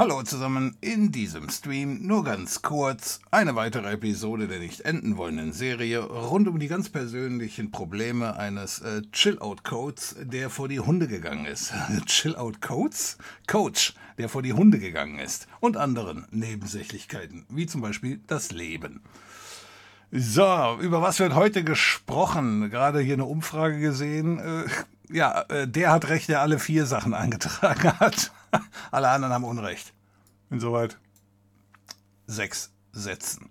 Hallo zusammen, in diesem Stream nur ganz kurz eine weitere Episode der nicht enden wollenden Serie rund um die ganz persönlichen Probleme eines äh, Chill-Out-Codes, der vor die Hunde gegangen ist. Chill-Out-Codes? Coach, der vor die Hunde gegangen ist. Und anderen Nebensächlichkeiten, wie zum Beispiel das Leben. So, über was wird heute gesprochen? Gerade hier eine Umfrage gesehen. Äh, ja, äh, der hat recht, der alle vier Sachen eingetragen hat. Alle anderen haben Unrecht. Insoweit sechs Sätzen.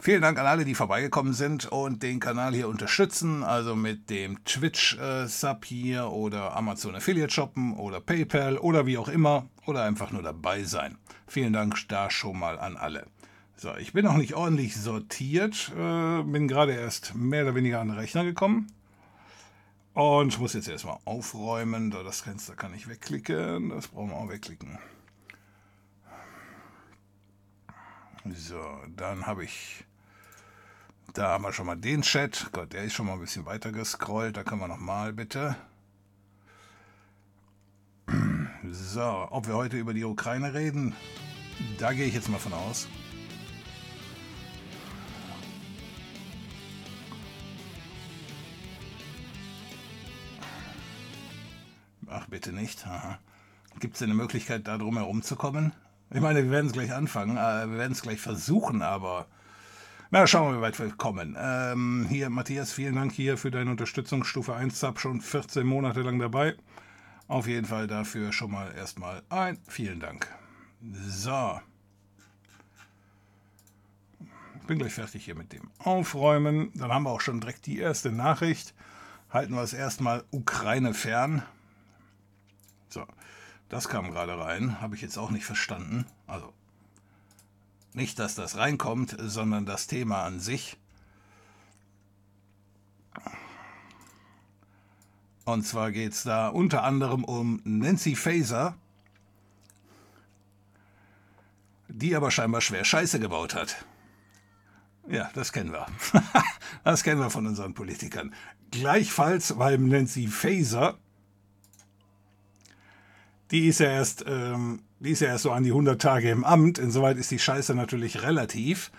Vielen Dank an alle, die vorbeigekommen sind und den Kanal hier unterstützen, also mit dem Twitch-Sub hier oder Amazon Affiliate shoppen oder PayPal oder wie auch immer oder einfach nur dabei sein. Vielen Dank da schon mal an alle. So, ich bin noch nicht ordentlich sortiert, äh, bin gerade erst mehr oder weniger an den Rechner gekommen. Und ich muss jetzt erstmal aufräumen. Das Fenster kann ich wegklicken. Das brauchen wir auch wegklicken. So, dann habe ich. Da haben wir schon mal den Chat. Gott, der ist schon mal ein bisschen weiter gescrollt. Da können wir nochmal bitte. So, ob wir heute über die Ukraine reden, da gehe ich jetzt mal von aus. Ach, bitte nicht. Gibt es eine Möglichkeit, da drum herum zu kommen? Ich meine, wir werden es gleich anfangen, äh, wir werden es gleich versuchen, aber na, schauen wir, wie weit wir kommen. Ähm, hier, Matthias, vielen Dank hier für deine Unterstützung. Stufe 1 Sub schon 14 Monate lang dabei. Auf jeden Fall dafür schon mal erstmal ein vielen Dank. So. Bin gleich fertig hier mit dem Aufräumen. Dann haben wir auch schon direkt die erste Nachricht. Halten wir es erstmal Ukraine fern. Das kam gerade rein, habe ich jetzt auch nicht verstanden. Also, nicht, dass das reinkommt, sondern das Thema an sich. Und zwar geht es da unter anderem um Nancy Faser, die aber scheinbar schwer Scheiße gebaut hat. Ja, das kennen wir. das kennen wir von unseren Politikern. Gleichfalls beim Nancy Faser die ist ja erst, ähm, die ist ja erst so an die 100 Tage im Amt. Insoweit ist die Scheiße natürlich relativ.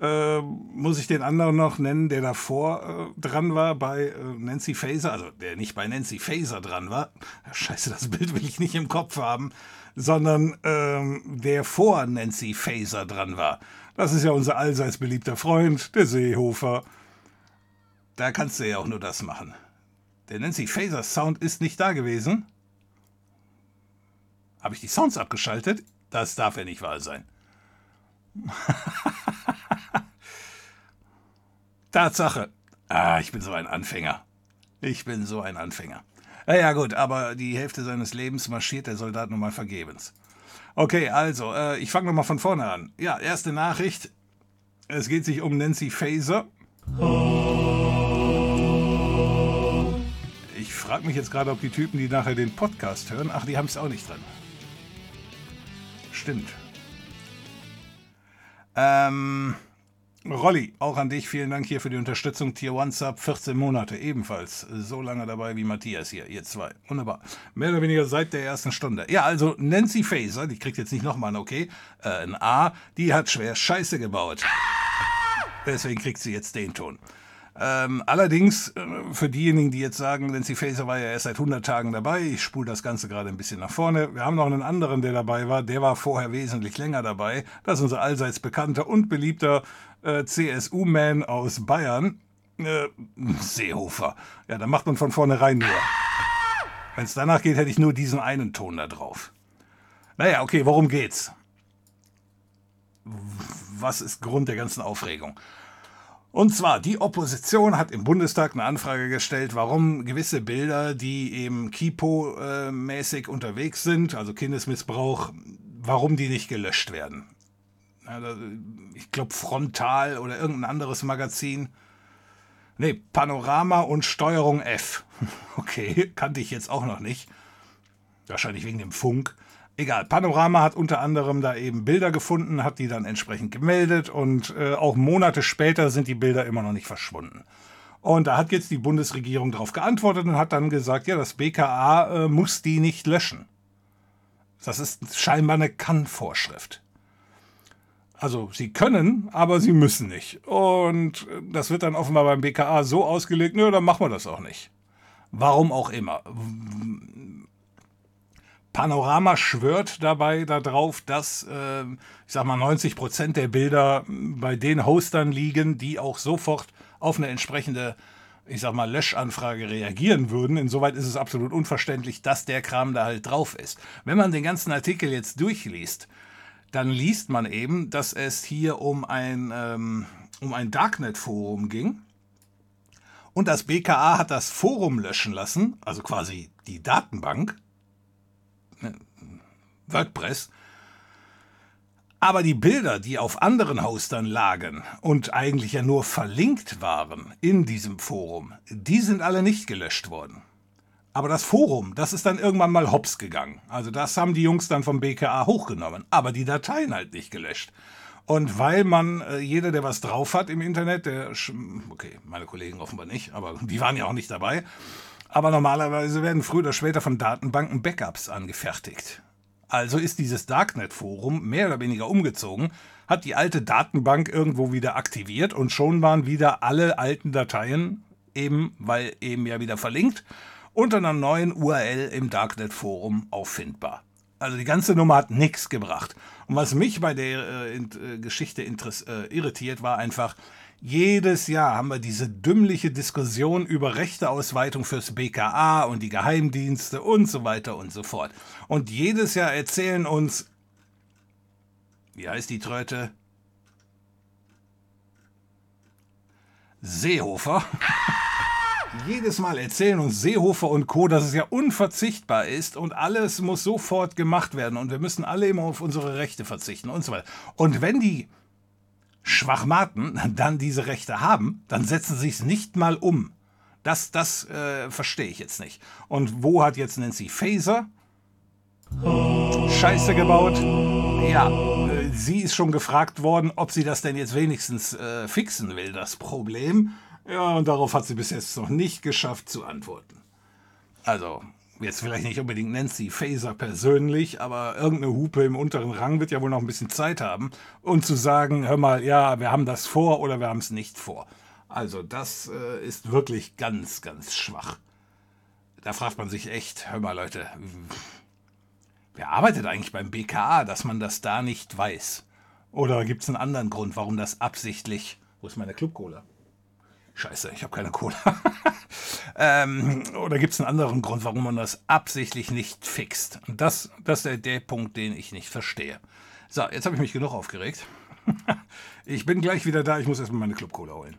Äh, muss ich den anderen noch nennen, der davor äh, dran war bei äh, Nancy Faser, also der nicht bei Nancy Faser dran war. Scheiße, das Bild will ich nicht im Kopf haben, sondern ähm, der vor Nancy Faser dran war. Das ist ja unser allseits beliebter Freund, der Seehofer. Da kannst du ja auch nur das machen. Der Nancy Faser Sound ist nicht da gewesen. Habe ich die Sounds abgeschaltet? Das darf ja nicht wahr sein. Tatsache. Ah, ich bin so ein Anfänger. Ich bin so ein Anfänger. Ja, gut, aber die Hälfte seines Lebens marschiert der Soldat nun mal vergebens. Okay, also, äh, ich fange nochmal von vorne an. Ja, erste Nachricht. Es geht sich um Nancy Faser. Ich frage mich jetzt gerade, ob die Typen, die nachher den Podcast hören, ach, die haben es auch nicht drin stimmt. Ähm, Rolli, auch an dich vielen Dank hier für die Unterstützung. Tier 1 Sub, 14 Monate, ebenfalls so lange dabei wie Matthias hier, ihr zwei. Wunderbar. Mehr oder weniger seit der ersten Stunde. Ja, also Nancy Faser, die kriegt jetzt nicht nochmal ein Okay, äh, ein A, die hat schwer Scheiße gebaut. Deswegen kriegt sie jetzt den Ton. Ähm, allerdings, äh, für diejenigen, die jetzt sagen, Nancy Faser war ja erst seit 100 Tagen dabei, ich spule das Ganze gerade ein bisschen nach vorne. Wir haben noch einen anderen, der dabei war, der war vorher wesentlich länger dabei. Das ist unser allseits bekannter und beliebter äh, CSU-Man aus Bayern, äh, Seehofer. Ja, da macht man von vornherein nur. Wenn es danach geht, hätte ich nur diesen einen Ton da drauf. Naja, okay, worum geht's? Was ist Grund der ganzen Aufregung? Und zwar, die Opposition hat im Bundestag eine Anfrage gestellt, warum gewisse Bilder, die eben Kipo-mäßig unterwegs sind, also Kindesmissbrauch, warum die nicht gelöscht werden. Ich glaube, Frontal oder irgendein anderes Magazin. Nee, Panorama und Steuerung F. Okay, kannte ich jetzt auch noch nicht. Wahrscheinlich wegen dem Funk. Egal, Panorama hat unter anderem da eben Bilder gefunden, hat die dann entsprechend gemeldet und äh, auch Monate später sind die Bilder immer noch nicht verschwunden. Und da hat jetzt die Bundesregierung darauf geantwortet und hat dann gesagt, ja, das BKA äh, muss die nicht löschen. Das ist scheinbar eine Kann-Vorschrift. Also sie können, aber sie müssen nicht. Und das wird dann offenbar beim BKA so ausgelegt, nö, dann machen wir das auch nicht. Warum auch immer. Panorama schwört dabei darauf, dass, äh, ich sag mal, 90 Prozent der Bilder bei den Hostern liegen, die auch sofort auf eine entsprechende, ich sag mal, Löschanfrage reagieren würden. Insoweit ist es absolut unverständlich, dass der Kram da halt drauf ist. Wenn man den ganzen Artikel jetzt durchliest, dann liest man eben, dass es hier um ein, ähm, um ein Darknet-Forum ging. Und das BKA hat das Forum löschen lassen, also quasi die Datenbank, WordPress. Aber die Bilder, die auf anderen Hostern lagen und eigentlich ja nur verlinkt waren in diesem Forum, die sind alle nicht gelöscht worden. Aber das Forum, das ist dann irgendwann mal hops gegangen. Also das haben die Jungs dann vom BKA hochgenommen, aber die Dateien halt nicht gelöscht. Und weil man, äh, jeder, der was drauf hat im Internet, der, okay, meine Kollegen offenbar nicht, aber die waren ja auch nicht dabei. Aber normalerweise werden früher oder später von Datenbanken Backups angefertigt. Also ist dieses Darknet-Forum mehr oder weniger umgezogen, hat die alte Datenbank irgendwo wieder aktiviert und schon waren wieder alle alten Dateien eben, weil eben ja wieder verlinkt unter einer neuen URL im Darknet-Forum auffindbar. Also die ganze Nummer hat nichts gebracht. Und was mich bei der äh, äh, Geschichte äh, irritiert, war einfach, jedes Jahr haben wir diese dümmliche Diskussion über Rechteausweitung fürs BKA und die Geheimdienste und so weiter und so fort. Und jedes Jahr erzählen uns, wie heißt die Tröte? Seehofer. jedes Mal erzählen uns Seehofer und Co., dass es ja unverzichtbar ist und alles muss sofort gemacht werden und wir müssen alle immer auf unsere Rechte verzichten und so weiter. Und wenn die Schwachmaten dann diese Rechte haben, dann setzen sie es nicht mal um. Das, das äh, verstehe ich jetzt nicht. Und wo hat jetzt Nancy Faser Scheiße gebaut? Ja, äh, sie ist schon gefragt worden, ob sie das denn jetzt wenigstens äh, fixen will, das Problem. Ja, und darauf hat sie bis jetzt noch nicht geschafft zu antworten. Also, jetzt vielleicht nicht unbedingt Nancy Faser persönlich, aber irgendeine Hupe im unteren Rang wird ja wohl noch ein bisschen Zeit haben, um zu sagen, hör mal, ja, wir haben das vor oder wir haben es nicht vor. Also das äh, ist wirklich ganz, ganz schwach. Da fragt man sich echt, hör mal Leute, wer arbeitet eigentlich beim BKA, dass man das da nicht weiß? Oder gibt es einen anderen Grund, warum das absichtlich... Wo ist meine Clubcola? Scheiße, ich habe keine Cola. ähm, oder gibt es einen anderen Grund, warum man das absichtlich nicht fixt? Das, das ist der, der Punkt, den ich nicht verstehe. So, jetzt habe ich mich genug aufgeregt. ich bin gleich wieder da. Ich muss erstmal meine Club Cola holen.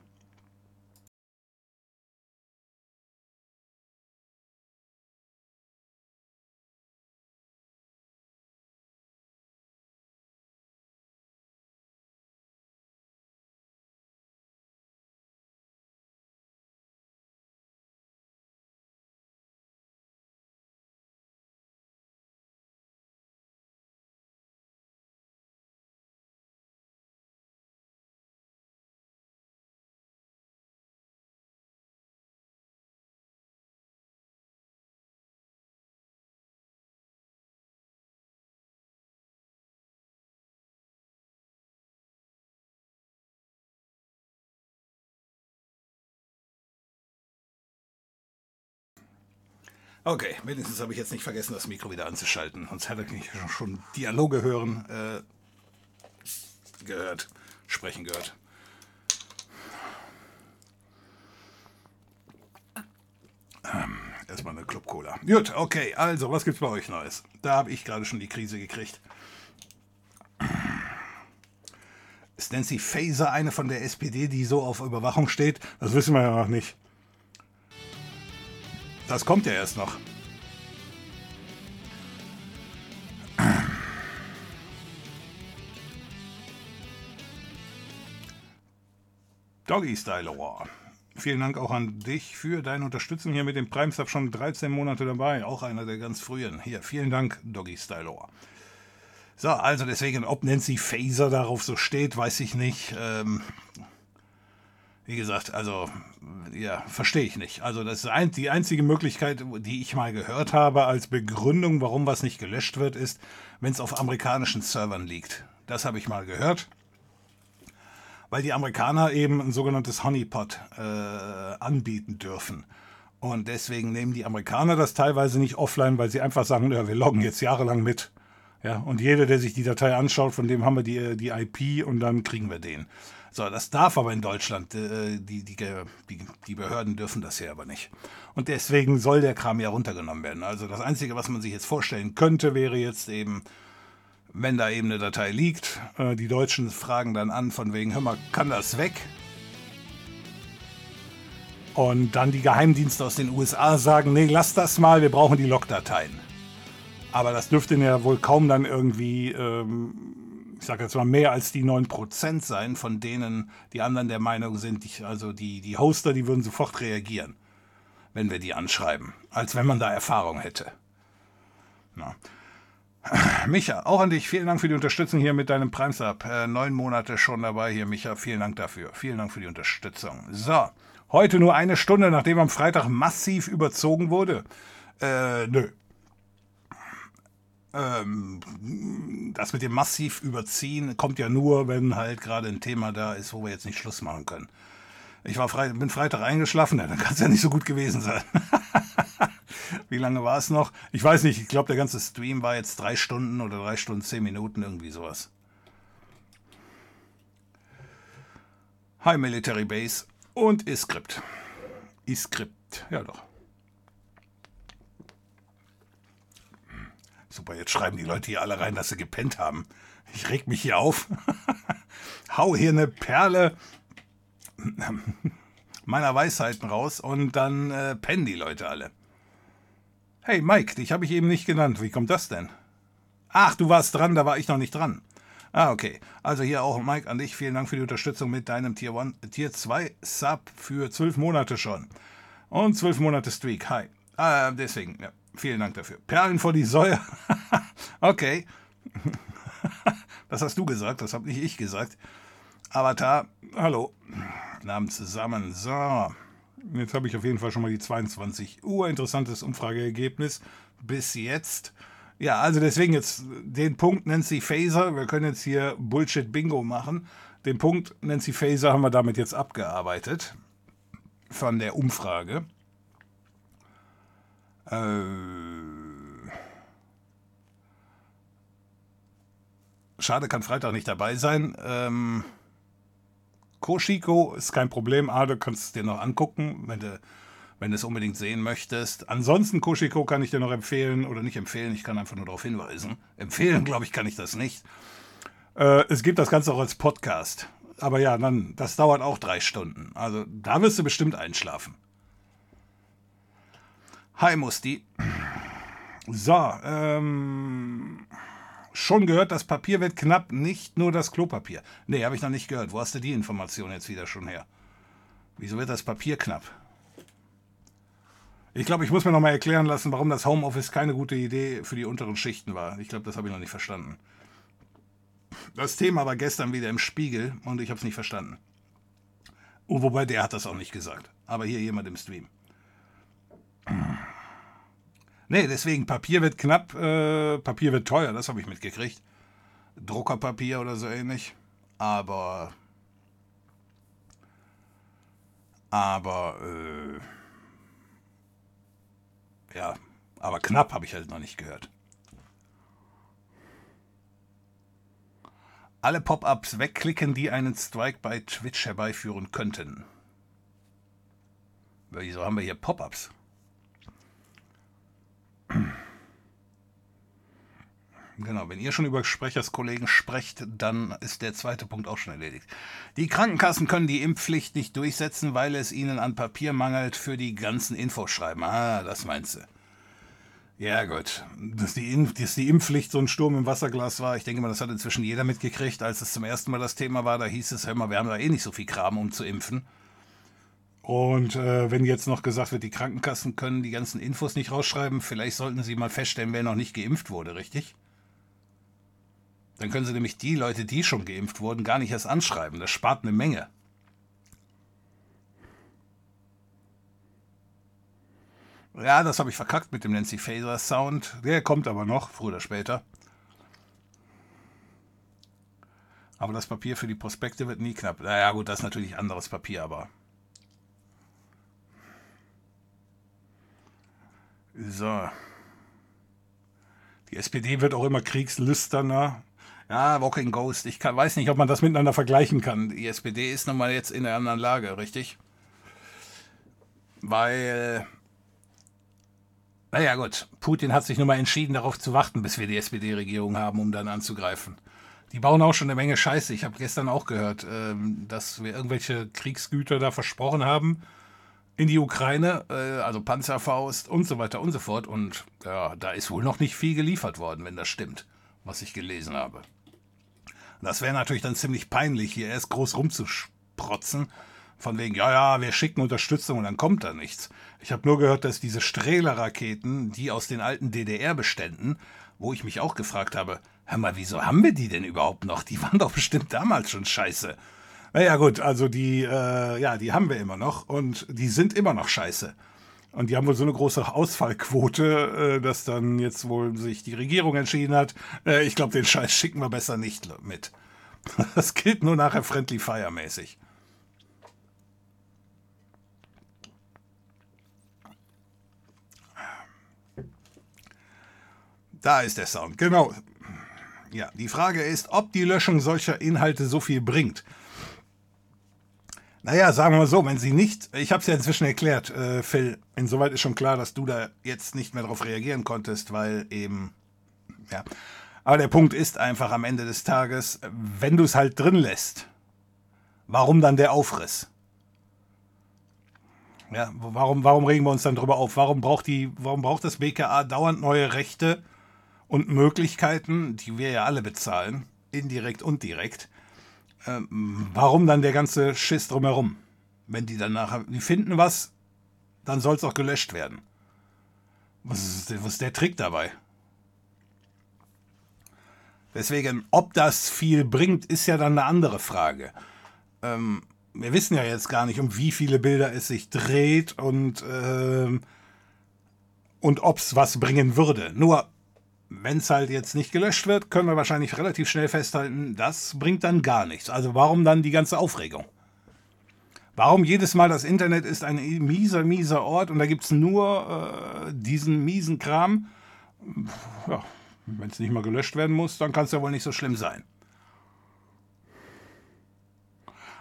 Okay, wenigstens habe ich jetzt nicht vergessen, das Mikro wieder anzuschalten. Sonst hätte ich schon Dialoge hören äh, gehört, sprechen gehört. Ähm, erstmal eine Club Cola. Gut, okay, also, was gibt's bei euch Neues? Da habe ich gerade schon die Krise gekriegt. Ist Nancy Faser eine von der SPD, die so auf Überwachung steht? Das wissen wir ja noch nicht. Das kommt ja erst noch. Doggy Style War. Vielen Dank auch an dich für deine Unterstützung hier mit dem Prime Sub schon 13 Monate dabei. Auch einer der ganz frühen. Hier, vielen Dank, Doggy Style War. So, also deswegen, ob Nancy Faser darauf so steht, weiß ich nicht. Ähm, wie gesagt, also ja, verstehe ich nicht. Also das ist die einzige Möglichkeit, die ich mal gehört habe als Begründung, warum was nicht gelöscht wird, ist, wenn es auf amerikanischen Servern liegt. Das habe ich mal gehört. Weil die Amerikaner eben ein sogenanntes Honeypot äh, anbieten dürfen. Und deswegen nehmen die Amerikaner das teilweise nicht offline, weil sie einfach sagen, ja, wir loggen jetzt jahrelang mit. Ja, und jeder, der sich die Datei anschaut, von dem haben wir die, die IP und dann kriegen wir den. So, das darf aber in Deutschland, äh, die, die, die, die Behörden dürfen das ja aber nicht. Und deswegen soll der Kram ja runtergenommen werden. Also das Einzige, was man sich jetzt vorstellen könnte, wäre jetzt eben, wenn da eben eine Datei liegt, äh, die Deutschen fragen dann an, von wegen, hör mal, kann das weg? Und dann die Geheimdienste aus den USA sagen, nee, lass das mal, wir brauchen die Logdateien. Aber das dürfte ja wohl kaum dann irgendwie ähm, ich sage jetzt mal, mehr als die 9% sein, von denen die anderen der Meinung sind, die, also die, die Hoster, die würden sofort reagieren, wenn wir die anschreiben, als wenn man da Erfahrung hätte. Na. Micha, auch an dich, vielen Dank für die Unterstützung hier mit deinem Prime-Sub. Äh, neun Monate schon dabei hier, Micha, vielen Dank dafür. Vielen Dank für die Unterstützung. So, heute nur eine Stunde, nachdem am Freitag massiv überzogen wurde. Äh, nö, ähm, das mit dem massiv überziehen kommt ja nur, wenn halt gerade ein Thema da ist, wo wir jetzt nicht Schluss machen können. Ich war Fre bin Freitag eingeschlafen, ja, dann kann es ja nicht so gut gewesen sein. Wie lange war es noch? Ich weiß nicht, ich glaube, der ganze Stream war jetzt drei Stunden oder drei Stunden, zehn Minuten, irgendwie sowas. Hi Military Base und Iscript. Iscript, ja doch. Super, jetzt schreiben die Leute hier alle rein, dass sie gepennt haben. Ich reg mich hier auf. Hau hier eine Perle meiner Weisheiten raus und dann äh, pennen die Leute alle. Hey Mike, dich habe ich eben nicht genannt. Wie kommt das denn? Ach, du warst dran, da war ich noch nicht dran. Ah, okay. Also hier auch Mike an dich. Vielen Dank für die Unterstützung mit deinem Tier, One, Tier 2 Sub für zwölf Monate schon. Und zwölf Monate Streak. Hi. Ah, deswegen, ja. Vielen Dank dafür. Perlen vor die Säue. okay. das hast du gesagt, das habe nicht ich gesagt. Avatar, hallo. Namen zusammen. So. Jetzt habe ich auf jeden Fall schon mal die 22 Uhr. Interessantes Umfrageergebnis bis jetzt. Ja, also deswegen jetzt den Punkt Nancy Phaser. Wir können jetzt hier Bullshit Bingo machen. Den Punkt Nancy Phaser haben wir damit jetzt abgearbeitet. Von der Umfrage. Äh, schade, kann Freitag nicht dabei sein. Ähm, Koshiko ist kein Problem. Ah, du kannst es dir noch angucken, wenn du, wenn du es unbedingt sehen möchtest. Ansonsten, Koshiko kann ich dir noch empfehlen oder nicht empfehlen. Ich kann einfach nur darauf hinweisen. Empfehlen, glaube ich, kann ich das nicht. Äh, es gibt das Ganze auch als Podcast. Aber ja, dann, das dauert auch drei Stunden. Also da wirst du bestimmt einschlafen. Hi Musti. So, ähm, schon gehört, das Papier wird knapp, nicht nur das Klopapier. Nee, habe ich noch nicht gehört. Wo hast du die Information jetzt wieder schon her? Wieso wird das Papier knapp? Ich glaube, ich muss mir noch mal erklären lassen, warum das Homeoffice keine gute Idee für die unteren Schichten war. Ich glaube, das habe ich noch nicht verstanden. Das Thema war gestern wieder im Spiegel und ich habe es nicht verstanden. Wobei der hat das auch nicht gesagt. Aber hier jemand im Stream. Nee, deswegen, Papier wird knapp, äh, Papier wird teuer, das habe ich mitgekriegt. Druckerpapier oder so ähnlich. Aber. Aber, äh, ja, aber knapp habe ich halt noch nicht gehört. Alle Pop-ups wegklicken, die einen Strike bei Twitch herbeiführen könnten. Wieso haben wir hier Pop-ups? Genau, wenn ihr schon über Sprecherskollegen sprecht, dann ist der zweite Punkt auch schon erledigt. Die Krankenkassen können die Impfpflicht nicht durchsetzen, weil es ihnen an Papier mangelt für die ganzen Infoschreiben. Ah, das meinst du. Ja, gut. Dass die, Impf dass die Impfpflicht so ein Sturm im Wasserglas war, ich denke mal, das hat inzwischen jeder mitgekriegt. Als es zum ersten Mal das Thema war, da hieß es, hör mal, wir haben da eh nicht so viel Kram, um zu impfen. Und äh, wenn jetzt noch gesagt wird, die Krankenkassen können die ganzen Infos nicht rausschreiben, vielleicht sollten sie mal feststellen, wer noch nicht geimpft wurde, richtig? Dann können sie nämlich die Leute, die schon geimpft wurden, gar nicht erst anschreiben. Das spart eine Menge. Ja, das habe ich verkackt mit dem Nancy Faser Sound. Der kommt aber noch, früher oder später. Aber das Papier für die Prospekte wird nie knapp. Naja, gut, das ist natürlich anderes Papier, aber So. Die SPD wird auch immer kriegslüsterner. Ja, Walking Ghost. Ich kann, weiß nicht, ob man das miteinander vergleichen kann. Die SPD ist nun mal jetzt in einer anderen Lage, richtig? Weil. Naja, gut. Putin hat sich nun mal entschieden, darauf zu warten, bis wir die SPD-Regierung haben, um dann anzugreifen. Die bauen auch schon eine Menge Scheiße. Ich habe gestern auch gehört, ähm, dass wir irgendwelche Kriegsgüter da versprochen haben in die Ukraine, äh, also Panzerfaust und so weiter und so fort. Und ja, da ist wohl noch nicht viel geliefert worden, wenn das stimmt, was ich gelesen habe. Das wäre natürlich dann ziemlich peinlich, hier erst groß rumzusprotzen. Von wegen, ja, ja, wir schicken Unterstützung und dann kommt da nichts. Ich habe nur gehört, dass diese Strehler-Raketen, die aus den alten DDR-Beständen, wo ich mich auch gefragt habe, hör mal, wieso haben wir die denn überhaupt noch? Die waren doch bestimmt damals schon scheiße. Naja, gut, also die, äh, ja, die haben wir immer noch und die sind immer noch scheiße. Und die haben wohl so eine große Ausfallquote, äh, dass dann jetzt wohl sich die Regierung entschieden hat, äh, ich glaube, den Scheiß schicken wir besser nicht mit. Das gilt nur nachher Friendly Fire mäßig. Da ist der Sound, genau. Ja, die Frage ist, ob die Löschung solcher Inhalte so viel bringt. Naja, sagen wir mal so, wenn sie nicht, ich habe es ja inzwischen erklärt, äh, Phil, insoweit ist schon klar, dass du da jetzt nicht mehr darauf reagieren konntest, weil eben, ja. Aber der Punkt ist einfach am Ende des Tages, wenn du es halt drin lässt, warum dann der Aufriss? Ja, warum, warum regen wir uns dann drüber auf? Warum braucht, die, warum braucht das BKA dauernd neue Rechte und Möglichkeiten, die wir ja alle bezahlen, indirekt und direkt? Ähm, warum dann der ganze Schiss drumherum? Wenn die dann nachher, die finden was, dann soll es auch gelöscht werden. Was ist, was ist der Trick dabei? Deswegen, ob das viel bringt, ist ja dann eine andere Frage. Ähm, wir wissen ja jetzt gar nicht, um wie viele Bilder es sich dreht und, ähm, und ob es was bringen würde. Nur wenn es halt jetzt nicht gelöscht wird, können wir wahrscheinlich relativ schnell festhalten, das bringt dann gar nichts. Also warum dann die ganze Aufregung? Warum jedes Mal das Internet ist ein mieser, mieser Ort und da gibt es nur äh, diesen miesen Kram? Ja, wenn es nicht mal gelöscht werden muss, dann kann es ja wohl nicht so schlimm sein.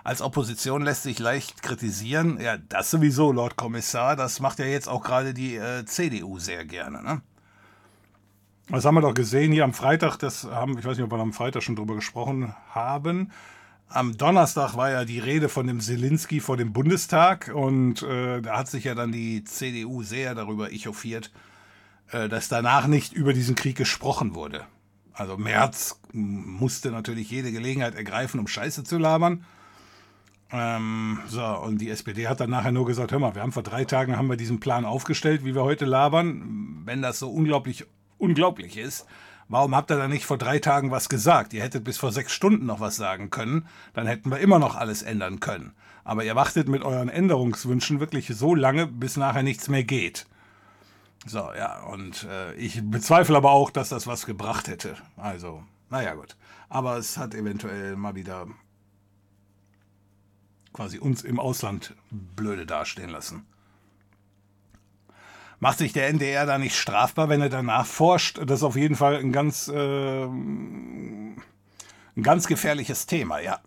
Als Opposition lässt sich leicht kritisieren. Ja, das sowieso, Lord Kommissar. Das macht ja jetzt auch gerade die äh, CDU sehr gerne. Ne? Das haben wir doch gesehen hier am Freitag, das haben, ich weiß nicht, ob wir am Freitag schon drüber gesprochen haben. Am Donnerstag war ja die Rede von dem Zelensky vor dem Bundestag und äh, da hat sich ja dann die CDU sehr darüber echauffiert, äh, dass danach nicht über diesen Krieg gesprochen wurde. Also Merz musste natürlich jede Gelegenheit ergreifen, um Scheiße zu labern. Ähm, so, und die SPD hat dann nachher nur gesagt, hör mal, wir haben vor drei Tagen haben wir diesen Plan aufgestellt, wie wir heute labern. Wenn das so unglaublich unglaublich ist. Warum habt ihr da nicht vor drei Tagen was gesagt? Ihr hättet bis vor sechs Stunden noch was sagen können, dann hätten wir immer noch alles ändern können. Aber ihr wartet mit euren Änderungswünschen wirklich so lange, bis nachher nichts mehr geht. So, ja, und äh, ich bezweifle aber auch, dass das was gebracht hätte. Also, naja, gut. Aber es hat eventuell mal wieder quasi uns im Ausland blöde dastehen lassen. Macht sich der NDR da nicht strafbar, wenn er danach forscht? Das ist auf jeden Fall ein ganz, äh, ein ganz gefährliches Thema, ja.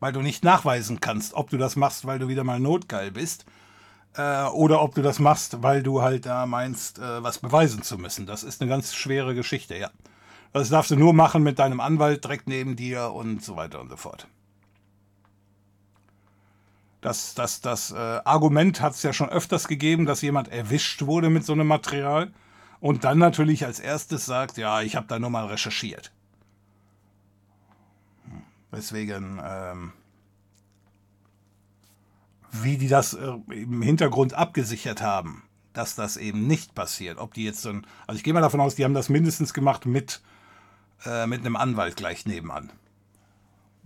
Weil du nicht nachweisen kannst, ob du das machst, weil du wieder mal notgeil bist, äh, oder ob du das machst, weil du halt da meinst, äh, was beweisen zu müssen. Das ist eine ganz schwere Geschichte, ja. Das darfst du nur machen mit deinem Anwalt direkt neben dir und so weiter und so fort. Das, das, das äh, Argument hat es ja schon öfters gegeben, dass jemand erwischt wurde mit so einem Material und dann natürlich als erstes sagt, ja, ich habe da nur mal recherchiert. Deswegen, ähm, wie die das äh, im Hintergrund abgesichert haben, dass das eben nicht passiert. Ob die jetzt so ein, also ich gehe mal davon aus, die haben das mindestens gemacht mit, äh, mit einem Anwalt gleich nebenan.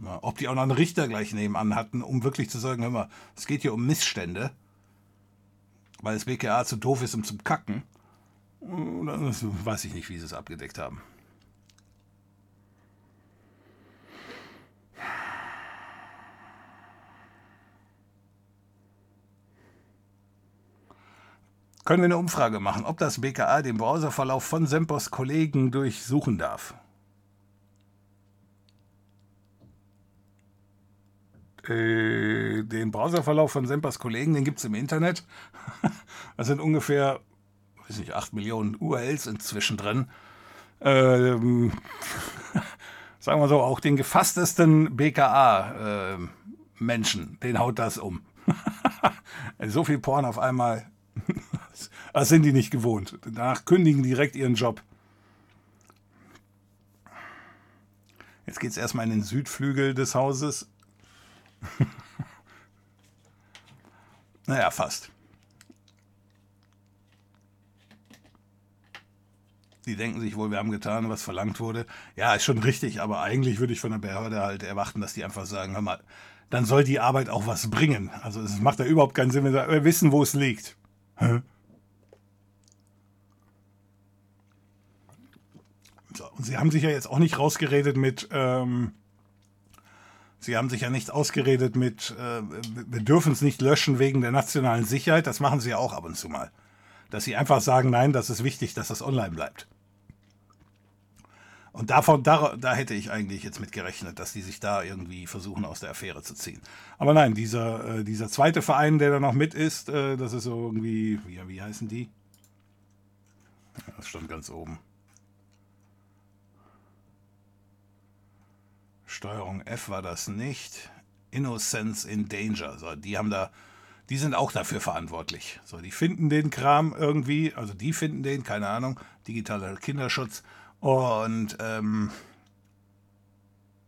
Ob die auch noch einen Richter gleich nebenan hatten, um wirklich zu sagen, hör mal, es geht hier um Missstände. weil das BKA zu doof ist, um zum Kacken. Das weiß ich nicht, wie sie es abgedeckt haben. Können wir eine Umfrage machen, ob das BKA den Browserverlauf von Sempos Kollegen durchsuchen darf? Äh, den Browserverlauf von Sempers Kollegen, den gibt es im Internet. da sind ungefähr, weiß nicht, 8 Millionen URLs inzwischen drin. Ähm, sagen wir so, auch den gefasstesten BKA-Menschen, äh, den haut das um. so viel Porn auf einmal, das sind die nicht gewohnt. Danach kündigen direkt ihren Job. Jetzt geht es erstmal in den Südflügel des Hauses. naja, fast. Die denken sich wohl, wir haben getan, was verlangt wurde. Ja, ist schon richtig, aber eigentlich würde ich von der Behörde halt erwarten, dass die einfach sagen, hör mal, dann soll die Arbeit auch was bringen. Also es macht ja überhaupt keinen Sinn, wenn wir wissen, wo es liegt. Hä? So, und sie haben sich ja jetzt auch nicht rausgeredet mit, ähm, Sie haben sich ja nicht ausgeredet mit, äh, wir dürfen es nicht löschen wegen der nationalen Sicherheit. Das machen Sie ja auch ab und zu mal. Dass Sie einfach sagen, nein, das ist wichtig, dass das online bleibt. Und davon, da, da hätte ich eigentlich jetzt mit gerechnet, dass die sich da irgendwie versuchen, aus der Affäre zu ziehen. Aber nein, dieser, äh, dieser zweite Verein, der da noch mit ist, äh, das ist so irgendwie, wie, wie heißen die? Das stand ganz oben. Steuerung F war das nicht. Innocence in Danger. So, die haben da, die sind auch dafür verantwortlich. So, die finden den Kram irgendwie, also die finden den, keine Ahnung, digitaler Kinderschutz. Und ähm,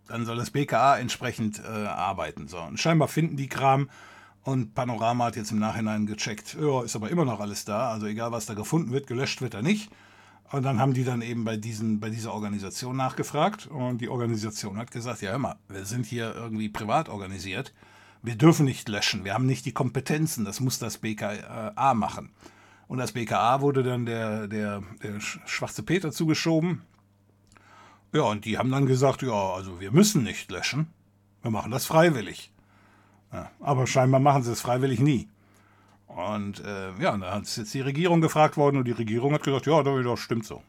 dann soll das BKA entsprechend äh, arbeiten. So, und scheinbar finden die Kram. Und Panorama hat jetzt im Nachhinein gecheckt, ja, ist aber immer noch alles da. Also egal, was da gefunden wird, gelöscht wird er nicht. Und dann haben die dann eben bei, diesen, bei dieser Organisation nachgefragt und die Organisation hat gesagt, ja hör mal, wir sind hier irgendwie privat organisiert, wir dürfen nicht löschen, wir haben nicht die Kompetenzen, das muss das BKA machen. Und das BKA wurde dann der, der, der schwarze Peter zugeschoben. Ja, und die haben dann gesagt, ja, also wir müssen nicht löschen, wir machen das freiwillig. Ja, aber scheinbar machen sie es freiwillig nie. Und äh, ja, da ist jetzt die Regierung gefragt worden und die Regierung hat gesagt, ja, das stimmt so.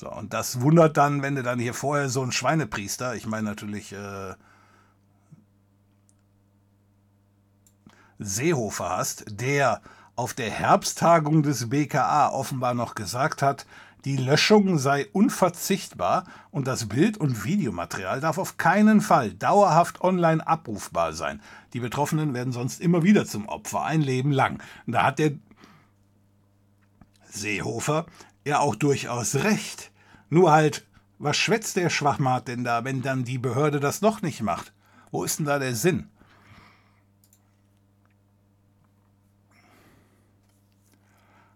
So, und das wundert dann, wenn du dann hier vorher so einen Schweinepriester, ich meine natürlich äh, Seehofer hast, der auf der Herbsttagung des BKA offenbar noch gesagt hat, die Löschung sei unverzichtbar und das Bild- und Videomaterial darf auf keinen Fall dauerhaft online abrufbar sein. Die Betroffenen werden sonst immer wieder zum Opfer, ein Leben lang. Da hat der Seehofer ja auch durchaus recht. Nur halt, was schwätzt der Schwachmat denn da, wenn dann die Behörde das noch nicht macht? Wo ist denn da der Sinn?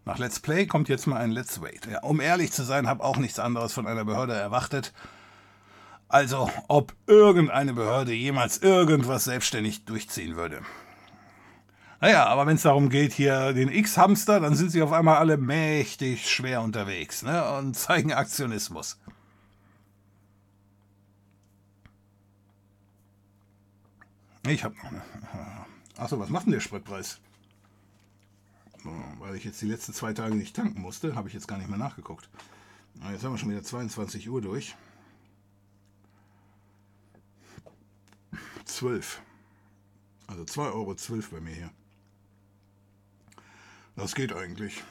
Nach Let's Play kommt jetzt mal ein Let's Wait. Ja, um ehrlich zu sein, habe auch nichts anderes von einer Behörde erwartet. Also, ob irgendeine Behörde jemals irgendwas selbstständig durchziehen würde. Naja, aber wenn es darum geht, hier den X-Hamster, dann sind sie auf einmal alle mächtig schwer unterwegs ne, und zeigen Aktionismus. Ich habe noch eine. Achso, was macht denn der Spritpreis? Weil ich jetzt die letzten zwei Tage nicht tanken musste, habe ich jetzt gar nicht mehr nachgeguckt. Jetzt haben wir schon wieder 22 Uhr durch. 12. Also 2,12 Euro bei mir hier. Das geht eigentlich.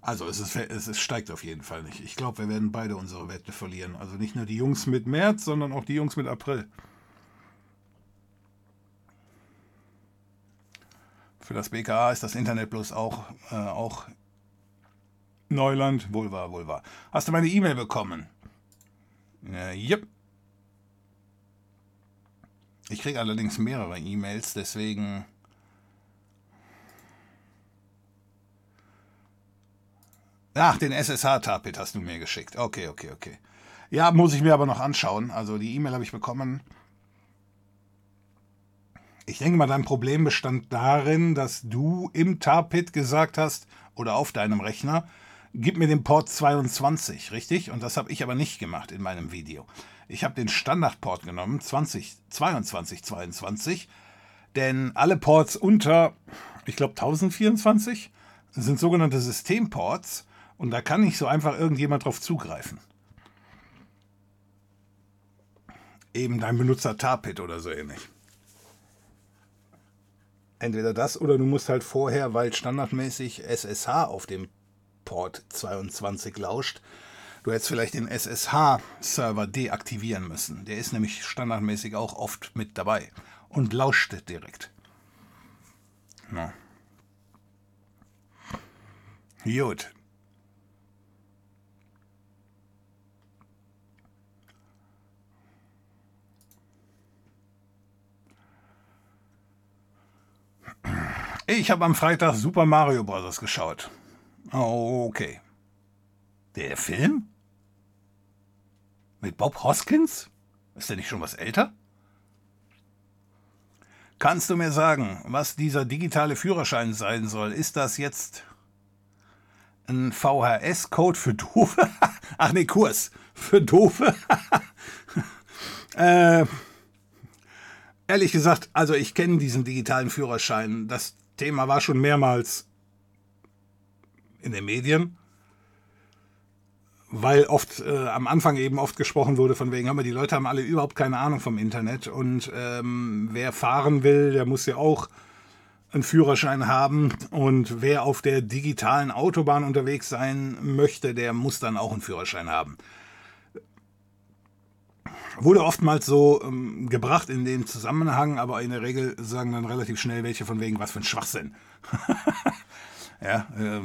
Also es, ist, es, es steigt auf jeden Fall nicht. Ich glaube, wir werden beide unsere Wette verlieren. Also nicht nur die Jungs mit März, sondern auch die Jungs mit April. Für das BKA ist das Internet bloß auch, äh, auch Neuland. Wohl wahr, wohl wahr. Hast du meine E-Mail bekommen? Äh, yep. Ich kriege allerdings mehrere E-Mails, deswegen. Ach, den SSH-Tapit hast du mir geschickt. Okay, okay, okay. Ja, muss ich mir aber noch anschauen. Also die E-Mail habe ich bekommen. Ich denke mal, dein Problem bestand darin, dass du im Tarpit gesagt hast, oder auf deinem Rechner, gib mir den Port 22, richtig? Und das habe ich aber nicht gemacht in meinem Video. Ich habe den Standardport genommen, 20, 22, 22, denn alle Ports unter, ich glaube 1024, sind sogenannte Systemports und da kann nicht so einfach irgendjemand drauf zugreifen. Eben dein Benutzer Tarpit oder so ähnlich. Entweder das oder du musst halt vorher, weil standardmäßig SSH auf dem Port 22 lauscht, du hättest vielleicht den SSH-Server deaktivieren müssen. Der ist nämlich standardmäßig auch oft mit dabei und lauscht direkt. Na. Gut. Ich habe am Freitag Super Mario Bros. geschaut. Okay. Der Film? Mit Bob Hoskins? Ist der nicht schon was älter? Kannst du mir sagen, was dieser digitale Führerschein sein soll? Ist das jetzt ein VHS-Code für Doofe? Ach nee, Kurs für Doofe. äh, ehrlich gesagt, also ich kenne diesen digitalen Führerschein. Das Thema war schon mehrmals in den Medien, weil oft äh, am Anfang eben oft gesprochen wurde von wegen, aber die Leute haben alle überhaupt keine Ahnung vom Internet und ähm, wer fahren will, der muss ja auch einen Führerschein haben und wer auf der digitalen Autobahn unterwegs sein möchte, der muss dann auch einen Führerschein haben wurde oftmals so ähm, gebracht in dem Zusammenhang, aber in der Regel sagen dann relativ schnell welche von wegen, was für ein Schwachsinn. ja, äh,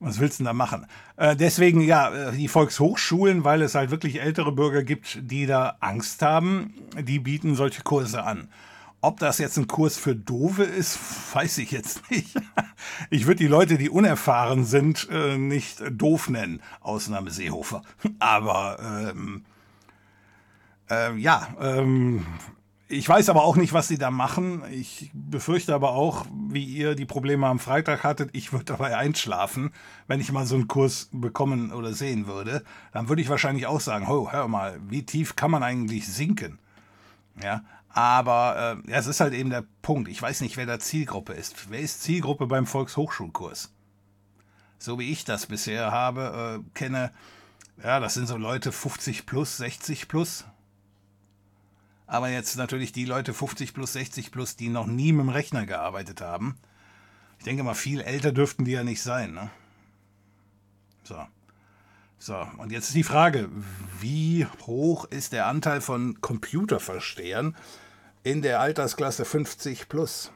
was willst du denn da machen? Äh, deswegen, ja, äh, die Volkshochschulen, weil es halt wirklich ältere Bürger gibt, die da Angst haben, die bieten solche Kurse an. Ob das jetzt ein Kurs für Dove ist, weiß ich jetzt nicht. Ich würde die Leute, die unerfahren sind, äh, nicht doof nennen, Ausnahme Seehofer. Aber ähm, äh, ja, ähm, ich weiß aber auch nicht, was sie da machen. Ich befürchte aber auch, wie ihr die Probleme am Freitag hattet, ich würde dabei einschlafen, wenn ich mal so einen Kurs bekommen oder sehen würde. Dann würde ich wahrscheinlich auch sagen, oh, hör mal, wie tief kann man eigentlich sinken? Ja, aber äh, ja, es ist halt eben der Punkt. Ich weiß nicht, wer da Zielgruppe ist. Wer ist Zielgruppe beim Volkshochschulkurs? So wie ich das bisher habe, äh, kenne, ja, das sind so Leute 50 plus, 60 plus, aber jetzt natürlich die Leute 50 plus, 60 plus, die noch nie mit dem Rechner gearbeitet haben. Ich denke mal, viel älter dürften die ja nicht sein. Ne? So. So, und jetzt ist die Frage, wie hoch ist der Anteil von Computerverstehern in der Altersklasse 50 plus?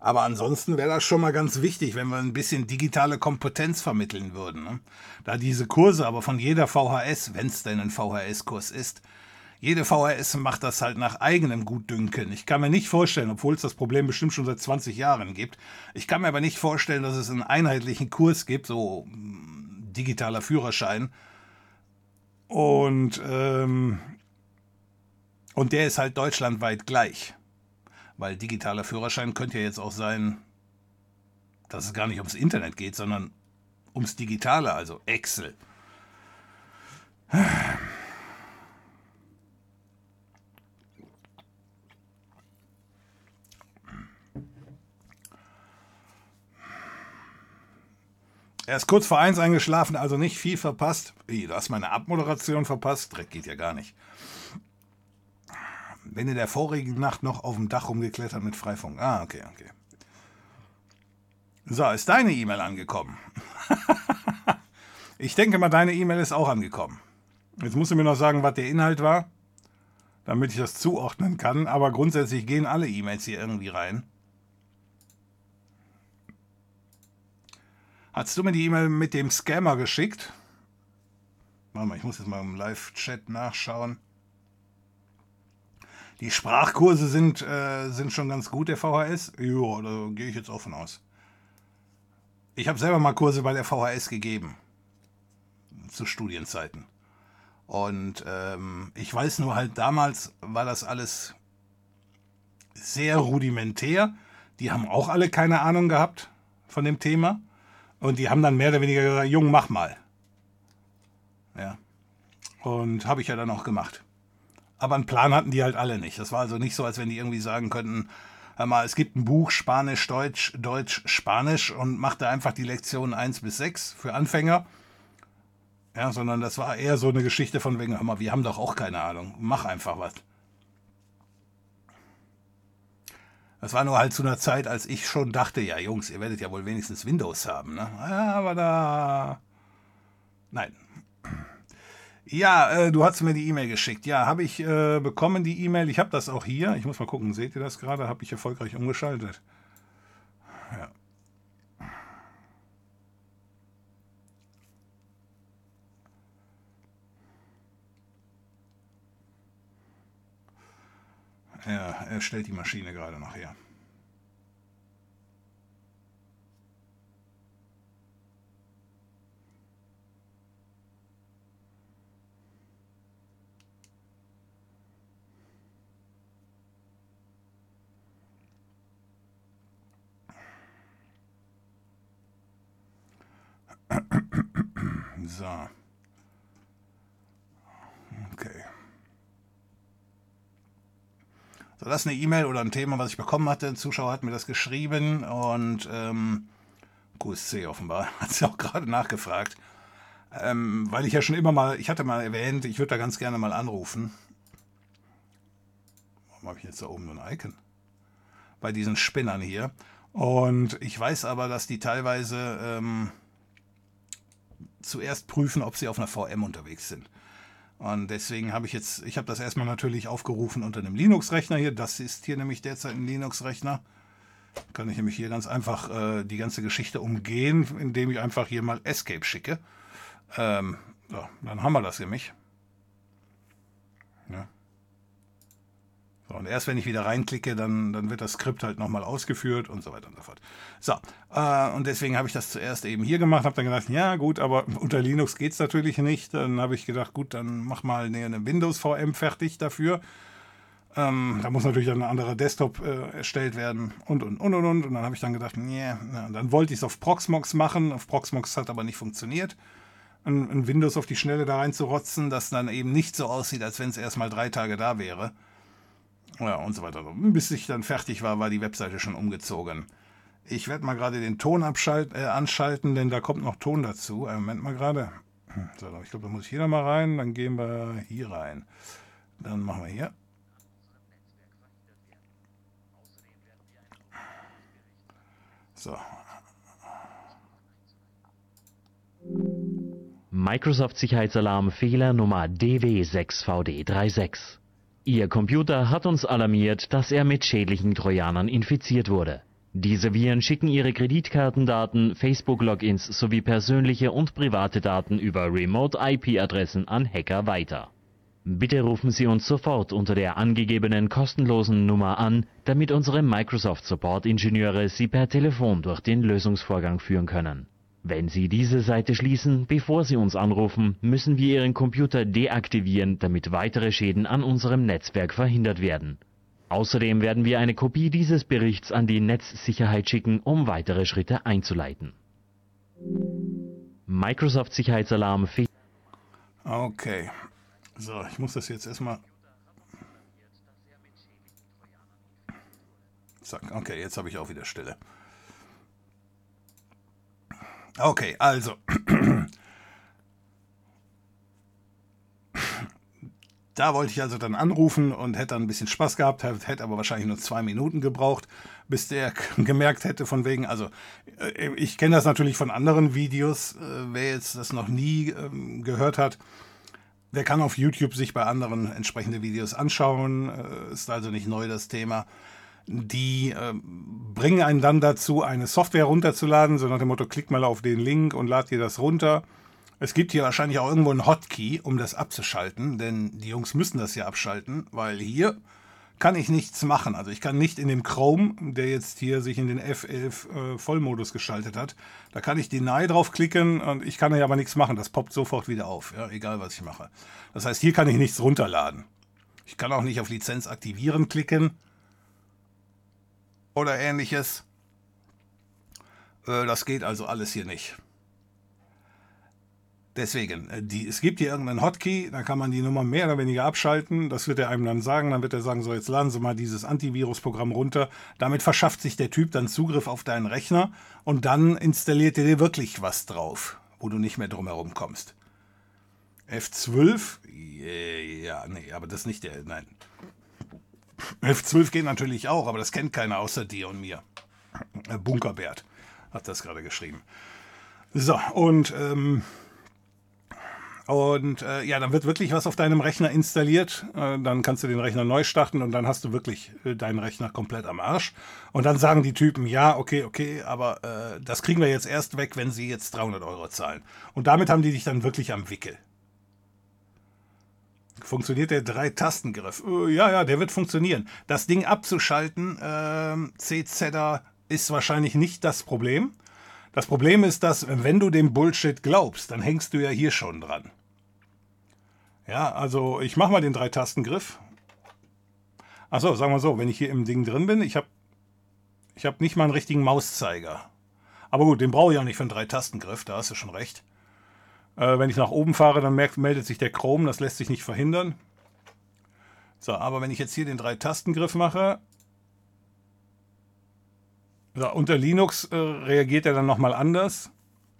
Aber ansonsten wäre das schon mal ganz wichtig, wenn wir ein bisschen digitale Kompetenz vermitteln würden. Ne? Da diese Kurse aber von jeder VHS, wenn es denn ein VHS-Kurs ist, jede VHS macht das halt nach eigenem Gutdünken. Ich kann mir nicht vorstellen, obwohl es das Problem bestimmt schon seit 20 Jahren gibt, ich kann mir aber nicht vorstellen, dass es einen einheitlichen Kurs gibt, so hm, digitaler Führerschein. Und, ähm, und der ist halt deutschlandweit gleich. Weil digitaler Führerschein könnte ja jetzt auch sein, dass es gar nicht ums Internet geht, sondern ums Digitale, also Excel. Er ist kurz vor eins eingeschlafen, also nicht viel verpasst. Wie, du hast meine Abmoderation verpasst? Dreck geht ja gar nicht bin in der vorigen Nacht noch auf dem Dach rumgeklettert mit Freifunk. Ah, okay, okay. So, ist deine E-Mail angekommen? ich denke mal, deine E-Mail ist auch angekommen. Jetzt musst du mir noch sagen, was der Inhalt war, damit ich das zuordnen kann. Aber grundsätzlich gehen alle E-Mails hier irgendwie rein. Hast du mir die E-Mail mit dem Scammer geschickt? Warte mal, ich muss jetzt mal im Live-Chat nachschauen. Die Sprachkurse sind, äh, sind schon ganz gut, der VHS. Ja, da gehe ich jetzt von aus. Ich habe selber mal Kurse bei der VHS gegeben. Zu Studienzeiten. Und ähm, ich weiß nur halt, damals war das alles sehr rudimentär. Die haben auch alle keine Ahnung gehabt von dem Thema. Und die haben dann mehr oder weniger gesagt, Jung, mach mal. Ja. Und habe ich ja dann auch gemacht. Aber einen Plan hatten die halt alle nicht. Das war also nicht so, als wenn die irgendwie sagen könnten, hör mal, es gibt ein Buch Spanisch, Deutsch, Deutsch, Spanisch und machte einfach die Lektionen 1 bis 6 für Anfänger. Ja, sondern das war eher so eine Geschichte von wegen, hör mal, wir haben doch auch keine Ahnung. Mach einfach was. Das war nur halt zu einer Zeit, als ich schon dachte, ja Jungs, ihr werdet ja wohl wenigstens Windows haben. Ne? Aber da... Nein. Ja, äh, du hast mir die E-Mail geschickt. Ja, habe ich äh, bekommen, die E-Mail. Ich habe das auch hier. Ich muss mal gucken, seht ihr das gerade? Habe ich erfolgreich umgeschaltet. Ja. Ja, er stellt die Maschine gerade noch her. So. Okay. So, das ist eine E-Mail oder ein Thema, was ich bekommen hatte. Ein Zuschauer hat mir das geschrieben und ähm, QSC offenbar hat sie auch gerade nachgefragt. Ähm, weil ich ja schon immer mal, ich hatte mal erwähnt, ich würde da ganz gerne mal anrufen. Warum habe ich jetzt da oben so ein Icon? Bei diesen Spinnern hier. Und ich weiß aber, dass die teilweise ähm, zuerst prüfen, ob sie auf einer VM unterwegs sind. Und deswegen habe ich jetzt, ich habe das erstmal natürlich aufgerufen unter einem Linux-Rechner hier. Das ist hier nämlich derzeit ein Linux-Rechner. Kann ich nämlich hier ganz einfach äh, die ganze Geschichte umgehen, indem ich einfach hier mal Escape schicke. Ähm, so, dann haben wir das nämlich. Ja. So, und erst wenn ich wieder reinklicke, dann, dann wird das Skript halt nochmal ausgeführt und so weiter und so fort. So, äh, und deswegen habe ich das zuerst eben hier gemacht, habe dann gedacht, ja gut, aber unter Linux geht es natürlich nicht. Dann habe ich gedacht, gut, dann mach mal eine, Windows-VM fertig dafür. Ähm, da muss natürlich ein anderer Desktop äh, erstellt werden und und und und und. Und dann habe ich dann gedacht, nee, dann wollte ich es auf Proxmox machen. Auf Proxmox hat aber nicht funktioniert. Ein, ein Windows auf die Schnelle da reinzurotzen, das dann eben nicht so aussieht, als wenn es erst mal drei Tage da wäre. Ja, und so weiter. Bis ich dann fertig war, war die Webseite schon umgezogen. Ich werde mal gerade den Ton äh, anschalten, denn da kommt noch Ton dazu. Äh, Moment mal gerade. So, ich glaube, da muss ich hier nochmal rein. Dann gehen wir hier rein. Dann machen wir hier. So. Microsoft Sicherheitsalarm Fehler Nummer DW6VD36. Ihr Computer hat uns alarmiert, dass er mit schädlichen Trojanern infiziert wurde. Diese Viren schicken ihre Kreditkartendaten, Facebook-Logins sowie persönliche und private Daten über Remote-IP-Adressen an Hacker weiter. Bitte rufen Sie uns sofort unter der angegebenen kostenlosen Nummer an, damit unsere Microsoft Support-Ingenieure Sie per Telefon durch den Lösungsvorgang führen können wenn Sie diese Seite schließen, bevor Sie uns anrufen, müssen wir Ihren Computer deaktivieren, damit weitere Schäden an unserem Netzwerk verhindert werden. Außerdem werden wir eine Kopie dieses Berichts an die Netzsicherheit schicken, um weitere Schritte einzuleiten. Microsoft Sicherheitsalarm Okay. So, ich muss das jetzt erstmal. Zack, okay, jetzt habe ich auch wieder Stille. Okay, also. Da wollte ich also dann anrufen und hätte dann ein bisschen Spaß gehabt, hätte aber wahrscheinlich nur zwei Minuten gebraucht, bis der gemerkt hätte von wegen, also äh, ich kenne das natürlich von anderen Videos, äh, wer jetzt das noch nie ähm, gehört hat, der kann auf YouTube sich bei anderen entsprechende Videos anschauen, äh, ist also nicht neu das Thema die äh, bringen einen dann dazu, eine Software runterzuladen, so nach dem Motto, klick mal auf den Link und lad dir das runter. Es gibt hier wahrscheinlich auch irgendwo einen Hotkey, um das abzuschalten, denn die Jungs müssen das ja abschalten, weil hier kann ich nichts machen. Also ich kann nicht in dem Chrome, der jetzt hier sich in den F11 äh, Vollmodus geschaltet hat, da kann ich Deny draufklicken und ich kann ja aber nichts machen. Das poppt sofort wieder auf, ja, egal was ich mache. Das heißt, hier kann ich nichts runterladen. Ich kann auch nicht auf Lizenz aktivieren klicken oder ähnliches. Äh, das geht also alles hier nicht. Deswegen, äh, die, es gibt hier irgendeinen Hotkey, da kann man die Nummer mehr oder weniger abschalten. Das wird er einem dann sagen. Dann wird er sagen, so jetzt laden Sie mal dieses Antivirus-Programm runter. Damit verschafft sich der Typ dann Zugriff auf deinen Rechner und dann installiert er dir wirklich was drauf, wo du nicht mehr drumherum kommst. F12? Ja, nee, aber das ist nicht der, nein. F12 geht natürlich auch, aber das kennt keiner außer dir und mir. Äh, Bunkerbert hat das gerade geschrieben. So, und ähm, und äh, ja, dann wird wirklich was auf deinem Rechner installiert. Äh, dann kannst du den Rechner neu starten und dann hast du wirklich äh, deinen Rechner komplett am Arsch. Und dann sagen die Typen, ja, okay, okay, aber äh, das kriegen wir jetzt erst weg, wenn sie jetzt 300 Euro zahlen. Und damit haben die dich dann wirklich am Wickel. Funktioniert der Drei-Tastengriff? Äh, ja, ja, der wird funktionieren. Das Ding abzuschalten, äh, CZer, ist wahrscheinlich nicht das Problem. Das Problem ist, dass wenn du dem Bullshit glaubst, dann hängst du ja hier schon dran. Ja, also ich mache mal den Drei-Tastengriff. Achso, sagen wir so, wenn ich hier im Ding drin bin, ich habe ich hab nicht mal einen richtigen Mauszeiger. Aber gut, den brauche ich auch nicht für einen Drei-Tastengriff, da hast du schon recht. Äh, wenn ich nach oben fahre, dann merkt, meldet sich der Chrome, das lässt sich nicht verhindern. So, aber wenn ich jetzt hier den Drei-Tastengriff mache, so, unter Linux äh, reagiert er dann nochmal anders.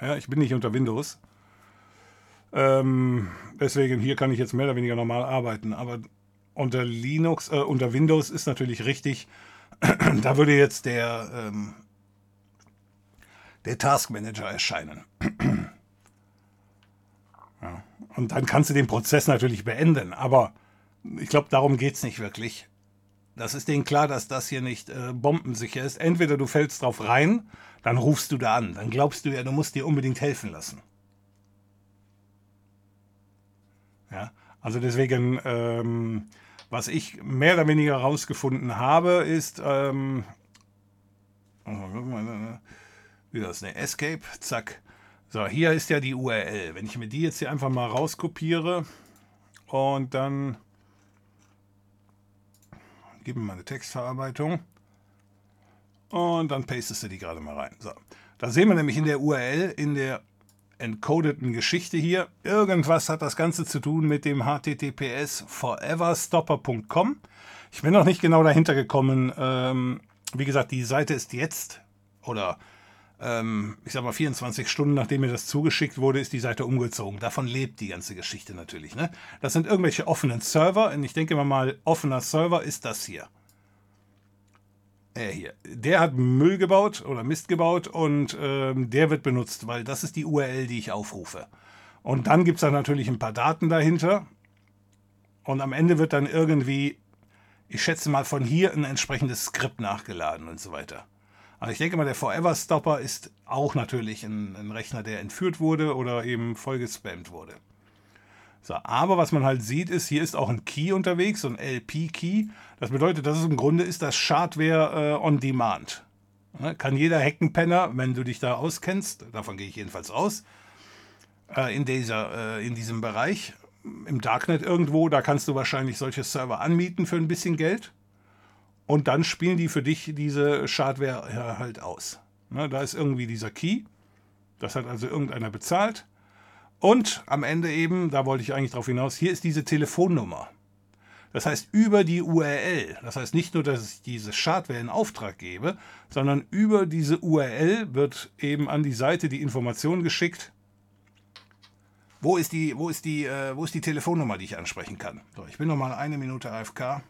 Ja, ich bin nicht unter Windows. Ähm, deswegen hier kann ich jetzt mehr oder weniger normal arbeiten. Aber unter Linux, äh, unter Windows ist natürlich richtig. da würde jetzt der, ähm, der Task Manager erscheinen. ja. Und dann kannst du den Prozess natürlich beenden. Aber ich glaube, darum geht es nicht wirklich. Das ist denen klar, dass das hier nicht äh, bombensicher ist. Entweder du fällst drauf rein, dann rufst du da an. Dann glaubst du ja, du musst dir unbedingt helfen lassen. Ja, also deswegen, ähm, was ich mehr oder weniger herausgefunden habe, ist, ähm, wie das, ne, Escape, zack. So, hier ist ja die URL. Wenn ich mir die jetzt hier einfach mal rauskopiere und dann gebe mir mal eine Textverarbeitung und dann pastest du die gerade mal rein. So, da sehen wir nämlich in der URL, in der encodeten Geschichte hier. Irgendwas hat das Ganze zu tun mit dem HTTPS foreverstopper.com. Ich bin noch nicht genau dahinter gekommen. Ähm, wie gesagt, die Seite ist jetzt oder ähm, ich sag mal 24 Stunden nachdem mir das zugeschickt wurde, ist die Seite umgezogen. Davon lebt die ganze Geschichte natürlich. Ne? Das sind irgendwelche offenen Server und ich denke mal, offener Server ist das hier. Er hier. Der hat Müll gebaut oder Mist gebaut und ähm, der wird benutzt, weil das ist die URL, die ich aufrufe. Und dann gibt es da natürlich ein paar Daten dahinter. Und am Ende wird dann irgendwie, ich schätze mal, von hier ein entsprechendes Skript nachgeladen und so weiter. Also ich denke mal, der Forever Stopper ist auch natürlich ein, ein Rechner, der entführt wurde oder eben voll gespammt wurde. So, aber was man halt sieht, ist, hier ist auch ein Key unterwegs, so ein LP-Key. Das bedeutet, dass es im Grunde ist das Schadware äh, on Demand. Ne? Kann jeder Heckenpenner, wenn du dich da auskennst, davon gehe ich jedenfalls aus, äh, in, dieser, äh, in diesem Bereich, im Darknet irgendwo, da kannst du wahrscheinlich solche Server anmieten für ein bisschen Geld. Und dann spielen die für dich diese Schadware halt aus. Ne? Da ist irgendwie dieser Key. Das hat also irgendeiner bezahlt. Und am Ende eben, da wollte ich eigentlich drauf hinaus, hier ist diese Telefonnummer. Das heißt, über die URL, das heißt nicht nur, dass ich diese Schadware in Auftrag gebe, sondern über diese URL wird eben an die Seite die Information geschickt, wo ist die, wo ist die, äh, wo ist die Telefonnummer, die ich ansprechen kann. So, ich bin noch mal eine Minute AFK.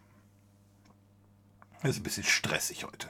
Das ist ein bisschen stressig heute.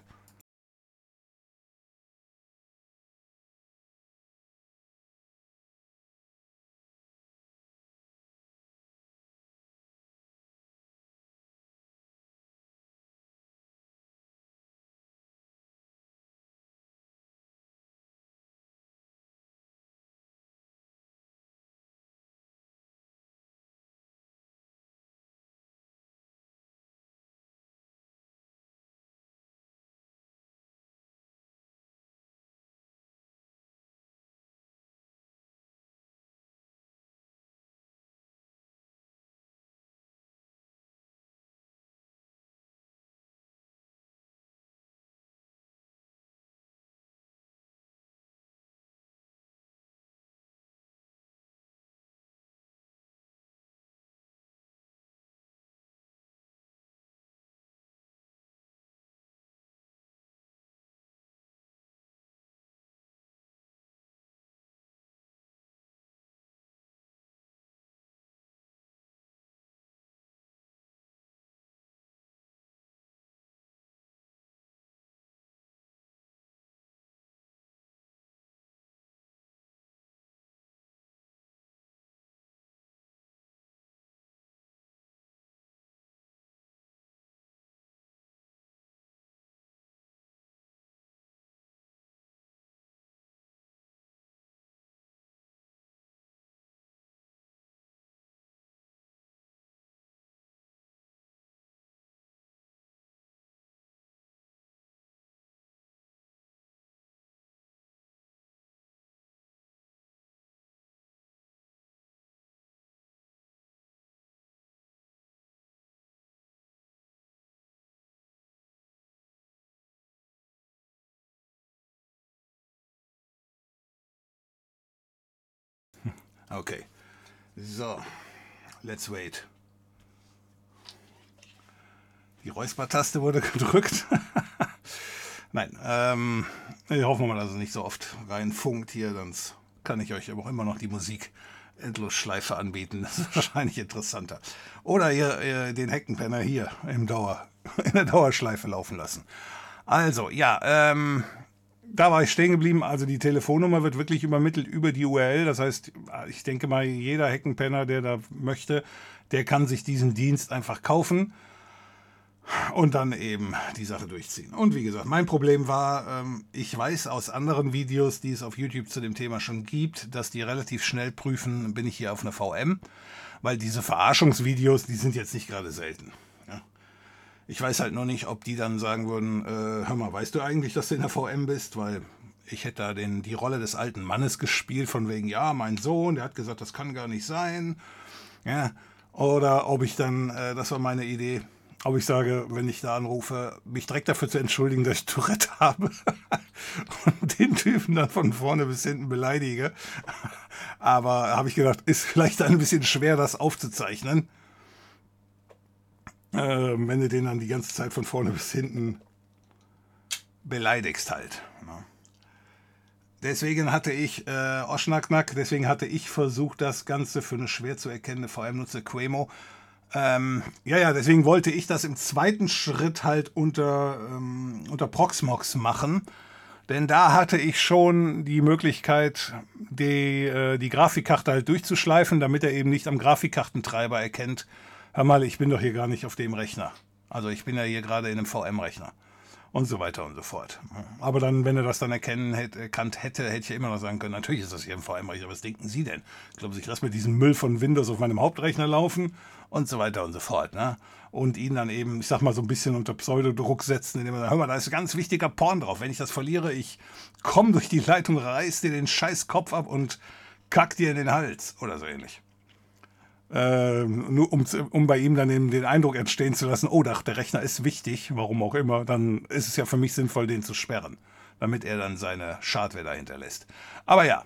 Okay. So. Let's wait. Die Räuspertaste wurde gedrückt. Nein, ähm, ich hoffe mal, dass es nicht so oft reinfunkt hier, sonst kann ich euch aber auch immer noch die Musik Endlosschleife anbieten. Das ist wahrscheinlich interessanter. Oder ihr, ihr den Heckenpenner hier im Dauer, in der Dauerschleife laufen lassen. Also, ja, ähm, da war ich stehen geblieben. Also die Telefonnummer wird wirklich übermittelt über die URL. Das heißt, ich denke mal, jeder Heckenpenner, der da möchte, der kann sich diesen Dienst einfach kaufen und dann eben die Sache durchziehen. Und wie gesagt, mein Problem war, ähm, ich weiß aus anderen Videos, die es auf YouTube zu dem Thema schon gibt, dass die relativ schnell prüfen, bin ich hier auf einer VM, weil diese Verarschungsvideos, die sind jetzt nicht gerade selten. Ich weiß halt nur nicht, ob die dann sagen würden, äh, hör mal, weißt du eigentlich, dass du in der VM bist? Weil ich hätte da den, die Rolle des alten Mannes gespielt, von wegen, ja, mein Sohn, der hat gesagt, das kann gar nicht sein. Ja. Oder ob ich dann, äh, das war meine Idee, ob ich sage, wenn ich da anrufe, mich direkt dafür zu entschuldigen, dass ich Tourette habe und den Typen dann von vorne bis hinten beleidige. Aber habe ich gedacht, ist vielleicht ein bisschen schwer, das aufzuzeichnen. Äh, wenn du den dann die ganze Zeit von vorne bis hinten beleidigst halt. Ne? Deswegen hatte ich äh, Oschnacknack, deswegen hatte ich versucht, das Ganze für eine schwer zu erkennende VM-Nutzer Quemo ähm, ja, ja, deswegen wollte ich das im zweiten Schritt halt unter, ähm, unter Proxmox machen. Denn da hatte ich schon die Möglichkeit, die, äh, die Grafikkarte halt durchzuschleifen, damit er eben nicht am Grafikkartentreiber erkennt, hör mal, ich bin doch hier gar nicht auf dem Rechner. Also ich bin ja hier gerade in einem VM-Rechner. Und so weiter und so fort. Aber dann, wenn er das dann erkennen hätte, erkannt hätte, hätte ich ja immer noch sagen können, natürlich ist das hier im VM-Rechner. Was denken Sie denn? Glauben Sie, ich lasse mir diesen Müll von Windows auf meinem Hauptrechner laufen? und so weiter und so fort. Ne? Und ihn dann eben, ich sag mal, so ein bisschen unter Pseudodruck setzen, indem er sagt, hör mal, da ist ein ganz wichtiger Porn drauf. Wenn ich das verliere, ich komme durch die Leitung, reiß dir den scheiß Kopf ab und kack dir in den Hals oder so ähnlich. Äh, nur um, um bei ihm dann eben den Eindruck entstehen zu lassen, oh, der Rechner ist wichtig, warum auch immer, dann ist es ja für mich sinnvoll, den zu sperren, damit er dann seine Schadware dahinter lässt. Aber ja,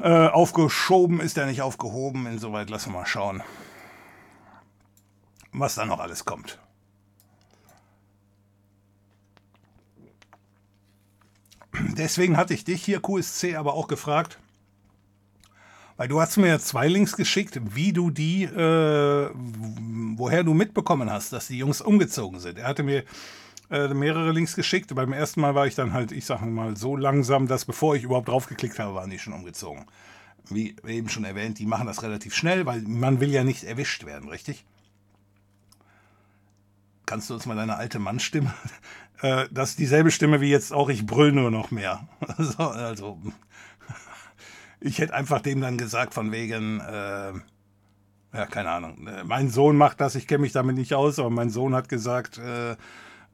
äh, aufgeschoben ist er nicht aufgehoben, insoweit lassen wir mal schauen was da noch alles kommt. Deswegen hatte ich dich hier, QSC, aber auch gefragt, weil du hast mir ja zwei Links geschickt, wie du die, äh, woher du mitbekommen hast, dass die Jungs umgezogen sind. Er hatte mir äh, mehrere Links geschickt. Beim ersten Mal war ich dann halt, ich sage mal, so langsam, dass bevor ich überhaupt draufgeklickt habe, waren die schon umgezogen. Wie eben schon erwähnt, die machen das relativ schnell, weil man will ja nicht erwischt werden, richtig? kannst du uns mal deine alte Mannstimme? Äh, das ist dieselbe Stimme wie jetzt auch, ich brüll nur noch mehr. so, also, ich hätte einfach dem dann gesagt, von wegen, äh, ja, keine Ahnung, äh, mein Sohn macht das, ich kenne mich damit nicht aus, aber mein Sohn hat gesagt, äh,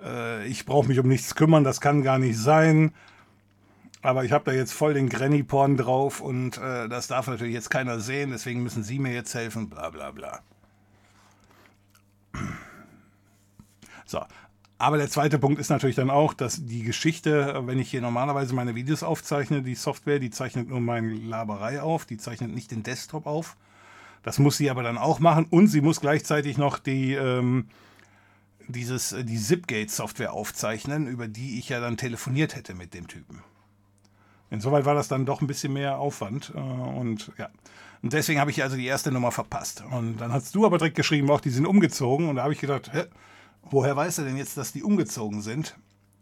äh ich brauche mich um nichts kümmern, das kann gar nicht sein. Aber ich habe da jetzt voll den Granny-Porn drauf und äh, das darf natürlich jetzt keiner sehen, deswegen müssen Sie mir jetzt helfen, bla bla bla. So. Aber der zweite Punkt ist natürlich dann auch, dass die Geschichte, wenn ich hier normalerweise meine Videos aufzeichne, die Software, die zeichnet nur meine Laberei auf, die zeichnet nicht den Desktop auf. Das muss sie aber dann auch machen und sie muss gleichzeitig noch die, ähm, dieses, die Zipgate-Software aufzeichnen, über die ich ja dann telefoniert hätte mit dem Typen. Insoweit war das dann doch ein bisschen mehr Aufwand äh, und ja. Und deswegen habe ich also die erste Nummer verpasst. Und dann hast du aber direkt geschrieben, auch die sind umgezogen. Und da habe ich gedacht, hä, Woher weiß er denn jetzt, dass die umgezogen sind?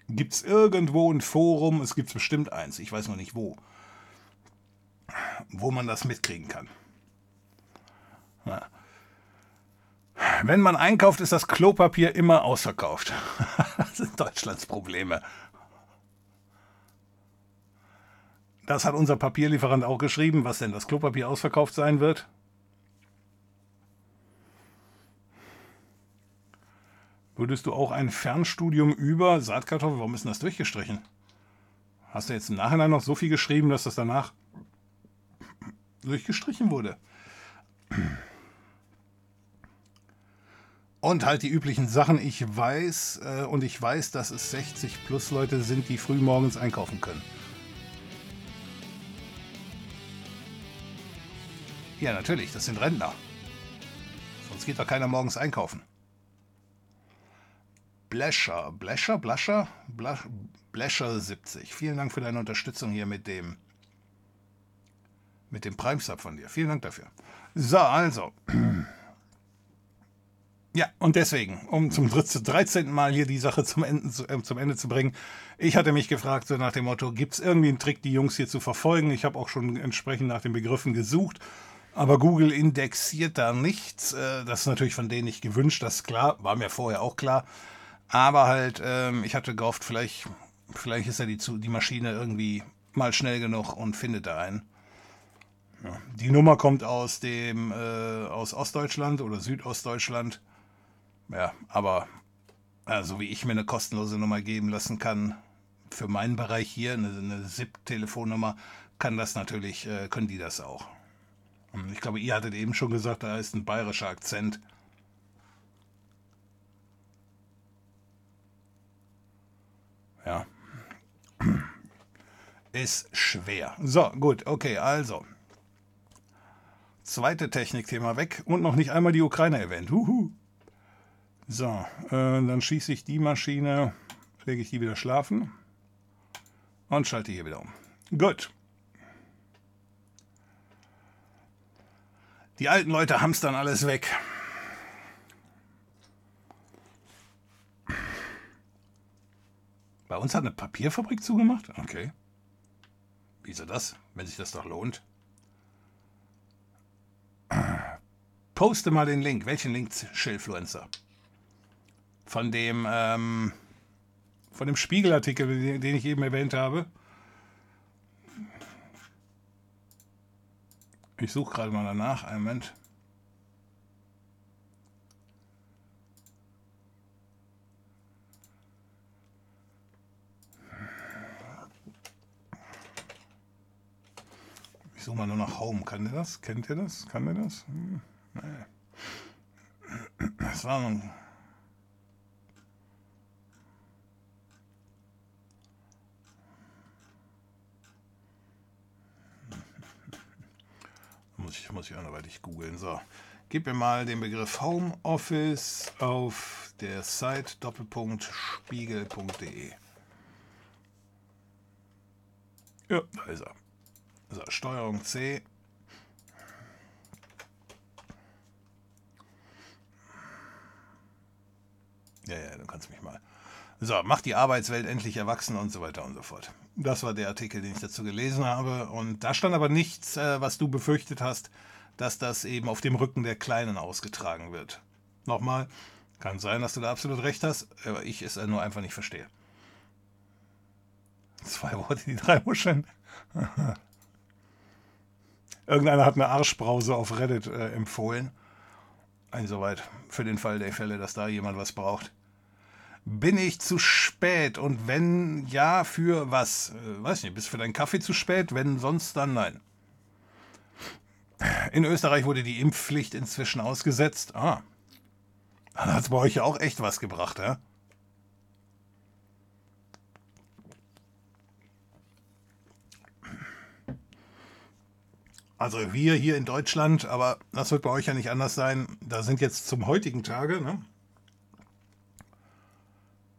Gibt es irgendwo ein Forum? Es gibt bestimmt eins, ich weiß noch nicht wo. Wo man das mitkriegen kann. Ja. Wenn man einkauft, ist das Klopapier immer ausverkauft. das sind Deutschlands Probleme. Das hat unser Papierlieferant auch geschrieben, was denn das Klopapier ausverkauft sein wird. Würdest du auch ein Fernstudium über Saatkartoffel, warum ist denn das durchgestrichen? Hast du jetzt im Nachhinein noch so viel geschrieben, dass das danach durchgestrichen wurde? Und halt die üblichen Sachen. Ich weiß äh, und ich weiß, dass es 60 plus Leute sind, die früh morgens einkaufen können. Ja, natürlich, das sind Rentner. Sonst geht doch keiner morgens einkaufen. Blasher, Blasher, Blasher, Blasher 70. Vielen Dank für deine Unterstützung hier mit dem mit dem Prime-Sub von dir. Vielen Dank dafür. So, also. Ja, und deswegen, um zum 13. Mal hier die Sache zum Ende zu, äh, zum Ende zu bringen. Ich hatte mich gefragt, so nach dem Motto, gibt es irgendwie einen Trick, die Jungs hier zu verfolgen? Ich habe auch schon entsprechend nach den Begriffen gesucht. Aber Google indexiert da nichts. Äh, das ist natürlich von denen nicht gewünscht, das ist klar, war mir vorher auch klar. Aber halt, ähm, ich hatte gehofft, vielleicht, vielleicht ist ja die, die Maschine irgendwie mal schnell genug und findet da einen. Ja. Die Nummer kommt aus dem äh, aus Ostdeutschland oder Südostdeutschland. Ja, aber ja, so wie ich mir eine kostenlose Nummer geben lassen kann, für meinen Bereich hier, eine, eine SIP-Telefonnummer, kann das natürlich, äh, können die das auch. Und ich glaube, ihr hattet eben schon gesagt, da ist ein bayerischer Akzent. Ja. Ist schwer. So, gut, okay, also. Zweite Technikthema weg und noch nicht einmal die Ukraine erwähnt. Huhu. So, äh, dann schieße ich die Maschine, lege ich die wieder schlafen und schalte hier wieder um. Gut. Die alten Leute haben es dann alles weg. Bei uns hat eine Papierfabrik zugemacht? Okay. Wieso das, wenn sich das doch lohnt? Poste mal den Link. Welchen Link, Schillfluencer? Von dem, ähm, von dem Spiegelartikel, den ich eben erwähnt habe. Ich suche gerade mal danach. Einen Moment. Suche mal nur nach Home. Kann der das? Kennt ihr das? Kann der das? Hm, nee. Das war ein muss ich, muss ich anderweitig googeln. So, gib mir mal den Begriff Homeoffice auf der Site doppelpunkt-spiegel.de. Ja, da ist er. So, Steuerung C. Ja, ja, du kannst mich mal. So, macht die Arbeitswelt endlich erwachsen und so weiter und so fort. Das war der Artikel, den ich dazu gelesen habe. Und da stand aber nichts, äh, was du befürchtet hast, dass das eben auf dem Rücken der Kleinen ausgetragen wird. Nochmal, kann sein, dass du da absolut recht hast, aber ich es nur einfach nicht verstehe. Zwei Worte, die drei Muscheln. Irgendeiner hat eine Arschbrause auf Reddit äh, empfohlen. Insoweit, für den Fall der Fälle, dass da jemand was braucht. Bin ich zu spät? Und wenn ja, für was? Äh, weiß nicht, bist du für deinen Kaffee zu spät? Wenn sonst, dann nein. In Österreich wurde die Impfpflicht inzwischen ausgesetzt. Ah. Dann hat es bei euch ja auch echt was gebracht, ja? Also wir hier in Deutschland, aber das wird bei euch ja nicht anders sein. Da sind jetzt zum heutigen Tage, ne?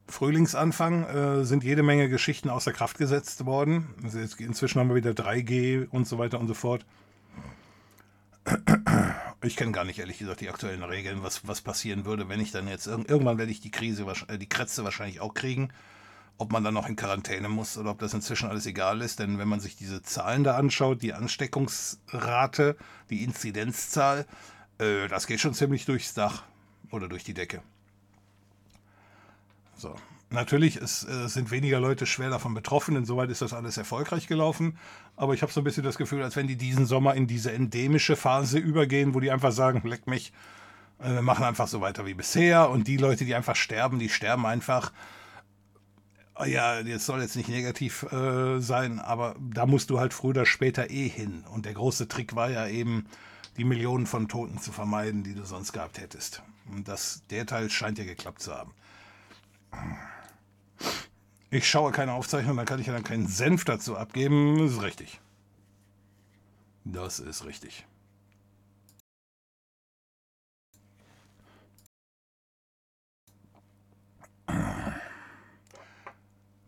Frühlingsanfang äh, sind jede Menge Geschichten außer Kraft gesetzt worden. Also inzwischen haben wir wieder 3G und so weiter und so fort. Ich kenne gar nicht, ehrlich gesagt, die aktuellen Regeln, was, was passieren würde, wenn ich dann jetzt irgendwann werde ich die Krise, äh, die Krätze wahrscheinlich auch kriegen. Ob man dann noch in Quarantäne muss oder ob das inzwischen alles egal ist. Denn wenn man sich diese Zahlen da anschaut, die Ansteckungsrate, die Inzidenzzahl, äh, das geht schon ziemlich durchs Dach oder durch die Decke. So. Natürlich ist, äh, sind weniger Leute schwer davon betroffen, insoweit ist das alles erfolgreich gelaufen. Aber ich habe so ein bisschen das Gefühl, als wenn die diesen Sommer in diese endemische Phase übergehen, wo die einfach sagen, leck mich, äh, wir machen einfach so weiter wie bisher. Und die Leute, die einfach sterben, die sterben einfach. Ah ja, das soll jetzt nicht negativ äh, sein, aber da musst du halt früher oder später eh hin. Und der große Trick war ja eben, die Millionen von Toten zu vermeiden, die du sonst gehabt hättest. Und das, der Teil scheint ja geklappt zu haben. Ich schaue keine Aufzeichnung, dann kann ich ja dann keinen Senf dazu abgeben. Das ist richtig. Das ist richtig.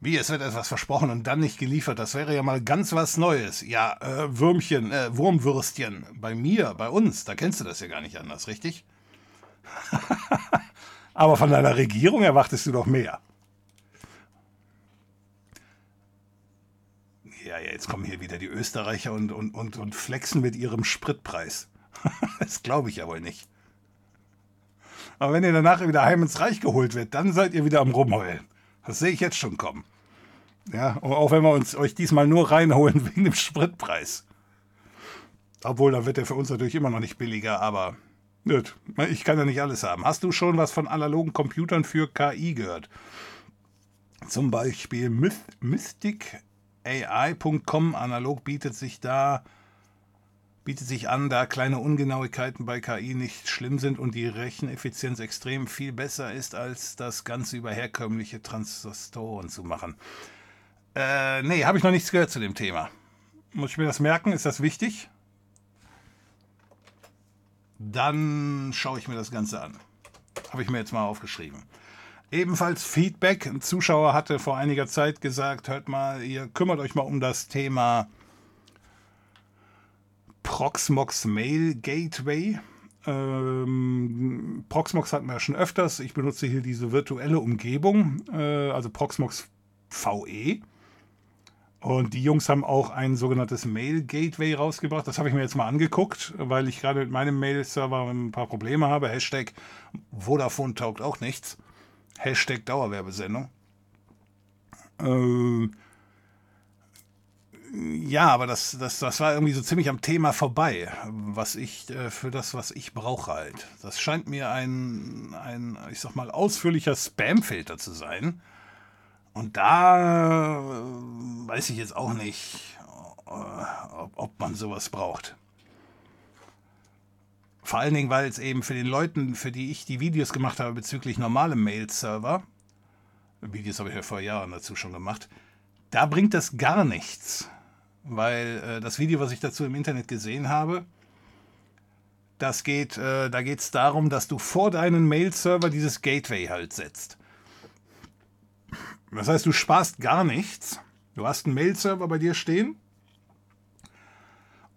Wie, es wird etwas versprochen und dann nicht geliefert. Das wäre ja mal ganz was Neues. Ja, äh, Würmchen, äh, Wurmwürstchen. Bei mir, bei uns, da kennst du das ja gar nicht anders, richtig? Aber von deiner Regierung erwartest du doch mehr. Ja, ja, jetzt kommen hier wieder die Österreicher und, und, und, und flexen mit ihrem Spritpreis. das glaube ich ja wohl nicht. Aber wenn ihr danach wieder heim ins Reich geholt wird, dann seid ihr wieder am Rumheulen. Das sehe ich jetzt schon kommen. Ja, auch wenn wir uns euch diesmal nur reinholen wegen dem Spritpreis. Obwohl, da wird der für uns natürlich immer noch nicht billiger, aber gut, ich kann ja nicht alles haben. Hast du schon was von analogen Computern für KI gehört? Zum Beispiel mysticai.com analog bietet sich da bietet sich an, da kleine Ungenauigkeiten bei KI nicht schlimm sind und die Recheneffizienz extrem viel besser ist, als das Ganze über herkömmliche Transistoren zu machen. Äh, nee, habe ich noch nichts gehört zu dem Thema. Muss ich mir das merken? Ist das wichtig? Dann schaue ich mir das Ganze an. Habe ich mir jetzt mal aufgeschrieben. Ebenfalls Feedback. Ein Zuschauer hatte vor einiger Zeit gesagt, hört mal, ihr kümmert euch mal um das Thema Proxmox Mail Gateway. Ähm, Proxmox hatten wir ja schon öfters. Ich benutze hier diese virtuelle Umgebung, äh, also Proxmox VE. Und die Jungs haben auch ein sogenanntes Mail Gateway rausgebracht. Das habe ich mir jetzt mal angeguckt, weil ich gerade mit meinem Mail-Server ein paar Probleme habe. Hashtag Vodafone taugt auch nichts. Hashtag Dauerwerbesendung. Äh, ja, aber das, das, das war irgendwie so ziemlich am Thema vorbei, was ich äh, für das, was ich brauche halt. Das scheint mir ein, ein ich sag mal, ausführlicher Spam-Filter zu sein und da äh, weiß ich jetzt auch nicht, äh, ob, man sowas braucht. Vor allen Dingen, weil es eben für den Leuten, für die ich die Videos gemacht habe bezüglich normalem Mail-Server, Videos habe ich ja vor Jahren dazu schon gemacht, da bringt das gar nichts. Weil äh, das Video, was ich dazu im Internet gesehen habe, das geht, äh, da geht es darum, dass du vor deinen Mail-Server dieses Gateway halt setzt. Das heißt, du sparst gar nichts. Du hast einen Mail-Server bei dir stehen.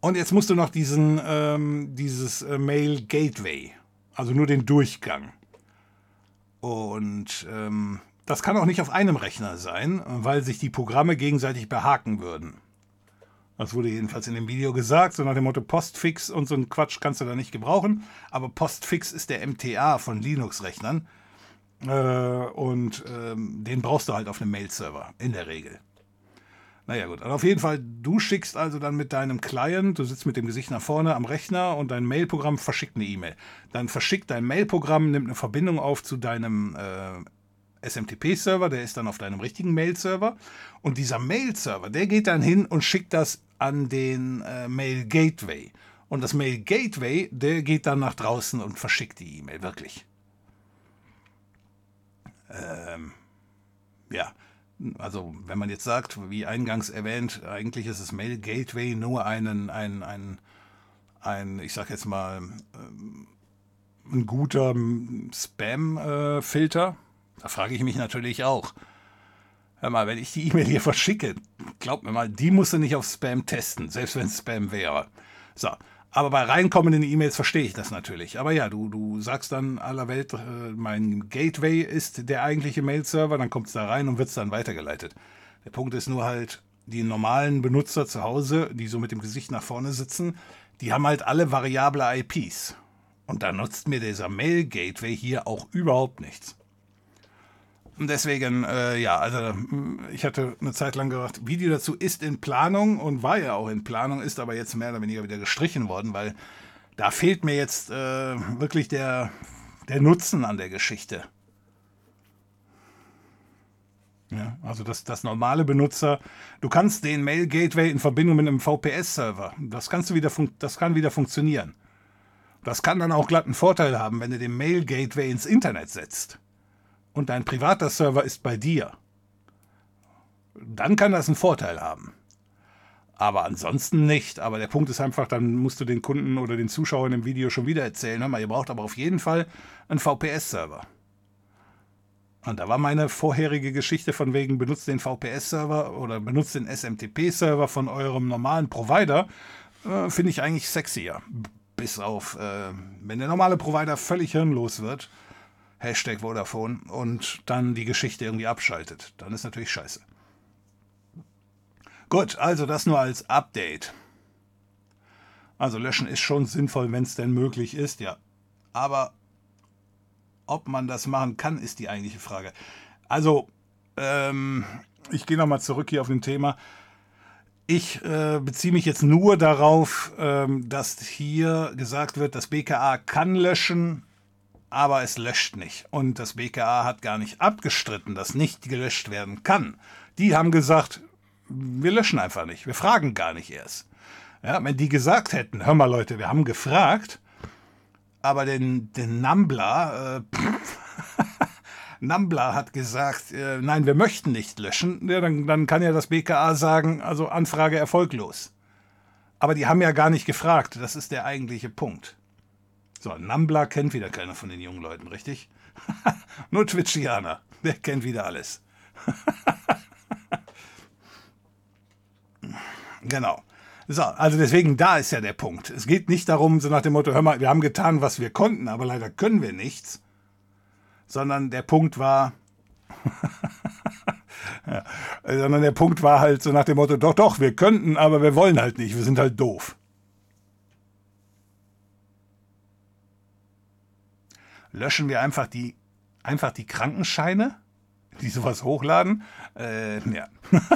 Und jetzt musst du noch diesen, ähm, dieses äh, Mail-Gateway, also nur den Durchgang. Und ähm, das kann auch nicht auf einem Rechner sein, weil sich die Programme gegenseitig behaken würden. Das wurde jedenfalls in dem Video gesagt, so nach dem Motto Postfix und so ein Quatsch kannst du da nicht gebrauchen. Aber Postfix ist der MTA von Linux-Rechnern. Äh, und ähm, den brauchst du halt auf einem Mail-Server, in der Regel. Naja gut, also auf jeden Fall, du schickst also dann mit deinem Client, du sitzt mit dem Gesicht nach vorne am Rechner und dein Mail-Programm verschickt eine E-Mail. Dann verschickt dein Mail-Programm, nimmt eine Verbindung auf zu deinem äh, SMTP-Server, der ist dann auf deinem richtigen Mail-Server. Und dieser Mail-Server, der geht dann hin und schickt das an den äh, Mail-Gateway. Und das Mail-Gateway, der geht dann nach draußen und verschickt die E-Mail, wirklich. Ähm, ja, also wenn man jetzt sagt, wie eingangs erwähnt, eigentlich ist das Mail Gateway nur einen, ein, ein, ein ich sag jetzt mal, ähm, ein guter Spam-Filter. da frage ich mich natürlich auch. Hör mal, wenn ich die E-Mail hier verschicke, glaub mir mal, die musst du nicht auf Spam testen, selbst wenn es Spam wäre. So, aber bei reinkommenden E-Mails verstehe ich das natürlich. Aber ja, du, du sagst dann aller Welt, äh, mein Gateway ist der eigentliche Mail-Server, dann kommt es da rein und wird es dann weitergeleitet. Der Punkt ist nur halt, die normalen Benutzer zu Hause, die so mit dem Gesicht nach vorne sitzen, die haben halt alle variable IPs. Und da nutzt mir dieser Mail-Gateway hier auch überhaupt nichts. Und deswegen, äh, ja, also ich hatte eine Zeit lang gedacht, Video dazu ist in Planung und war ja auch in Planung, ist aber jetzt mehr oder weniger wieder gestrichen worden, weil da fehlt mir jetzt äh, wirklich der, der Nutzen an der Geschichte. Ja, also das, das normale Benutzer, du kannst den Mail Gateway in Verbindung mit einem VPS-Server, das das kann wieder funktionieren. Das kann dann auch glatt einen Vorteil haben, wenn du den Mail Gateway ins Internet setzt und dein privater Server ist bei dir, dann kann das einen Vorteil haben. Aber ansonsten nicht. Aber der Punkt ist einfach, dann musst du den Kunden oder den Zuschauern im Video schon wieder erzählen, hör mal, ihr braucht aber auf jeden Fall einen VPS-Server. Und da war meine vorherige Geschichte von wegen benutzt den VPS-Server oder benutzt den SMTP-Server von eurem normalen Provider, äh, finde ich eigentlich sexier. Bis auf, äh, wenn der normale Provider völlig hirnlos wird, Hashtag Vodafone, und dann die Geschichte irgendwie abschaltet. Dann ist natürlich scheiße. Gut, also das nur als Update. Also löschen ist schon sinnvoll, wenn es denn möglich ist, ja. Aber ob man das machen kann, ist die eigentliche Frage. Also, ähm, ich gehe nochmal zurück hier auf den Thema. Ich äh, beziehe mich jetzt nur darauf, ähm, dass hier gesagt wird, das BKA kann löschen, aber es löscht nicht. Und das BKA hat gar nicht abgestritten, dass nicht gelöscht werden kann. Die haben gesagt, wir löschen einfach nicht, wir fragen gar nicht erst. Ja, wenn die gesagt hätten, hör mal Leute, wir haben gefragt, aber den, den Nambla, äh, Nambla hat gesagt, äh, nein, wir möchten nicht löschen, ja, dann, dann kann ja das BKA sagen, also Anfrage erfolglos. Aber die haben ja gar nicht gefragt, das ist der eigentliche Punkt. So, Nambla kennt wieder keiner von den jungen Leuten, richtig? Nur Twitchianer, der kennt wieder alles. genau. So, also deswegen, da ist ja der Punkt. Es geht nicht darum, so nach dem Motto, hör mal, wir haben getan, was wir konnten, aber leider können wir nichts. Sondern der Punkt war, ja, sondern der Punkt war halt so nach dem Motto, doch, doch, wir könnten, aber wir wollen halt nicht, wir sind halt doof. Löschen wir einfach die, einfach die Krankenscheine, die sowas hochladen? Äh, ja.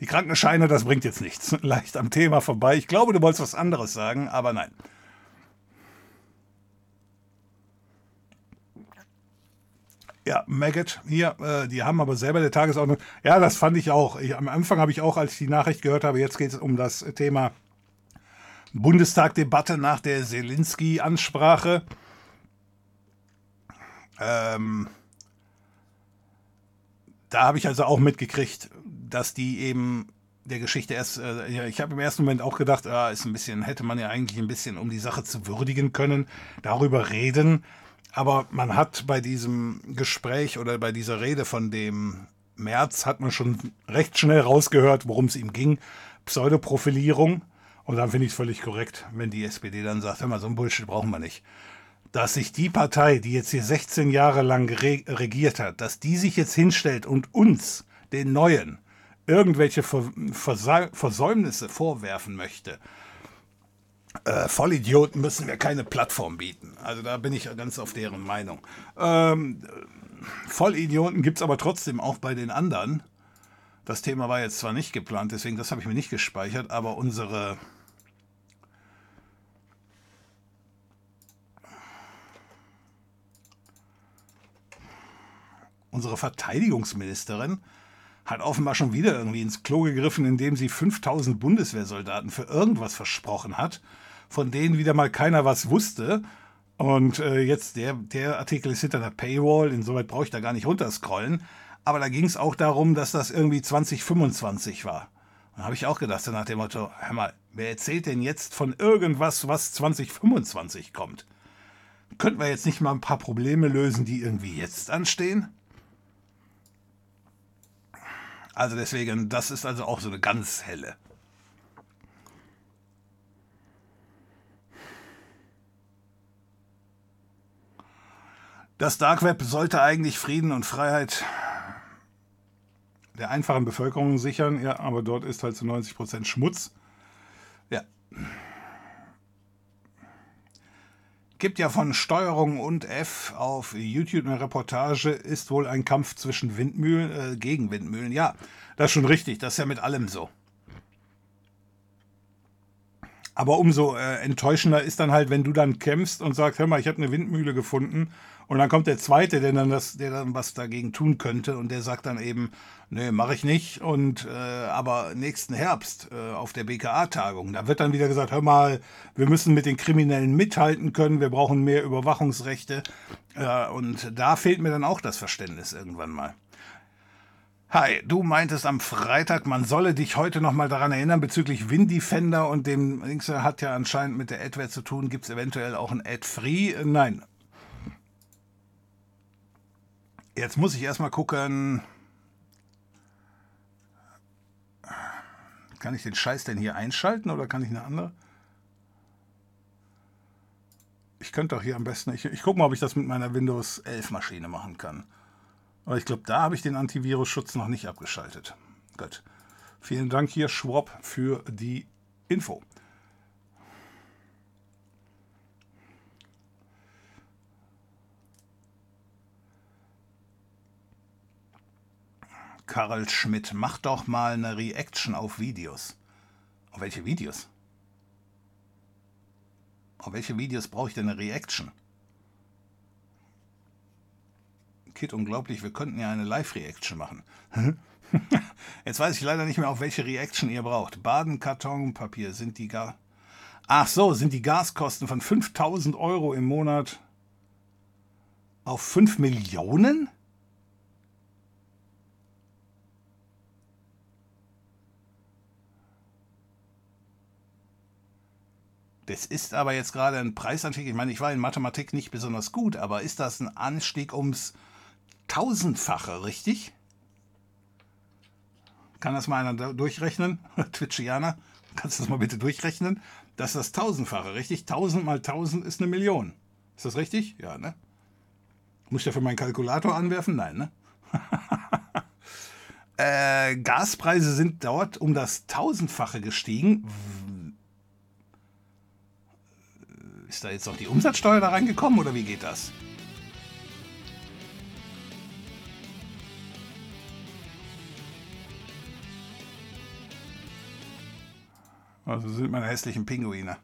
Die Krankenscheine, das bringt jetzt nichts. Leicht am Thema vorbei. Ich glaube, du wolltest was anderes sagen, aber nein. Ja, Maggot hier, äh, die haben aber selber der Tagesordnung. Ja, das fand ich auch. Ich, am Anfang habe ich auch, als ich die Nachricht gehört habe, jetzt geht es um das Thema Bundestagdebatte nach der Selinski-Ansprache. Ähm, da habe ich also auch mitgekriegt, dass die eben der Geschichte erst, äh, ich habe im ersten Moment auch gedacht, ah, ist ein bisschen, hätte man ja eigentlich ein bisschen, um die Sache zu würdigen können, darüber reden. Aber man hat bei diesem Gespräch oder bei dieser Rede von dem März hat man schon recht schnell rausgehört, worum es ihm ging. Pseudoprofilierung. Und dann finde ich es völlig korrekt, wenn die SPD dann sagt, hör mal, so ein Bullshit brauchen wir nicht. Dass sich die Partei, die jetzt hier 16 Jahre lang regiert hat, dass die sich jetzt hinstellt und uns, den Neuen, irgendwelche Versäumnisse vorwerfen möchte, äh, Vollidioten müssen wir keine Plattform bieten. Also da bin ich ganz auf deren Meinung. Ähm, Vollidioten gibt es aber trotzdem auch bei den anderen. Das Thema war jetzt zwar nicht geplant, deswegen das habe ich mir nicht gespeichert, aber unsere unsere Verteidigungsministerin hat offenbar schon wieder irgendwie ins Klo gegriffen, indem sie 5000 Bundeswehrsoldaten für irgendwas versprochen hat, von denen wieder mal keiner was wusste. Und äh, jetzt, der, der Artikel ist hinter der Paywall, insoweit brauche ich da gar nicht runterscrollen. Aber da ging es auch darum, dass das irgendwie 2025 war. Da habe ich auch gedacht, nach dem Motto, hör mal, wer erzählt denn jetzt von irgendwas, was 2025 kommt? Könnten wir jetzt nicht mal ein paar Probleme lösen, die irgendwie jetzt anstehen? Also deswegen, das ist also auch so eine ganz helle. Das Dark Web sollte eigentlich Frieden und Freiheit der einfachen Bevölkerung sichern, ja, aber dort ist halt zu 90% Schmutz. Ja. Gibt ja von Steuerung und F auf YouTube eine Reportage, ist wohl ein Kampf zwischen Windmühlen, äh, gegen Windmühlen. Ja, das ist schon richtig, das ist ja mit allem so. Aber umso äh, enttäuschender ist dann halt, wenn du dann kämpfst und sagst, hör mal, ich habe eine Windmühle gefunden und dann kommt der Zweite, der dann, das, der dann was dagegen tun könnte und der sagt dann eben, nee, mache ich nicht und äh, aber nächsten Herbst äh, auf der BKA-Tagung, da wird dann wieder gesagt, hör mal, wir müssen mit den Kriminellen mithalten können, wir brauchen mehr Überwachungsrechte äh, und da fehlt mir dann auch das Verständnis irgendwann mal. Hi, du meintest am Freitag, man solle dich heute nochmal daran erinnern bezüglich Windefender und dem Links hat ja anscheinend mit der Adware zu tun. Gibt es eventuell auch ein Ad-Free? Nein. Jetzt muss ich erstmal gucken. Kann ich den Scheiß denn hier einschalten oder kann ich eine andere? Ich könnte doch hier am besten, ich, ich gucke mal, ob ich das mit meiner Windows 11 Maschine machen kann. Aber ich glaube, da habe ich den Antivirus-Schutz noch nicht abgeschaltet. Gut. Vielen Dank hier, Schwab, für die Info. Karl Schmidt, mach doch mal eine Reaction auf Videos. Auf welche Videos? Auf welche Videos brauche ich denn eine Reaction? Kid, unglaublich, wir könnten ja eine Live-Reaction machen. Jetzt weiß ich leider nicht mehr, auf welche Reaction ihr braucht. Badenkartonpapier sind die gar. Ach so, sind die Gaskosten von 5000 Euro im Monat auf 5 Millionen? Das ist aber jetzt gerade ein Preisanstieg. Ich meine, ich war in Mathematik nicht besonders gut, aber ist das ein Anstieg ums Tausendfache, richtig? Kann das mal einer durchrechnen? Twitchianer, kannst du das mal bitte durchrechnen? Das ist das Tausendfache, richtig? Tausend mal tausend ist eine Million. Ist das richtig? Ja, ne? Muss ich dafür meinen Kalkulator anwerfen? Nein, ne? äh, Gaspreise sind dort um das Tausendfache gestiegen. Ist da jetzt noch die Umsatzsteuer da reingekommen oder wie geht das? Also sind meine hässlichen Pinguine.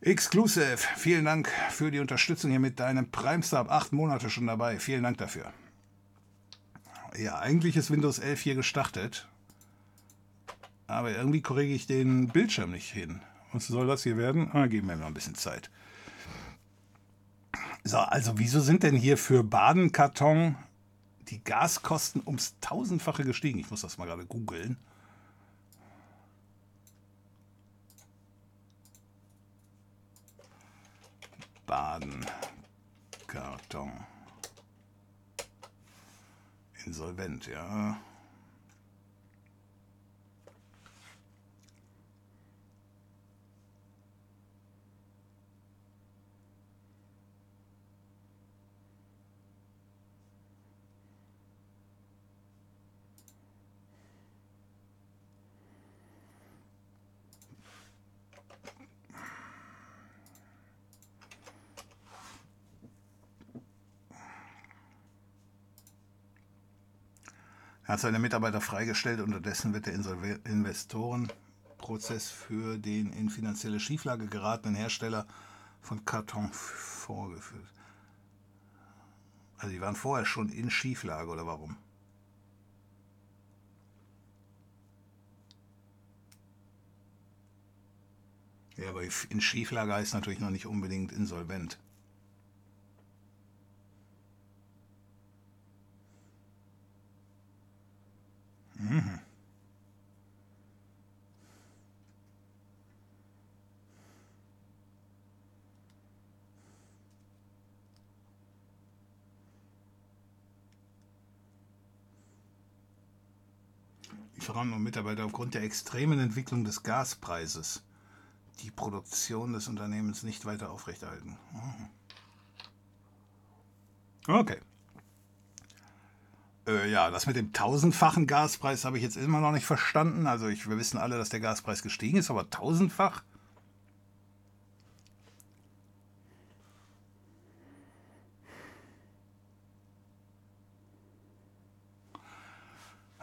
Exclusive, vielen Dank für die Unterstützung hier mit deinem Prime Sub. Acht Monate schon dabei. Vielen Dank dafür. Ja, eigentlich ist Windows 11 hier gestartet. Aber irgendwie korrigiere ich den Bildschirm nicht hin. Was soll das hier werden? Ah, geben wir noch ein bisschen Zeit. So, also wieso sind denn hier für Badenkarton die Gaskosten ums Tausendfache gestiegen? Ich muss das mal gerade googeln. Badenkarton. Insolvent, ja. Er hat seine Mitarbeiter freigestellt, unterdessen wird der Investorenprozess für den in finanzielle Schieflage geratenen Hersteller von Karton vorgeführt. Also die waren vorher schon in Schieflage oder warum? Ja, aber in Schieflage heißt natürlich noch nicht unbedingt insolvent. Mhm. Lieferanten und Mitarbeiter aufgrund der extremen Entwicklung des Gaspreises die Produktion des Unternehmens nicht weiter aufrechterhalten. Mhm. Okay. Äh, ja, das mit dem tausendfachen Gaspreis habe ich jetzt immer noch nicht verstanden. Also ich, wir wissen alle, dass der Gaspreis gestiegen ist, aber tausendfach?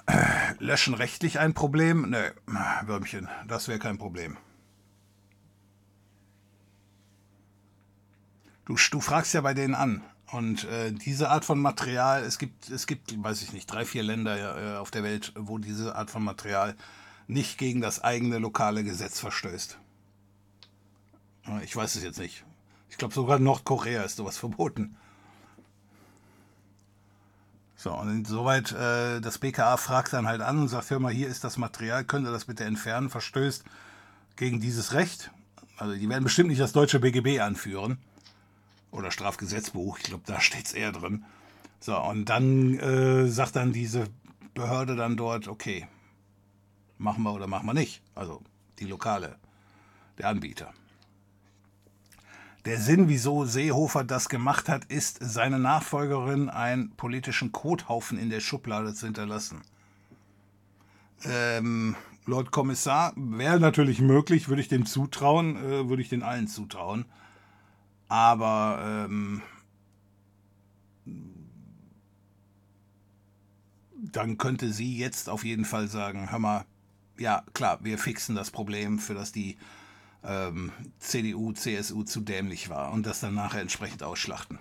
Äh, löschen rechtlich ein Problem? Nö, Würmchen, das wäre kein Problem. Du, du fragst ja bei denen an. Und äh, diese Art von Material, es gibt, es gibt, weiß ich nicht, drei, vier Länder äh, auf der Welt, wo diese Art von Material nicht gegen das eigene lokale Gesetz verstößt. Ich weiß es jetzt nicht. Ich glaube, sogar in Nordkorea ist sowas verboten. So, und insoweit, äh, das BKA fragt dann halt an und sagt, hör mal, hier ist das Material, könnt ihr das bitte entfernen, verstößt gegen dieses Recht. Also die werden bestimmt nicht das deutsche BGB anführen oder Strafgesetzbuch, ich glaube, da steht es eher drin. So, und dann äh, sagt dann diese Behörde dann dort, okay, machen wir oder machen wir nicht. Also die Lokale, der Anbieter. Der Sinn, wieso Seehofer das gemacht hat, ist, seine Nachfolgerin einen politischen Kothaufen in der Schublade zu hinterlassen. Ähm, Lord Kommissar wäre natürlich möglich, würde ich dem zutrauen, äh, würde ich den allen zutrauen. Aber ähm, dann könnte sie jetzt auf jeden Fall sagen, hör mal, ja klar, wir fixen das Problem, für das die ähm, CDU, CSU zu dämlich war und das dann nachher entsprechend ausschlachten.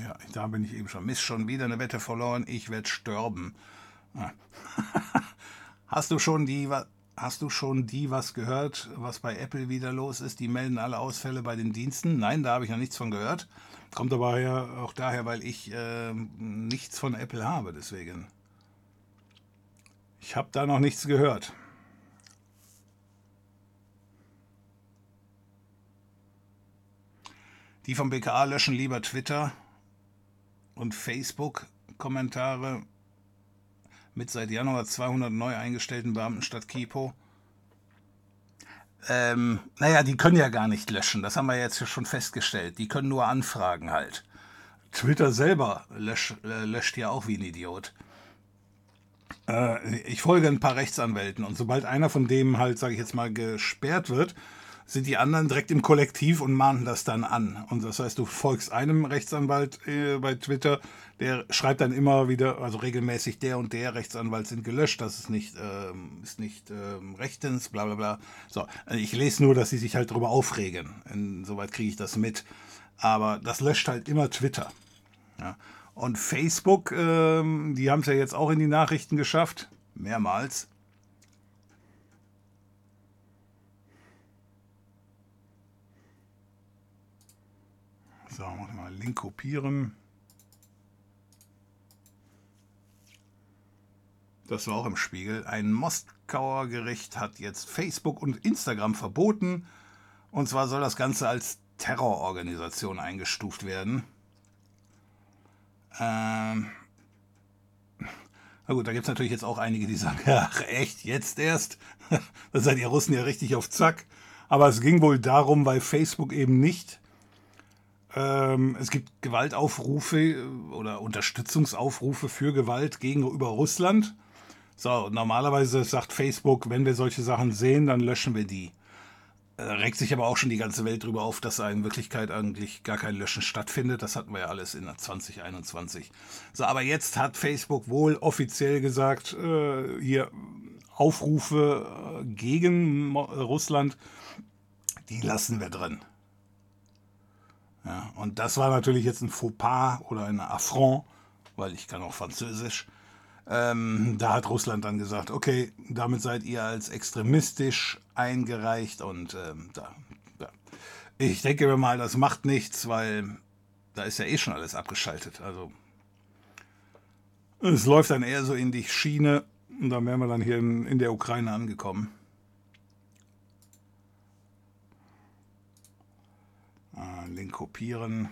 Ja, da bin ich eben schon. Mist, schon wieder eine Wette verloren. Ich werde sterben. Hast du schon die, hast du schon die was gehört, was bei Apple wieder los ist? Die melden alle Ausfälle bei den Diensten. Nein, da habe ich noch nichts von gehört. Kommt aber ja auch daher, weil ich äh, nichts von Apple habe, deswegen. Ich habe da noch nichts gehört. Die vom BKA löschen lieber Twitter und Facebook-Kommentare mit seit Januar 200 neu eingestellten Beamten statt Kipo. Ähm, naja, die können ja gar nicht löschen. Das haben wir jetzt schon festgestellt. Die können nur anfragen halt. Twitter selber lösch, äh, löscht ja auch wie ein Idiot. Äh, ich folge ein paar Rechtsanwälten und sobald einer von dem halt, sage ich jetzt mal, gesperrt wird, sind die anderen direkt im Kollektiv und mahnen das dann an. Und das heißt, du folgst einem Rechtsanwalt äh, bei Twitter, der schreibt dann immer wieder, also regelmäßig, der und der Rechtsanwalt sind gelöscht, das ist nicht, ähm, ist nicht ähm, rechtens, bla bla bla. So, also ich lese nur, dass sie sich halt darüber aufregen. Insoweit kriege ich das mit. Aber das löscht halt immer Twitter. Ja. Und Facebook, ähm, die haben es ja jetzt auch in die Nachrichten geschafft, mehrmals. So, mal Link kopieren. Das war auch im Spiegel. Ein Moskauer Gericht hat jetzt Facebook und Instagram verboten. Und zwar soll das Ganze als Terrororganisation eingestuft werden. Ähm na gut, da gibt es natürlich jetzt auch einige, die sagen, ach echt, jetzt erst? da seid ihr Russen ja richtig auf Zack. Aber es ging wohl darum, weil Facebook eben nicht ähm, es gibt Gewaltaufrufe äh, oder Unterstützungsaufrufe für Gewalt gegenüber Russland. So, normalerweise sagt Facebook, wenn wir solche Sachen sehen, dann löschen wir die. Da äh, regt sich aber auch schon die ganze Welt darüber auf, dass da in Wirklichkeit eigentlich gar kein Löschen stattfindet. Das hatten wir ja alles in 2021. So, aber jetzt hat Facebook wohl offiziell gesagt, äh, hier Aufrufe äh, gegen Russland, die lassen wir drin. Ja, und das war natürlich jetzt ein Fauxpas oder ein Affront, weil ich kann auch Französisch. Ähm, da hat Russland dann gesagt, okay, damit seid ihr als extremistisch eingereicht und ähm, da, ja. ich denke mir mal, das macht nichts, weil da ist ja eh schon alles abgeschaltet. Also es läuft dann eher so in die Schiene und dann wären wir dann hier in, in der Ukraine angekommen. Äh, Link kopieren.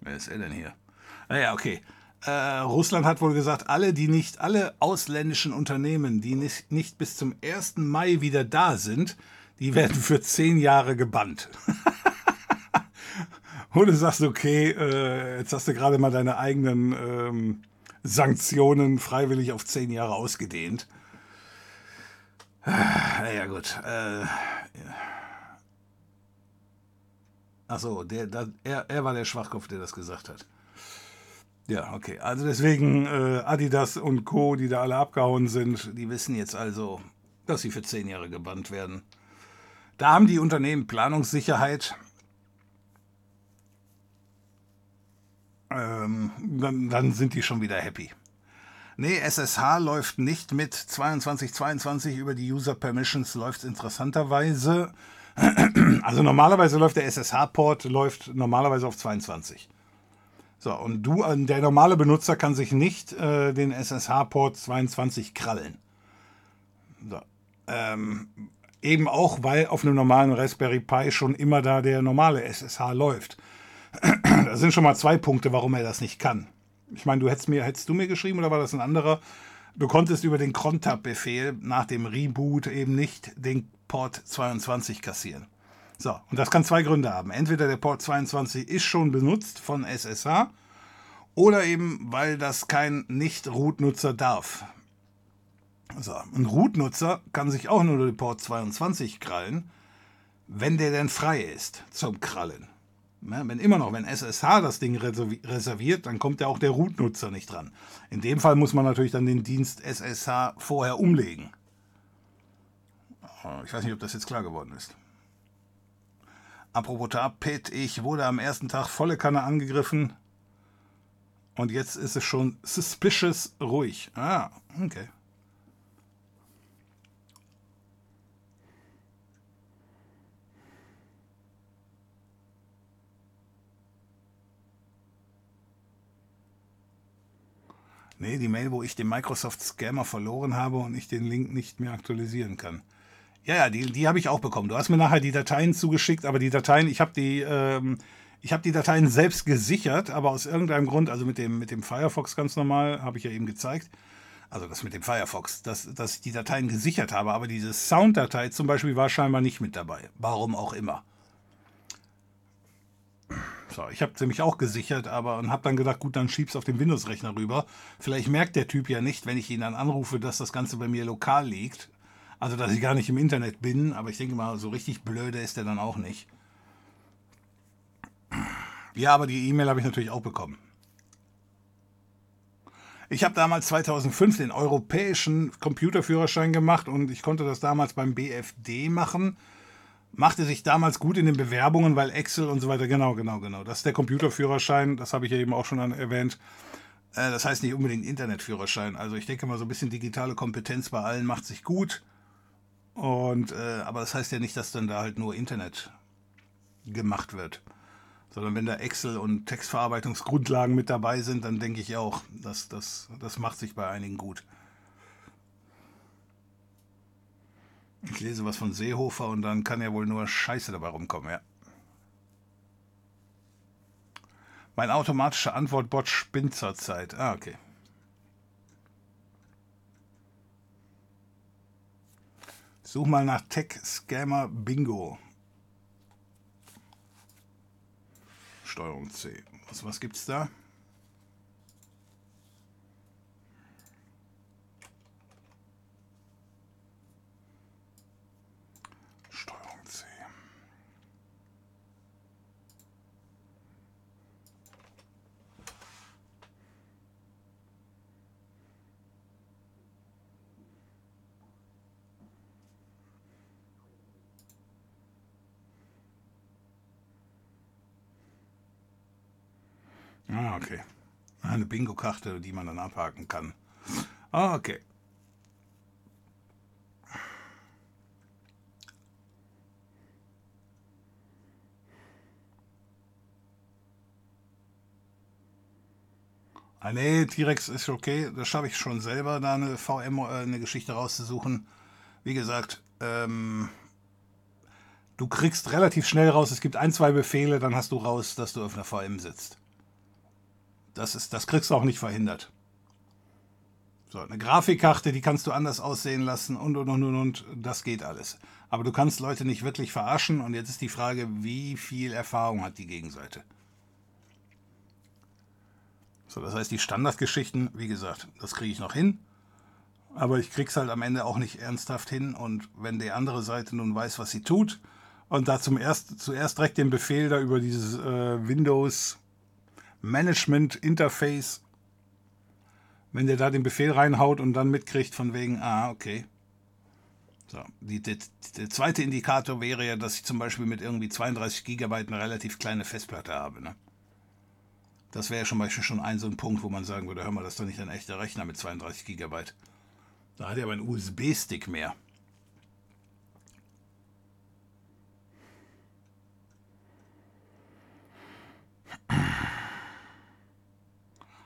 Wer ist er denn hier? Naja, ah okay. Äh, Russland hat wohl gesagt, alle, die nicht, alle ausländischen Unternehmen, die nicht, nicht bis zum 1. Mai wieder da sind, die werden für zehn Jahre gebannt. Und du sagst, okay, äh, jetzt hast du gerade mal deine eigenen ähm, Sanktionen freiwillig auf zehn Jahre ausgedehnt. Naja, gut. Äh. Achso, der, der, er, er war der Schwachkopf, der das gesagt hat. Ja, okay. Also deswegen äh, Adidas und Co., die da alle abgehauen sind, die wissen jetzt also, dass sie für zehn Jahre gebannt werden. Da haben die Unternehmen Planungssicherheit. Ähm, dann, dann sind die schon wieder happy. Nee, SSH läuft nicht mit 2222 über die User Permissions, läuft interessanterweise Also normalerweise läuft der SSH-Port läuft normalerweise auf 22. So, und du, äh, der normale Benutzer kann sich nicht äh, den SSH-Port 22 krallen. So. Ähm, eben auch, weil auf einem normalen Raspberry Pi schon immer da der normale SSH läuft. da sind schon mal zwei Punkte, warum er das nicht kann. Ich meine, du hättest mir, hättest du mir geschrieben oder war das ein anderer? Du konntest über den Crontab-Befehl nach dem Reboot eben nicht den Port 22 kassieren. So, und das kann zwei Gründe haben. Entweder der Port 22 ist schon benutzt von SSH oder eben, weil das kein Nicht-Root-Nutzer darf. So, ein Root-Nutzer kann sich auch nur den Port 22 krallen, wenn der denn frei ist zum Krallen. Wenn immer noch, wenn SSH das Ding reserviert, dann kommt ja auch der Root-Nutzer nicht dran. In dem Fall muss man natürlich dann den Dienst SSH vorher umlegen. Ich weiß nicht, ob das jetzt klar geworden ist. Apropos Tapet, ich wurde am ersten Tag volle Kanne angegriffen und jetzt ist es schon suspicious ruhig. Ah, okay. Nee, die Mail, wo ich den Microsoft Scammer verloren habe und ich den Link nicht mehr aktualisieren kann. Ja, ja, die, die habe ich auch bekommen. Du hast mir nachher die Dateien zugeschickt, aber die Dateien, ich habe die, ähm, ich habe die Dateien selbst gesichert, aber aus irgendeinem Grund, also mit dem, mit dem Firefox ganz normal, habe ich ja eben gezeigt. Also das mit dem Firefox, dass, dass ich die Dateien gesichert habe, aber diese Sounddatei zum Beispiel war scheinbar nicht mit dabei. Warum auch immer. So, ich habe mich auch gesichert, aber und habe dann gedacht, gut, dann schieb's auf den Windows-Rechner rüber. Vielleicht merkt der Typ ja nicht, wenn ich ihn dann anrufe, dass das Ganze bei mir lokal liegt. Also, dass ich gar nicht im Internet bin, aber ich denke mal, so richtig blöde ist er dann auch nicht. Ja, aber die E-Mail habe ich natürlich auch bekommen. Ich habe damals 2005 den europäischen Computerführerschein gemacht und ich konnte das damals beim BFD machen machte sich damals gut in den Bewerbungen, weil Excel und so weiter, genau, genau, genau. Das ist der Computerführerschein, das habe ich ja eben auch schon erwähnt. Äh, das heißt nicht unbedingt Internetführerschein. Also ich denke mal, so ein bisschen digitale Kompetenz bei allen macht sich gut. Und, äh, aber das heißt ja nicht, dass dann da halt nur Internet gemacht wird. Sondern wenn da Excel und Textverarbeitungsgrundlagen mit dabei sind, dann denke ich auch, dass das, das macht sich bei einigen gut. Ich lese was von Seehofer und dann kann ja wohl nur Scheiße dabei rumkommen, ja. Mein automatischer Antwortbot spinnt zurzeit. Ah, okay. Such mal nach Tech Scammer Bingo. Steuerung C. Was, was gibt's da? Ah, okay. Eine Bingo-Karte, die man dann abhaken kann. Ah, okay. Ah, nee, T-Rex ist okay. Das schaffe ich schon selber, da eine VM, äh, eine Geschichte rauszusuchen. Wie gesagt, ähm, du kriegst relativ schnell raus, es gibt ein, zwei Befehle, dann hast du raus, dass du auf einer VM sitzt. Das, ist, das kriegst du auch nicht verhindert. So, eine Grafikkarte, die kannst du anders aussehen lassen und und und und und. Das geht alles. Aber du kannst Leute nicht wirklich verarschen und jetzt ist die Frage, wie viel Erfahrung hat die Gegenseite? So, das heißt, die Standardgeschichten, wie gesagt, das kriege ich noch hin. Aber ich krieg's halt am Ende auch nicht ernsthaft hin. Und wenn die andere Seite nun weiß, was sie tut, und da zum erst, zuerst direkt den Befehl da über dieses äh, Windows Management Interface, wenn der da den Befehl reinhaut und dann mitkriegt von wegen, ah, okay. So, die, die, der zweite Indikator wäre ja, dass ich zum Beispiel mit irgendwie 32 GB eine relativ kleine Festplatte habe. Ne? Das wäre ja schon, Beispiel schon ein so ein Punkt, wo man sagen würde, hör mal, das ist doch nicht ein echter Rechner mit 32 GB. Da hat er aber einen USB-Stick mehr.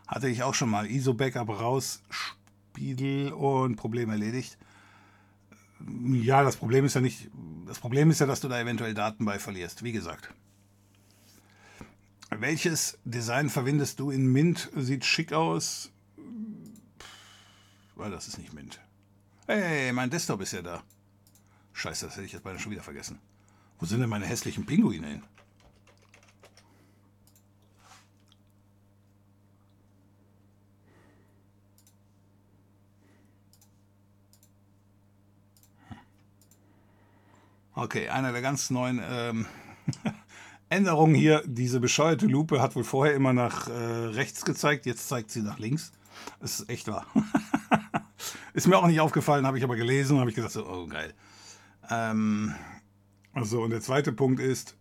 Hatte ich auch schon mal. ISO-Backup raus, Spiegel und Problem erledigt. Ja, das Problem ist ja nicht. Das Problem ist ja, dass du da eventuell Daten bei verlierst. Wie gesagt. Welches Design verwendest du in Mint? Sieht schick aus. Weil das ist nicht Mint. Hey, mein Desktop ist ja da. Scheiße, das hätte ich jetzt beinahe schon wieder vergessen. Wo sind denn meine hässlichen Pinguine hin? Okay, einer der ganz neuen ähm, Änderungen hier. Diese bescheuerte Lupe hat wohl vorher immer nach äh, rechts gezeigt, jetzt zeigt sie nach links. Das ist echt wahr. ist mir auch nicht aufgefallen, habe ich aber gelesen und habe ich gesagt, so, oh geil. Ähm, also, und der zweite Punkt ist.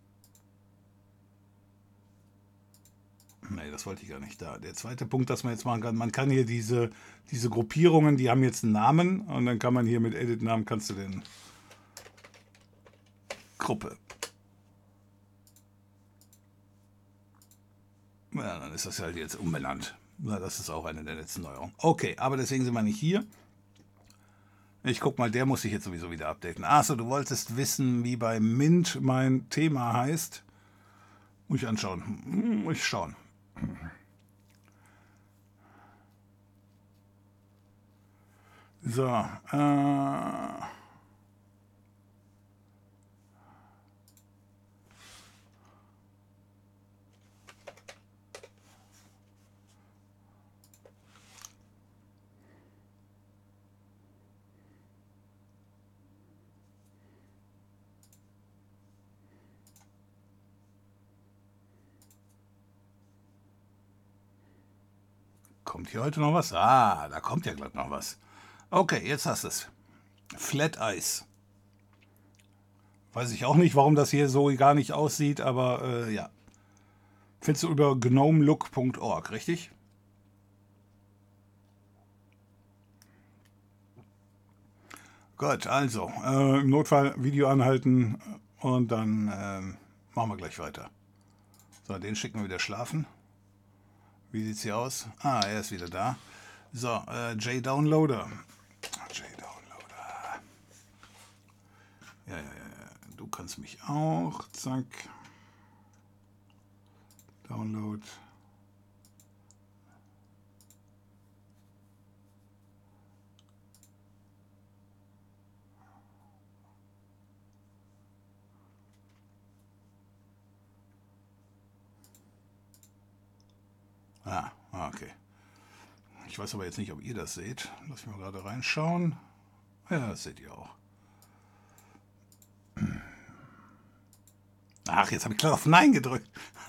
Nee, das wollte ich gar nicht da. Der zweite Punkt, dass man jetzt machen kann, man kann hier diese, diese Gruppierungen, die haben jetzt einen Namen und dann kann man hier mit Edit-Namen kannst du den Gruppe. Ja, dann ist das halt jetzt umbenannt. Na, das ist auch eine der letzten Neuerungen. Okay, aber deswegen sind wir nicht hier. Ich guck mal, der muss sich jetzt sowieso wieder updaten. Achso, du wolltest wissen, wie bei Mint mein Thema heißt. Muss ich anschauen. Muss ich schauen. So, äh. Kommt hier heute noch was? Ah, da kommt ja glatt noch was. Okay, jetzt hast du es. Flat Ice. Weiß ich auch nicht, warum das hier so gar nicht aussieht, aber äh, ja. Findest du über gnomelook.org, richtig? Gut, also äh, im Notfall Video anhalten und dann äh, machen wir gleich weiter. So, den schicken wir wieder schlafen. Wie sieht's hier aus? Ah, er ist wieder da. So, äh, J-Downloader. J-Downloader. Ja, ja, ja. Du kannst mich auch. Zack. Download. Ah, okay. Ich weiß aber jetzt nicht, ob ihr das seht. Lass mich mal gerade reinschauen. Ja, das seht ihr auch. Ach, jetzt habe ich klar auf Nein gedrückt.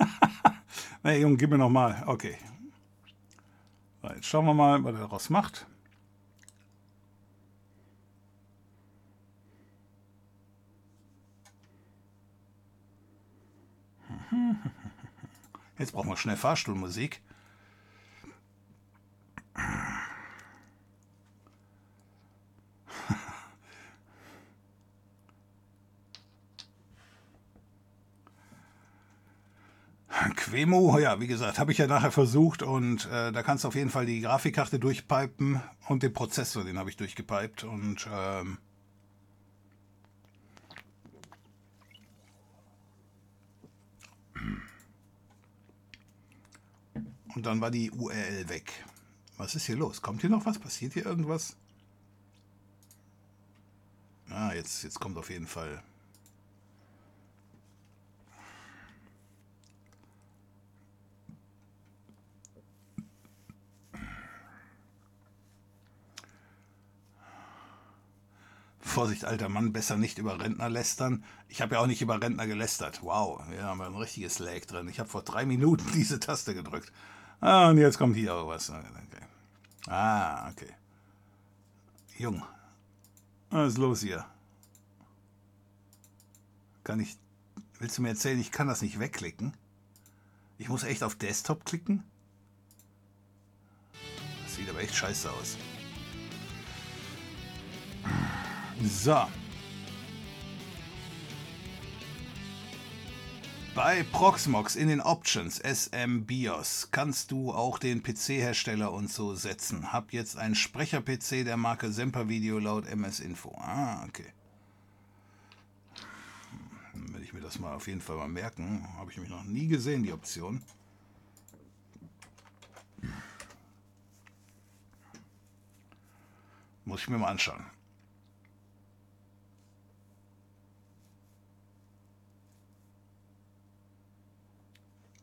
Na, nee, Junge, gib mir nochmal. Okay. So, jetzt schauen wir mal, was er daraus macht. Jetzt brauchen wir schnell Fahrstuhlmusik. Quemo, ja, wie gesagt, habe ich ja nachher versucht und äh, da kannst du auf jeden Fall die Grafikkarte durchpipen und den Prozessor, den habe ich durchgepiped und ähm, und dann war die URL weg. Was ist hier los? Kommt hier noch was? Passiert hier irgendwas? Ah, jetzt, jetzt kommt auf jeden Fall. Vorsicht, alter Mann, besser nicht über Rentner lästern. Ich habe ja auch nicht über Rentner gelästert. Wow, wir haben ein richtiges Lag drin. Ich habe vor drei Minuten diese Taste gedrückt. Ah, und jetzt kommt hier auch was. Okay. Ah, okay. Jung. Was ist los hier? Kann ich. Willst du mir erzählen, ich kann das nicht wegklicken? Ich muss echt auf Desktop klicken? Das sieht aber echt scheiße aus. So. Bei Proxmox in den Options SM BIOS kannst du auch den PC-Hersteller und so setzen. Hab jetzt einen Sprecher-PC der Marke Semper Video laut MS Info. Ah, okay. Dann werde ich mir das mal auf jeden Fall mal merken. Habe ich mich noch nie gesehen, die Option. Muss ich mir mal anschauen.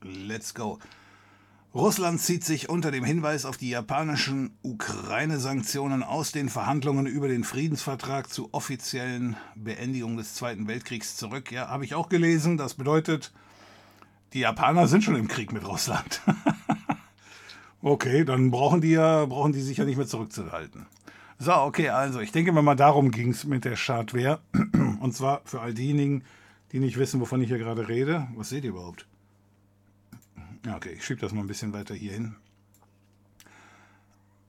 Let's go. Russland zieht sich unter dem Hinweis auf die japanischen Ukraine-Sanktionen aus den Verhandlungen über den Friedensvertrag zur offiziellen Beendigung des Zweiten Weltkriegs zurück. Ja, habe ich auch gelesen. Das bedeutet, die Japaner sind schon im Krieg mit Russland. okay, dann brauchen die ja, brauchen die sich ja nicht mehr zurückzuhalten. So, okay, also ich denke mal, darum ging es mit der Schadwehr. Und zwar für all diejenigen, die nicht wissen, wovon ich hier gerade rede. Was seht ihr überhaupt? Okay, ich schiebe das mal ein bisschen weiter hier hin.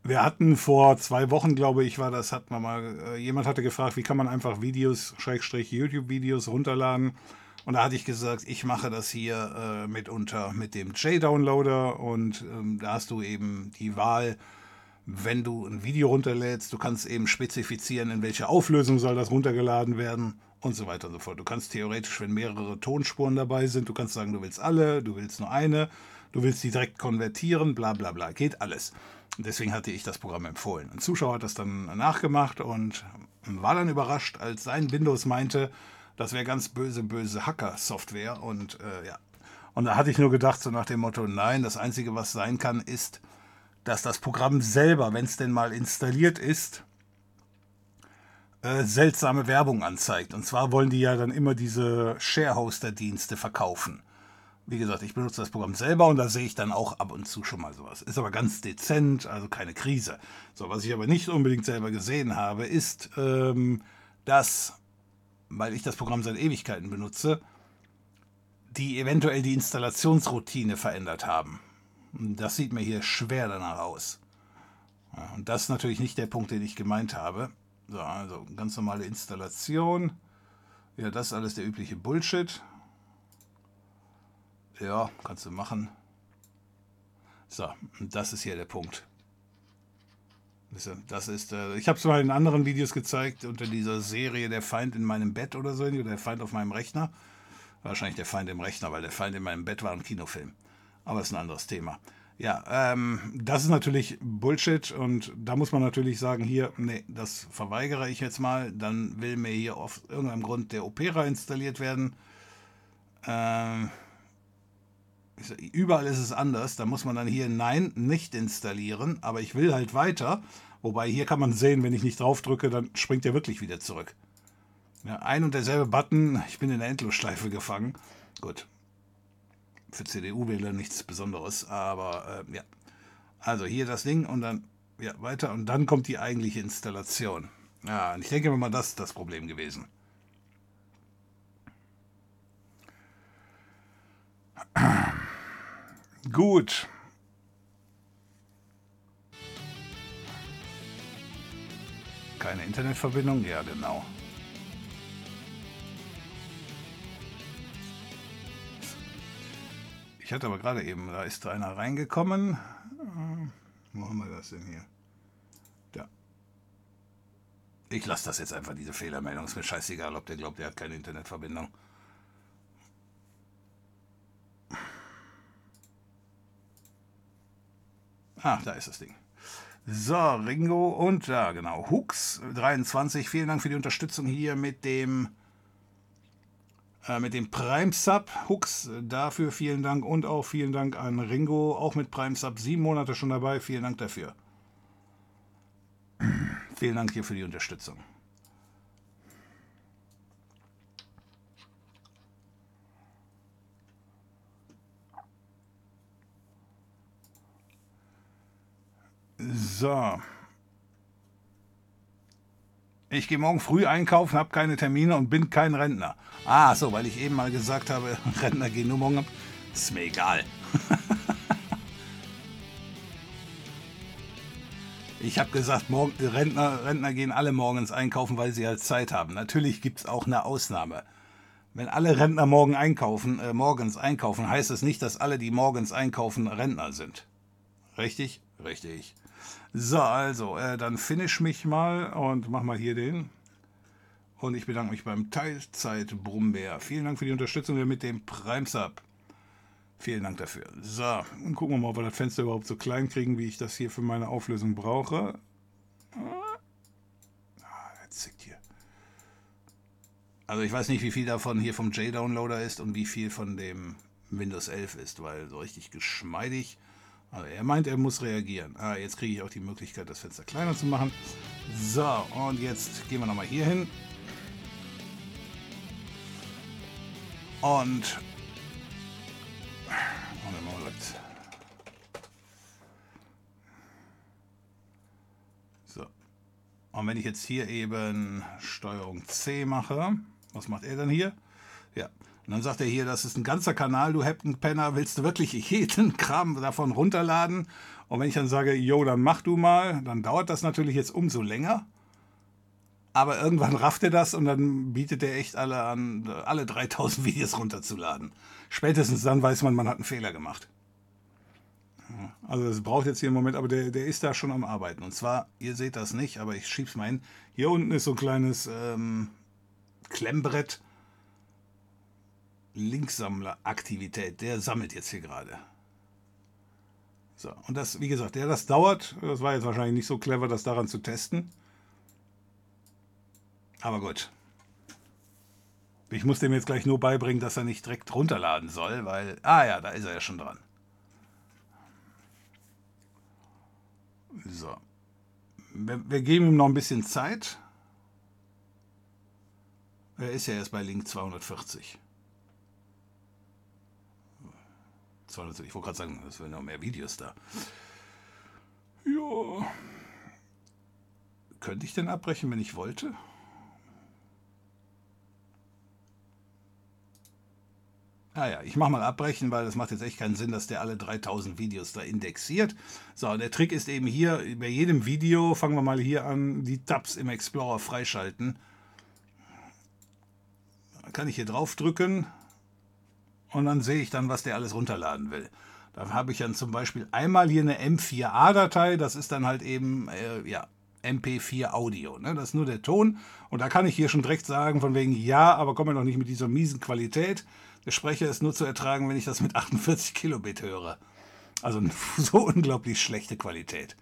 Wir hatten vor zwei Wochen, glaube ich, war das, hat man mal, äh, jemand hatte gefragt, wie kann man einfach Videos, Schrägstrich YouTube-Videos runterladen. Und da hatte ich gesagt, ich mache das hier äh, mitunter mit dem J-Downloader und ähm, da hast du eben die Wahl, wenn du ein Video runterlädst, du kannst eben spezifizieren, in welche Auflösung soll das runtergeladen werden und so weiter und so fort. Du kannst theoretisch, wenn mehrere Tonspuren dabei sind, du kannst sagen, du willst alle, du willst nur eine, du willst die direkt konvertieren, bla bla bla, geht alles. Und deswegen hatte ich das Programm empfohlen. Ein Zuschauer hat das dann nachgemacht und war dann überrascht, als sein Windows meinte, das wäre ganz böse, böse Hacker-Software und äh, ja. Und da hatte ich nur gedacht, so nach dem Motto, nein, das Einzige, was sein kann, ist, dass das Programm selber, wenn es denn mal installiert ist, äh, seltsame Werbung anzeigt. Und zwar wollen die ja dann immer diese Sharehoster-Dienste verkaufen. Wie gesagt, ich benutze das Programm selber und da sehe ich dann auch ab und zu schon mal sowas. Ist aber ganz dezent, also keine Krise. So, was ich aber nicht unbedingt selber gesehen habe, ist, ähm, dass, weil ich das Programm seit Ewigkeiten benutze, die eventuell die Installationsroutine verändert haben. Das sieht mir hier schwer danach aus. Und das ist natürlich nicht der Punkt, den ich gemeint habe. So, also ganz normale Installation. Ja, das ist alles der übliche Bullshit. Ja, kannst du machen. So, das ist hier der Punkt. Das ist, äh, ich habe es mal in anderen Videos gezeigt, unter dieser Serie Der Feind in meinem Bett oder so, oder der Feind auf meinem Rechner. Wahrscheinlich der Feind im Rechner, weil der Feind in meinem Bett war ein Kinofilm. Aber ist ein anderes Thema. Ja, ähm, das ist natürlich Bullshit und da muss man natürlich sagen, hier, nee, das verweigere ich jetzt mal. Dann will mir hier auf irgendeinem Grund der Opera installiert werden. Ähm, überall ist es anders. Da muss man dann hier Nein nicht installieren, aber ich will halt weiter. Wobei hier kann man sehen, wenn ich nicht drauf drücke, dann springt er wirklich wieder zurück. Ja, ein und derselbe Button, ich bin in der Endlosschleife gefangen. Gut, für CDU-Wähler nichts Besonderes, aber äh, ja. Also hier das Ding und dann ja, weiter und dann kommt die eigentliche Installation. Ja, und ich denke mal, das ist das Problem gewesen. Gut. Keine Internetverbindung? Ja, genau. Ich hatte aber gerade eben, da ist einer reingekommen. Wo haben wir das denn hier? Da. Ich lasse das jetzt einfach, diese Fehlermeldung. Ist mir scheißegal, ob der glaubt, der hat keine Internetverbindung. Ah, da ist das Ding. So, Ringo und da, genau, Hooks 23. Vielen Dank für die Unterstützung hier mit dem mit dem Prime Sub. Hooks, dafür vielen Dank und auch vielen Dank an Ringo, auch mit Prime Sub. Sieben Monate schon dabei. Vielen Dank dafür. vielen Dank hier für die Unterstützung. So. Ich gehe morgen früh einkaufen, habe keine Termine und bin kein Rentner. Ah, so, weil ich eben mal gesagt habe, Rentner gehen nur morgen. Ist mir egal. ich habe gesagt, morgen, Rentner, Rentner gehen alle morgens einkaufen, weil sie halt Zeit haben. Natürlich gibt es auch eine Ausnahme. Wenn alle Rentner morgen einkaufen, äh, morgens einkaufen, heißt es nicht, dass alle, die morgens einkaufen, Rentner sind. Richtig? Richtig. So, also, äh, dann finish mich mal und mach mal hier den. Und ich bedanke mich beim Teilzeit Brummbär. Vielen Dank für die Unterstützung mit dem Prime Sub. Vielen Dank dafür. So, und gucken wir mal, ob wir das Fenster überhaupt so klein kriegen, wie ich das hier für meine Auflösung brauche. Ah, das zickt hier. Also ich weiß nicht, wie viel davon hier vom J-Downloader ist und wie viel von dem Windows 11 ist, weil so richtig geschmeidig. Also er meint, er muss reagieren. Ah, jetzt kriege ich auch die Möglichkeit, das Fenster kleiner zu machen. So, und jetzt gehen wir nochmal hier hin. Und so. Und wenn ich jetzt hier eben Steuerung C mache, was macht er dann hier? Und dann sagt er hier, das ist ein ganzer Kanal, du Hepten Penner, willst du wirklich jeden Kram davon runterladen? Und wenn ich dann sage, jo, dann mach du mal, dann dauert das natürlich jetzt umso länger. Aber irgendwann rafft er das und dann bietet er echt alle an, alle 3000 Videos runterzuladen. Spätestens dann weiß man, man hat einen Fehler gemacht. Also es braucht jetzt hier einen Moment, aber der, der ist da schon am Arbeiten. Und zwar, ihr seht das nicht, aber ich schieb's mal hin. Hier unten ist so ein kleines ähm, Klemmbrett. Linksammler-Aktivität. Der sammelt jetzt hier gerade. So, und das, wie gesagt, der das dauert. Das war jetzt wahrscheinlich nicht so clever, das daran zu testen. Aber gut. Ich muss dem jetzt gleich nur beibringen, dass er nicht direkt runterladen soll, weil. Ah ja, da ist er ja schon dran. So. Wir, wir geben ihm noch ein bisschen Zeit. Er ist ja erst bei Link 240. 240. Ich wollte gerade sagen, es werden noch mehr Videos da. Ja. Könnte ich denn abbrechen, wenn ich wollte? Ah ja, ich mache mal abbrechen, weil das macht jetzt echt keinen Sinn, dass der alle 3000 Videos da indexiert. So, der Trick ist eben hier, bei jedem Video, fangen wir mal hier an, die Tabs im Explorer freischalten. Dann kann ich hier drauf drücken und dann sehe ich dann, was der alles runterladen will. Da habe ich dann zum Beispiel einmal hier eine M4A-Datei, das ist dann halt eben, äh, ja, MP4 Audio. Ne? Das ist nur der Ton. Und da kann ich hier schon direkt sagen, von wegen, ja, aber komm mir doch nicht mit dieser miesen Qualität. Der Sprecher ist nur zu ertragen, wenn ich das mit 48 Kilobit höre. Also so unglaublich schlechte Qualität.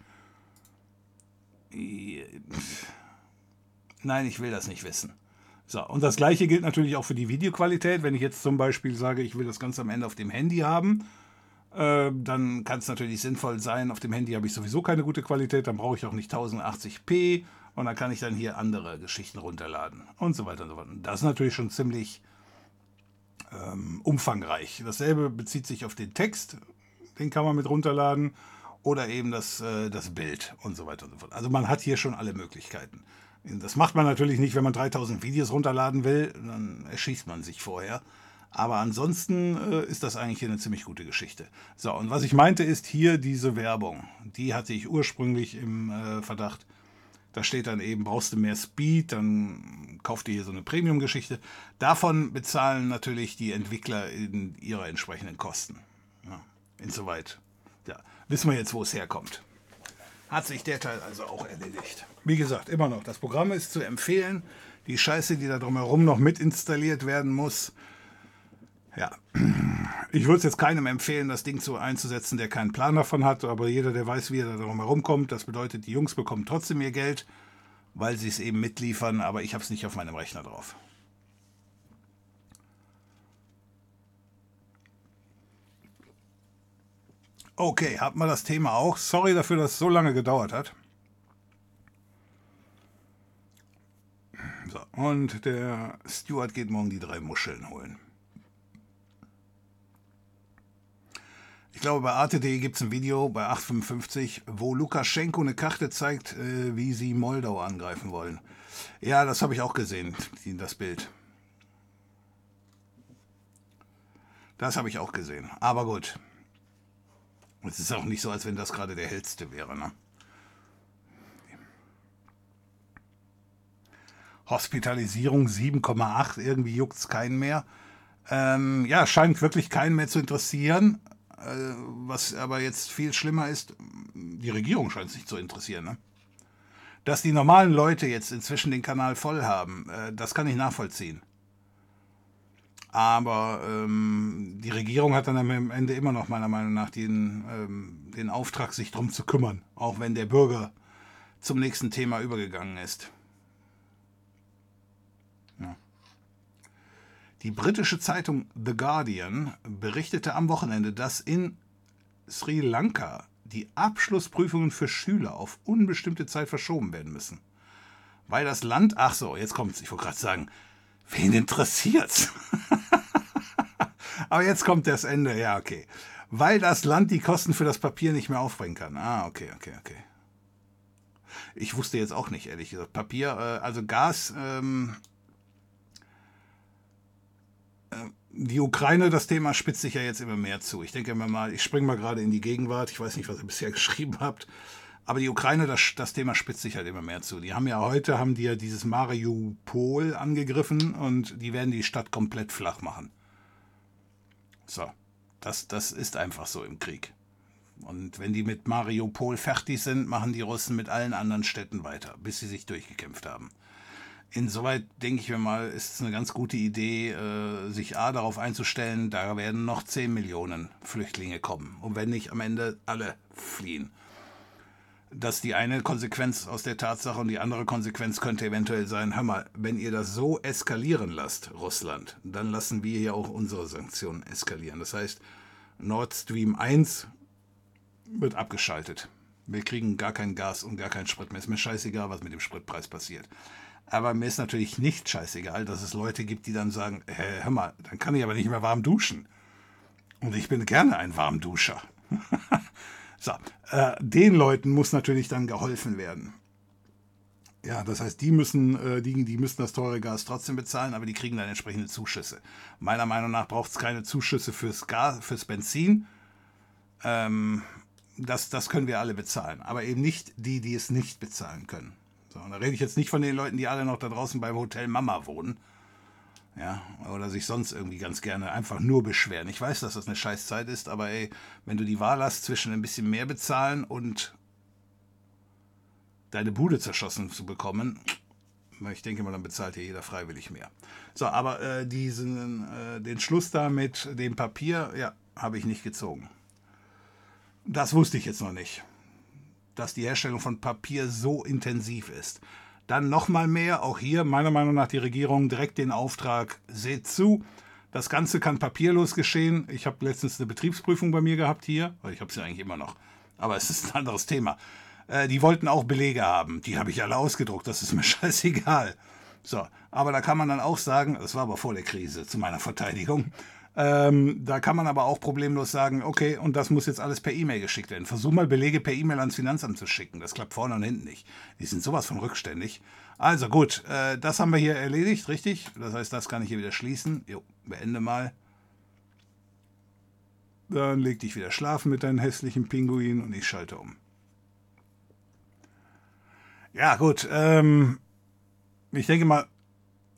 Nein, ich will das nicht wissen. So, und das gleiche gilt natürlich auch für die Videoqualität. Wenn ich jetzt zum Beispiel sage, ich will das Ganze am Ende auf dem Handy haben, äh, dann kann es natürlich sinnvoll sein. Auf dem Handy habe ich sowieso keine gute Qualität, dann brauche ich auch nicht 1080p und dann kann ich dann hier andere Geschichten runterladen und so weiter und so fort. Das ist natürlich schon ziemlich ähm, umfangreich. Dasselbe bezieht sich auf den Text, den kann man mit runterladen, oder eben das, äh, das Bild und so weiter und so fort. Also man hat hier schon alle Möglichkeiten. Das macht man natürlich nicht, wenn man 3000 Videos runterladen will, dann erschießt man sich vorher. Aber ansonsten äh, ist das eigentlich eine ziemlich gute Geschichte. So, und was ich meinte ist hier diese Werbung. Die hatte ich ursprünglich im äh, Verdacht. Da steht dann eben, brauchst du mehr Speed, dann kauft ihr hier so eine Premium-Geschichte. Davon bezahlen natürlich die Entwickler in ihre entsprechenden Kosten. Ja, insoweit. Ja, wissen wir jetzt, wo es herkommt. Hat sich der Teil also auch erledigt. Wie gesagt, immer noch, das Programm ist zu empfehlen. Die Scheiße, die da drumherum noch mit installiert werden muss, ja, ich würde es jetzt keinem empfehlen, das Ding so einzusetzen, der keinen Plan davon hat, aber jeder, der weiß, wie er da drum herum kommt, das bedeutet, die Jungs bekommen trotzdem ihr Geld, weil sie es eben mitliefern, aber ich habe es nicht auf meinem Rechner drauf. Okay, hat man das Thema auch. Sorry dafür, dass es so lange gedauert hat. So, und der Stuart geht morgen die drei Muscheln holen. Ich glaube, bei Arte.de gibt es ein Video bei 855, wo Lukaschenko eine Karte zeigt, äh, wie sie Moldau angreifen wollen. Ja, das habe ich auch gesehen, das Bild. Das habe ich auch gesehen. Aber gut. Es ist auch nicht so, als wenn das gerade der hellste wäre. Ne? Hospitalisierung 7,8, irgendwie juckt es keinen mehr. Ähm, ja, scheint wirklich keinen mehr zu interessieren. Äh, was aber jetzt viel schlimmer ist, die Regierung scheint es nicht zu interessieren. Ne? Dass die normalen Leute jetzt inzwischen den Kanal voll haben, äh, das kann ich nachvollziehen. Aber ähm, die Regierung hat dann am Ende immer noch meiner Meinung nach den, ähm, den Auftrag, sich darum zu kümmern, auch wenn der Bürger zum nächsten Thema übergegangen ist. Die britische Zeitung The Guardian berichtete am Wochenende, dass in Sri Lanka die Abschlussprüfungen für Schüler auf unbestimmte Zeit verschoben werden müssen. Weil das Land, ach so, jetzt kommt's, ich wollte gerade sagen, wen interessiert's? Aber jetzt kommt das Ende, ja, okay. Weil das Land die Kosten für das Papier nicht mehr aufbringen kann. Ah, okay, okay, okay. Ich wusste jetzt auch nicht, ehrlich gesagt. Papier, äh, also Gas, ähm, äh, die Ukraine, das Thema spitzt sich ja jetzt immer mehr zu. Ich denke immer mal, ich springe mal gerade in die Gegenwart. Ich weiß nicht, was ihr bisher geschrieben habt. Aber die Ukraine, das, das Thema spitzt sich halt immer mehr zu. Die haben ja heute, haben die ja dieses Mariupol angegriffen und die werden die Stadt komplett flach machen. So, das, das ist einfach so im Krieg. Und wenn die mit Mariupol fertig sind, machen die Russen mit allen anderen Städten weiter, bis sie sich durchgekämpft haben. Insoweit denke ich mir mal, ist es eine ganz gute Idee, äh, sich A darauf einzustellen, da werden noch 10 Millionen Flüchtlinge kommen. Und wenn nicht am Ende alle fliehen. Das ist die eine Konsequenz aus der Tatsache und die andere Konsequenz könnte eventuell sein, hör mal, wenn ihr das so eskalieren lasst, Russland, dann lassen wir hier auch unsere Sanktionen eskalieren. Das heißt, Nord Stream 1 wird abgeschaltet. Wir kriegen gar kein Gas und gar keinen Sprit mehr. Ist mir scheißegal, was mit dem Spritpreis passiert. Aber mir ist natürlich nicht scheißegal, dass es Leute gibt, die dann sagen, hör mal, dann kann ich aber nicht mehr warm duschen. Und ich bin gerne ein Warmduscher. so, äh, den Leuten muss natürlich dann geholfen werden. Ja, das heißt, die müssen, äh, die, die müssen das teure Gas trotzdem bezahlen, aber die kriegen dann entsprechende Zuschüsse. Meiner Meinung nach braucht es keine Zuschüsse fürs Gas, fürs Benzin. Ähm, das, das können wir alle bezahlen, aber eben nicht die, die es nicht bezahlen können. So, und da rede ich jetzt nicht von den Leuten, die alle noch da draußen beim Hotel Mama wohnen. Ja, oder sich sonst irgendwie ganz gerne einfach nur beschweren. Ich weiß, dass das eine scheiß Zeit ist, aber ey, wenn du die Wahl hast zwischen ein bisschen mehr bezahlen und deine Bude zerschossen zu bekommen, ich denke mal, dann bezahlt hier jeder freiwillig mehr. So, aber äh, diesen, äh, den Schluss da mit dem Papier, ja, habe ich nicht gezogen. Das wusste ich jetzt noch nicht dass die Herstellung von Papier so intensiv ist. Dann nochmal mehr, auch hier meiner Meinung nach die Regierung direkt den Auftrag, seht zu, das Ganze kann papierlos geschehen. Ich habe letztens eine Betriebsprüfung bei mir gehabt hier, ich habe sie eigentlich immer noch, aber es ist ein anderes Thema. Äh, die wollten auch Belege haben, die habe ich alle ausgedruckt, das ist mir scheißegal. So, aber da kann man dann auch sagen, das war aber vor der Krise zu meiner Verteidigung, ähm, da kann man aber auch problemlos sagen, okay, und das muss jetzt alles per E-Mail geschickt werden. Versuch mal Belege per E-Mail ans Finanzamt zu schicken. Das klappt vorne und hinten nicht. Die sind sowas von rückständig. Also gut, äh, das haben wir hier erledigt, richtig? Das heißt, das kann ich hier wieder schließen. Jo, beende mal. Dann leg dich wieder schlafen mit deinen hässlichen Pinguinen und ich schalte um. Ja, gut. Ähm, ich denke mal,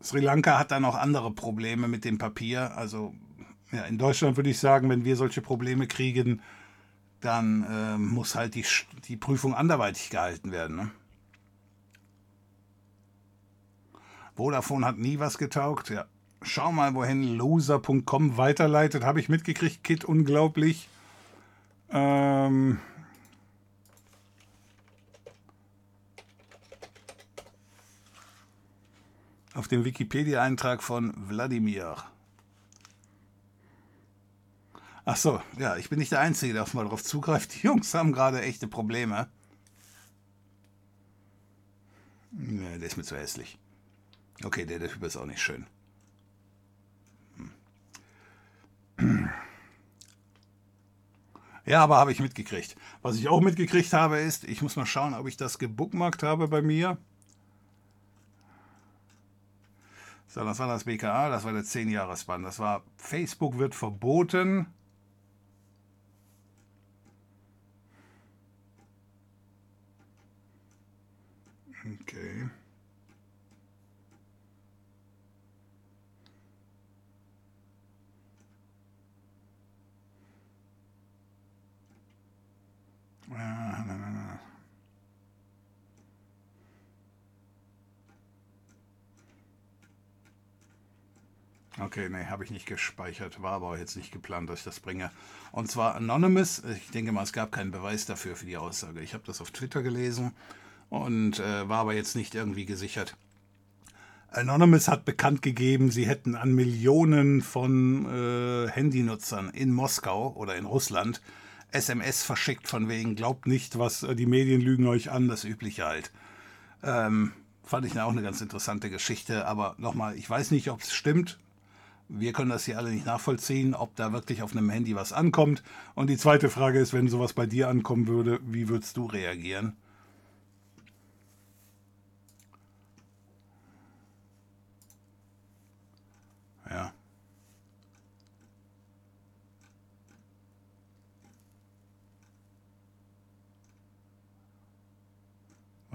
Sri Lanka hat da noch andere Probleme mit dem Papier. Also ja, in Deutschland würde ich sagen, wenn wir solche Probleme kriegen, dann äh, muss halt die, die Prüfung anderweitig gehalten werden. Ne? Vodafone hat nie was getaugt. Ja. Schau mal, wohin loser.com weiterleitet. Habe ich mitgekriegt, Kit, unglaublich. Ähm auf dem Wikipedia-Eintrag von Wladimir. Ach so, ja, ich bin nicht der Einzige, der mal drauf zugreift. Die Jungs haben gerade echte Probleme. Nee, der ist mir zu hässlich. Okay, der, der Typ ist auch nicht schön. Hm. Ja, aber habe ich mitgekriegt. Was ich auch mitgekriegt habe, ist, ich muss mal schauen, ob ich das gebookmarkt habe bei mir. So, das war das BKA, das war der 10-Jahres-Bann. Das war Facebook wird verboten. Okay. Ah, na, na, na. Okay, nee, habe ich nicht gespeichert, war aber jetzt nicht geplant, dass ich das bringe. Und zwar Anonymous, ich denke mal, es gab keinen Beweis dafür für die Aussage. Ich habe das auf Twitter gelesen und äh, war aber jetzt nicht irgendwie gesichert. Anonymous hat bekannt gegeben, sie hätten an Millionen von äh, Handynutzern in Moskau oder in Russland SMS verschickt von wegen, glaubt nicht, was äh, die Medien lügen euch an, das übliche halt. Ähm, fand ich auch eine ganz interessante Geschichte, aber nochmal, ich weiß nicht, ob es stimmt. Wir können das hier alle nicht nachvollziehen, ob da wirklich auf einem Handy was ankommt. Und die zweite Frage ist, wenn sowas bei dir ankommen würde, wie würdest du reagieren?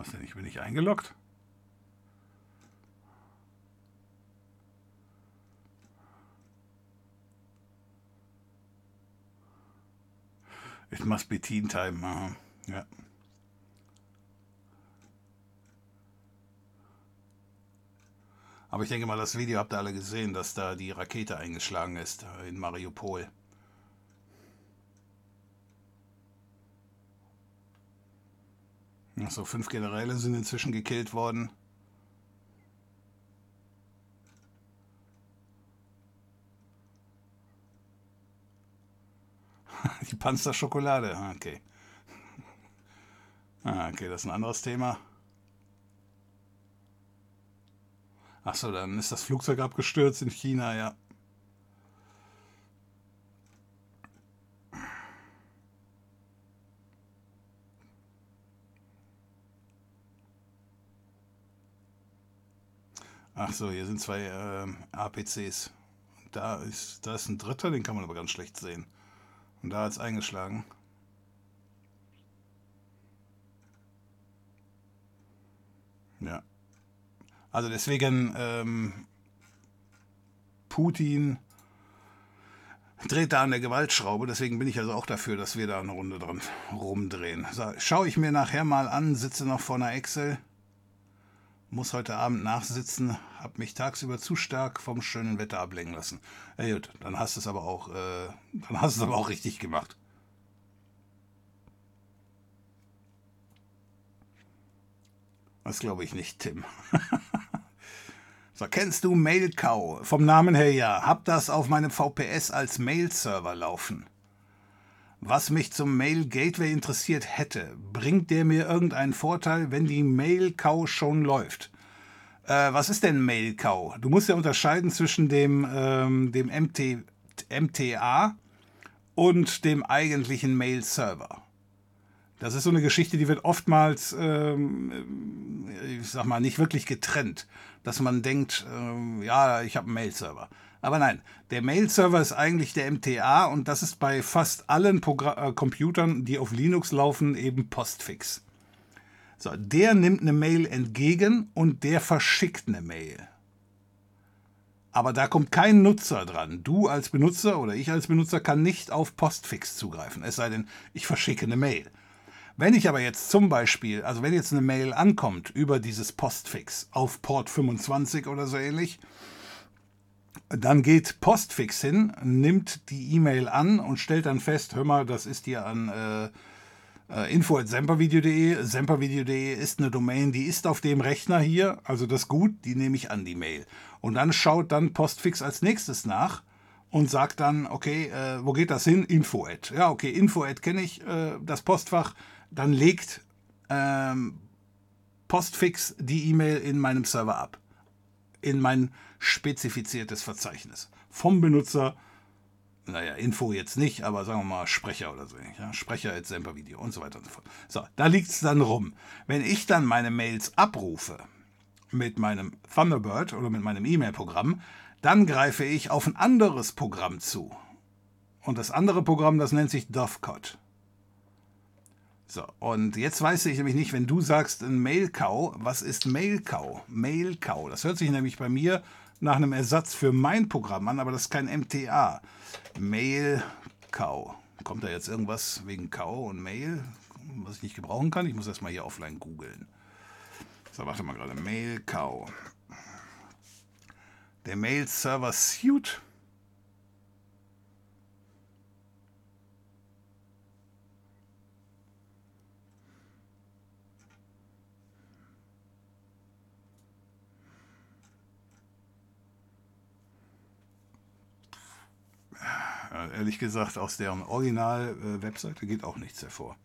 Was denn? Ich bin nicht eingeloggt? It must be teen time. Aha. Ja. Aber ich denke mal, das Video habt ihr alle gesehen, dass da die Rakete eingeschlagen ist in Mariupol. So, fünf Generäle sind inzwischen gekillt worden. Die Panzerschokolade, ah, okay. Ah, okay, das ist ein anderes Thema. Achso, dann ist das Flugzeug abgestürzt in China, ja. Ach so, hier sind zwei äh, APCs. Da ist, da ist ein dritter, den kann man aber ganz schlecht sehen. Und da hat es eingeschlagen. Ja. Also deswegen, ähm, Putin dreht da an der Gewaltschraube. Deswegen bin ich also auch dafür, dass wir da eine Runde dran rumdrehen. So, schaue ich mir nachher mal an, sitze noch vor einer Excel muss heute Abend nachsitzen, habe mich tagsüber zu stark vom schönen Wetter ablenken lassen. Ja gut, dann hast du es aber auch, äh, dann hast du es aber auch richtig gemacht. Das glaube ich nicht, Tim. so, kennst du Mailcow? Vom Namen her ja. Hab das auf meinem VPS als Mail-Server laufen. Was mich zum Mail Gateway interessiert hätte, bringt der mir irgendeinen Vorteil, wenn die Mail Cow schon läuft? Äh, was ist denn Mail Cow? Du musst ja unterscheiden zwischen dem, ähm, dem MT, MTA und dem eigentlichen Mail Server. Das ist so eine Geschichte, die wird oftmals, ähm, ich sag mal, nicht wirklich getrennt, dass man denkt, ähm, ja, ich habe einen Mail-Server. Aber nein, der Mail-Server ist eigentlich der MTA und das ist bei fast allen Progr äh, Computern, die auf Linux laufen, eben Postfix. So, der nimmt eine Mail entgegen und der verschickt eine Mail. Aber da kommt kein Nutzer dran. Du als Benutzer oder ich als Benutzer kann nicht auf Postfix zugreifen, es sei denn, ich verschicke eine Mail. Wenn ich aber jetzt zum Beispiel, also wenn jetzt eine Mail ankommt über dieses Postfix auf Port 25 oder so ähnlich, dann geht Postfix hin, nimmt die E-Mail an und stellt dann fest, hör mal, das ist hier an äh, äh, info.sempervideo.de. Sempervideo.de ist eine Domain, die ist auf dem Rechner hier, also das gut, die nehme ich an, die Mail. Und dann schaut dann Postfix als nächstes nach und sagt dann, okay, äh, wo geht das hin? Info-Ad. Ja, okay, Info-Ad kenne ich, äh, das Postfach. Dann legt ähm, Postfix die E-Mail in meinem Server ab. In mein spezifiziertes Verzeichnis. Vom Benutzer, naja, Info jetzt nicht, aber sagen wir mal Sprecher oder so. Ja? Sprecher at Sempervideo und so weiter und so fort. So, da liegt es dann rum. Wenn ich dann meine Mails abrufe mit meinem Thunderbird oder mit meinem E-Mail-Programm, dann greife ich auf ein anderes Programm zu. Und das andere Programm, das nennt sich Dovecot. So, und jetzt weiß ich nämlich nicht, wenn du sagst ein Mail-Cow, was ist Mail-Cow? Mail-Cow, das hört sich nämlich bei mir nach einem Ersatz für mein Programm an, aber das ist kein MTA. Mail-Cow. Kommt da jetzt irgendwas wegen Cow und Mail, was ich nicht gebrauchen kann? Ich muss erstmal hier offline googeln. So, warte mal gerade. Mail-Cow. Der Mail Server Suite. Ehrlich gesagt, aus deren Original-Webseite geht auch nichts hervor.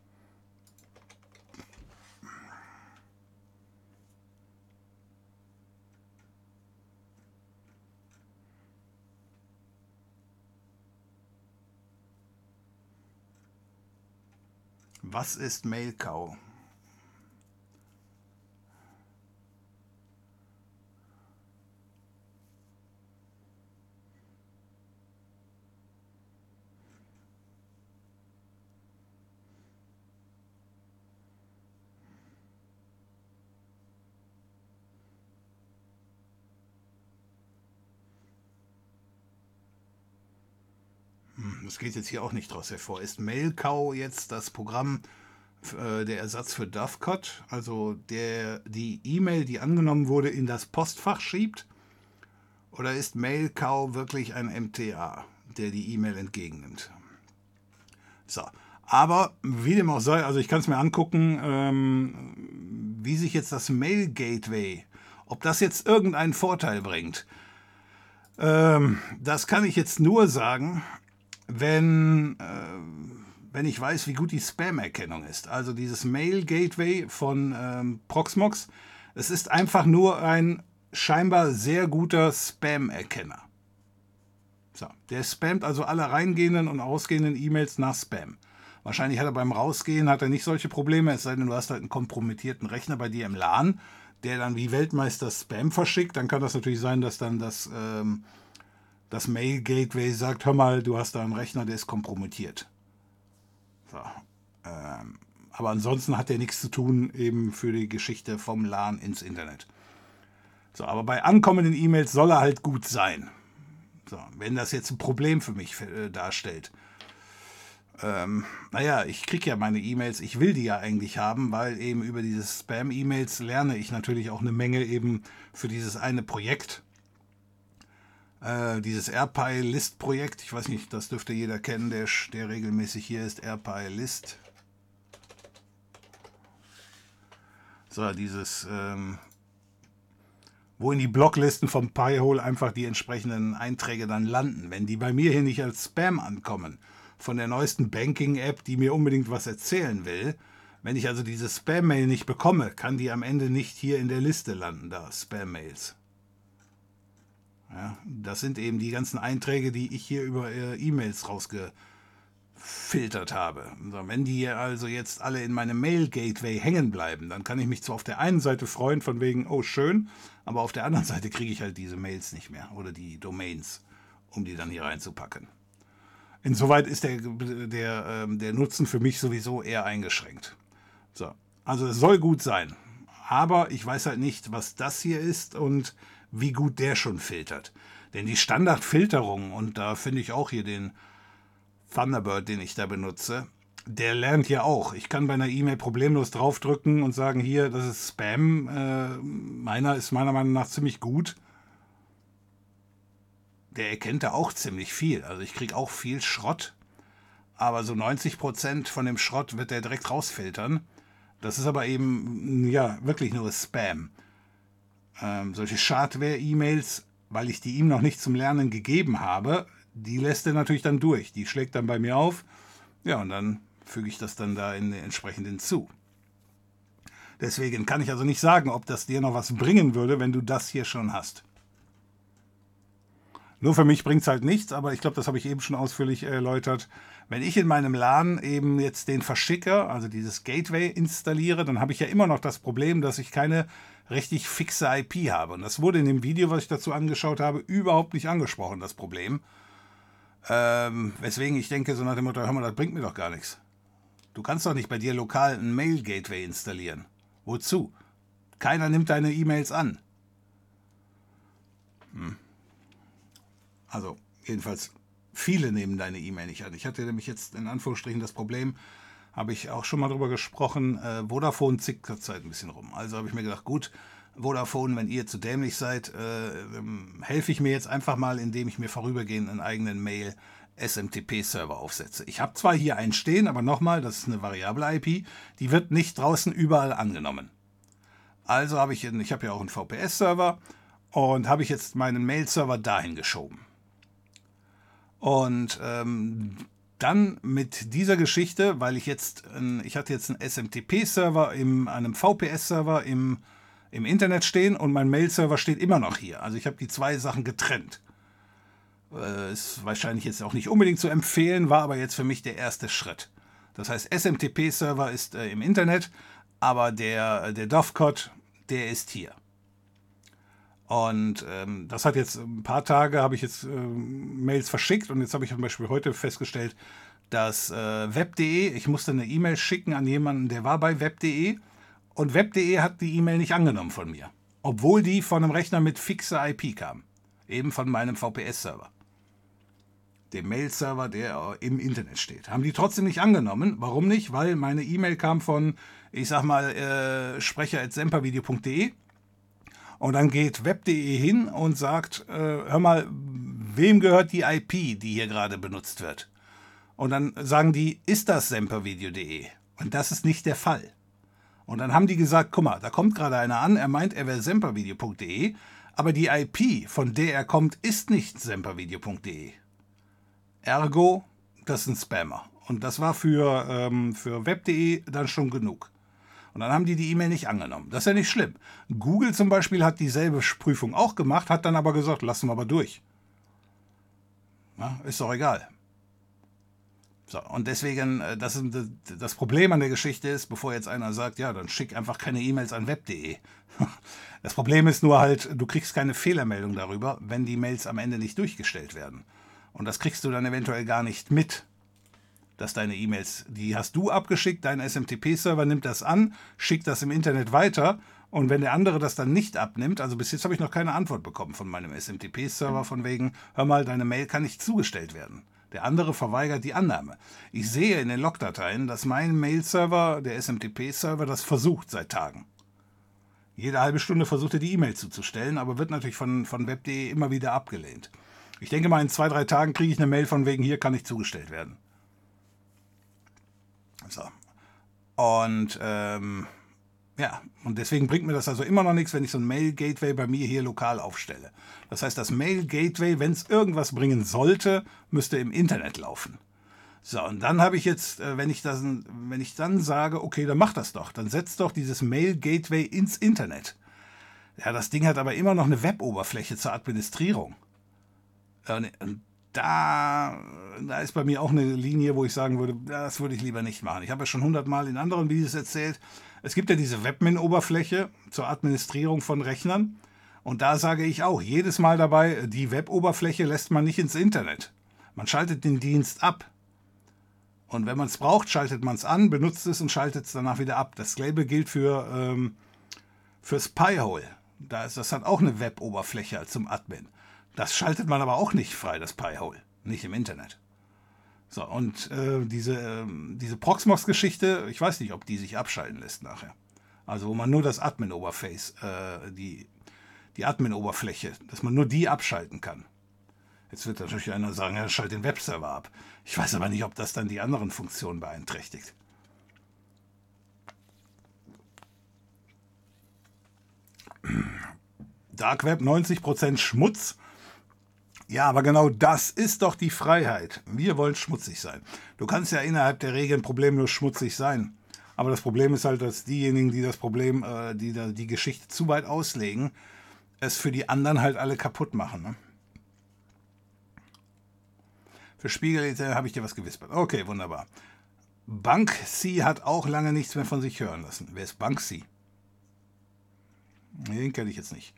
Was ist Mailcow? Das geht jetzt hier auch nicht draus hervor. Ist Mailcow jetzt das Programm, äh, der Ersatz für Dovecot? Also der die E-Mail, die angenommen wurde, in das Postfach schiebt? Oder ist Mailcow wirklich ein MTA, der die E-Mail entgegennimmt? So, aber wie dem auch sei, also ich kann es mir angucken, ähm, wie sich jetzt das Mail Gateway, ob das jetzt irgendeinen Vorteil bringt. Ähm, das kann ich jetzt nur sagen, wenn, äh, wenn ich weiß, wie gut die Spam-Erkennung ist. Also dieses Mail-Gateway von ähm, Proxmox, es ist einfach nur ein scheinbar sehr guter Spam-Erkenner. So, der spammt also alle reingehenden und ausgehenden E-Mails nach Spam. Wahrscheinlich hat er beim Rausgehen hat er nicht solche Probleme, es sei denn, du hast halt einen kompromittierten Rechner bei dir im LAN, der dann wie Weltmeister Spam verschickt. Dann kann das natürlich sein, dass dann das ähm, das Mail Gateway sagt, hör mal, du hast da einen Rechner, der ist kompromittiert. So, ähm, aber ansonsten hat der nichts zu tun eben für die Geschichte vom LAN ins Internet. So, aber bei ankommenden E-Mails soll er halt gut sein. So, wenn das jetzt ein Problem für mich äh, darstellt. Ähm, naja, ich kriege ja meine E-Mails, ich will die ja eigentlich haben, weil eben über diese Spam-E-Mails lerne ich natürlich auch eine Menge eben für dieses eine Projekt. Äh, dieses AirPy-List-Projekt, ich weiß nicht, das dürfte jeder kennen, der, der regelmäßig hier ist, AirPy-List. So, dieses, ähm, wo in die Blocklisten vom Pi-Hole einfach die entsprechenden Einträge dann landen. Wenn die bei mir hier nicht als Spam ankommen, von der neuesten Banking-App, die mir unbedingt was erzählen will, wenn ich also diese Spam-Mail nicht bekomme, kann die am Ende nicht hier in der Liste landen, da, Spam-Mails. Ja, das sind eben die ganzen Einträge, die ich hier über äh, E-Mails rausgefiltert habe. So, wenn die also jetzt alle in meinem Mail-Gateway hängen bleiben, dann kann ich mich zwar auf der einen Seite freuen, von wegen, oh schön, aber auf der anderen Seite kriege ich halt diese Mails nicht mehr oder die Domains, um die dann hier reinzupacken. Insoweit ist der, der, ähm, der Nutzen für mich sowieso eher eingeschränkt. So, also es soll gut sein, aber ich weiß halt nicht, was das hier ist und wie gut der schon filtert. Denn die Standardfilterung, und da finde ich auch hier den Thunderbird, den ich da benutze, der lernt ja auch. Ich kann bei einer E-Mail problemlos draufdrücken und sagen, hier, das ist Spam. Äh, meiner ist meiner Meinung nach ziemlich gut. Der erkennt da auch ziemlich viel. Also ich kriege auch viel Schrott. Aber so 90% von dem Schrott wird der direkt rausfiltern. Das ist aber eben, ja, wirklich nur Spam ähm, solche Schadware-E-Mails, weil ich die ihm noch nicht zum Lernen gegeben habe, die lässt er natürlich dann durch. Die schlägt dann bei mir auf. Ja, und dann füge ich das dann da in den entsprechenden zu. Deswegen kann ich also nicht sagen, ob das dir noch was bringen würde, wenn du das hier schon hast. Nur für mich bringt es halt nichts, aber ich glaube, das habe ich eben schon ausführlich erläutert. Wenn ich in meinem LAN eben jetzt den Verschicker, also dieses Gateway installiere, dann habe ich ja immer noch das Problem, dass ich keine richtig fixe IP habe. Und das wurde in dem Video, was ich dazu angeschaut habe, überhaupt nicht angesprochen, das Problem. Ähm, weswegen ich denke, so nach dem Motto, hör mal, das bringt mir doch gar nichts. Du kannst doch nicht bei dir lokal ein Mail-Gateway installieren. Wozu? Keiner nimmt deine E-Mails an. Hm. Also, jedenfalls, viele nehmen deine E-Mail nicht an. Ich hatte nämlich jetzt in Anführungsstrichen das Problem, habe ich auch schon mal drüber gesprochen. Äh, Vodafone zickt zurzeit ein bisschen rum. Also habe ich mir gedacht, gut, Vodafone, wenn ihr zu dämlich seid, äh, ähm, helfe ich mir jetzt einfach mal, indem ich mir vorübergehend einen eigenen Mail SMTP-Server aufsetze. Ich habe zwar hier einen stehen, aber nochmal, das ist eine variable IP, die wird nicht draußen überall angenommen. Also habe ich, ich habe ja auch einen VPS-Server und habe ich jetzt meinen Mail-Server dahin geschoben. Und ähm, dann mit dieser Geschichte, weil ich jetzt, ich hatte jetzt einen SMTP-Server in einem VPS-Server im, im Internet stehen und mein Mail-Server steht immer noch hier. Also ich habe die zwei Sachen getrennt. Äh, ist wahrscheinlich jetzt auch nicht unbedingt zu empfehlen, war aber jetzt für mich der erste Schritt. Das heißt, SMTP-Server ist äh, im Internet, aber der, der Dovecot, der ist hier. Und ähm, das hat jetzt ein paar Tage, habe ich jetzt äh, Mails verschickt und jetzt habe ich zum Beispiel heute festgestellt, dass äh, web.de, ich musste eine E-Mail schicken an jemanden, der war bei web.de und web.de hat die E-Mail nicht angenommen von mir, obwohl die von einem Rechner mit fixer IP kam, eben von meinem VPS-Server, dem Mail-Server, der im Internet steht. Haben die trotzdem nicht angenommen. Warum nicht? Weil meine E-Mail kam von, ich sag mal, äh, sprecher.sempervideo.de und dann geht web.de hin und sagt, äh, hör mal, wem gehört die IP, die hier gerade benutzt wird? Und dann sagen die, ist das sempervideo.de? Und das ist nicht der Fall. Und dann haben die gesagt, guck mal, da kommt gerade einer an, er meint, er wäre sempervideo.de, aber die IP, von der er kommt, ist nicht sempervideo.de. Ergo, das ein Spammer. Und das war für, ähm, für web.de dann schon genug. Und dann haben die die E-Mail nicht angenommen. Das ist ja nicht schlimm. Google zum Beispiel hat dieselbe Prüfung auch gemacht, hat dann aber gesagt, lassen wir aber durch. Na, ist doch egal. So, und deswegen, äh, das, das Problem an der Geschichte ist, bevor jetzt einer sagt, ja, dann schick einfach keine E-Mails an web.de. Das Problem ist nur halt, du kriegst keine Fehlermeldung darüber, wenn die Mails am Ende nicht durchgestellt werden. Und das kriegst du dann eventuell gar nicht mit dass deine E-Mails, die hast du abgeschickt, dein SMTP-Server nimmt das an, schickt das im Internet weiter und wenn der andere das dann nicht abnimmt, also bis jetzt habe ich noch keine Antwort bekommen von meinem SMTP-Server von wegen, hör mal, deine Mail kann nicht zugestellt werden. Der andere verweigert die Annahme. Ich sehe in den Logdateien, dass mein Mail-Server, der SMTP-Server, das versucht seit Tagen. Jede halbe Stunde versucht er die E-Mail zuzustellen, aber wird natürlich von, von web.de immer wieder abgelehnt. Ich denke mal, in zwei, drei Tagen kriege ich eine Mail von wegen, hier kann nicht zugestellt werden. So. Und ähm, ja, und deswegen bringt mir das also immer noch nichts, wenn ich so ein Mail-Gateway bei mir hier lokal aufstelle. Das heißt, das Mail-Gateway, wenn es irgendwas bringen sollte, müsste im Internet laufen. So, und dann habe ich jetzt, äh, wenn ich, das, wenn ich dann sage, okay, dann mach das doch, dann setzt doch dieses Mail-Gateway ins Internet. Ja, das Ding hat aber immer noch eine Web-Oberfläche zur Administrierung. Und da, da ist bei mir auch eine Linie, wo ich sagen würde, das würde ich lieber nicht machen. Ich habe ja schon hundertmal in anderen Videos erzählt, es gibt ja diese Webmin-Oberfläche zur Administrierung von Rechnern. Und da sage ich auch jedes Mal dabei, die Web-Oberfläche lässt man nicht ins Internet. Man schaltet den Dienst ab. Und wenn man es braucht, schaltet man es an, benutzt es und schaltet es danach wieder ab. Das Label gilt für, ähm, für Spyhole. Da ist, das hat auch eine Web-Oberfläche zum Admin. Das schaltet man aber auch nicht frei, das Pi-Hole. Nicht im Internet. So, und äh, diese, äh, diese Proxmox-Geschichte, ich weiß nicht, ob die sich abschalten lässt nachher. Also, wo man nur das Admin-Oberface, äh, die, die Admin-Oberfläche, dass man nur die abschalten kann. Jetzt wird natürlich einer sagen, ja, schalt den Webserver ab. Ich weiß aber nicht, ob das dann die anderen Funktionen beeinträchtigt. Dark Web 90% Schmutz ja, aber genau das ist doch die Freiheit. Wir wollen schmutzig sein. Du kannst ja innerhalb der Regeln problemlos schmutzig sein. Aber das Problem ist halt, dass diejenigen, die das Problem, äh, die da die Geschichte zu weit auslegen, es für die anderen halt alle kaputt machen. Ne? Für Spiegel habe ich dir was gewispert. Okay, wunderbar. Banksy hat auch lange nichts mehr von sich hören lassen. Wer ist Banksy? Den kenne ich jetzt nicht.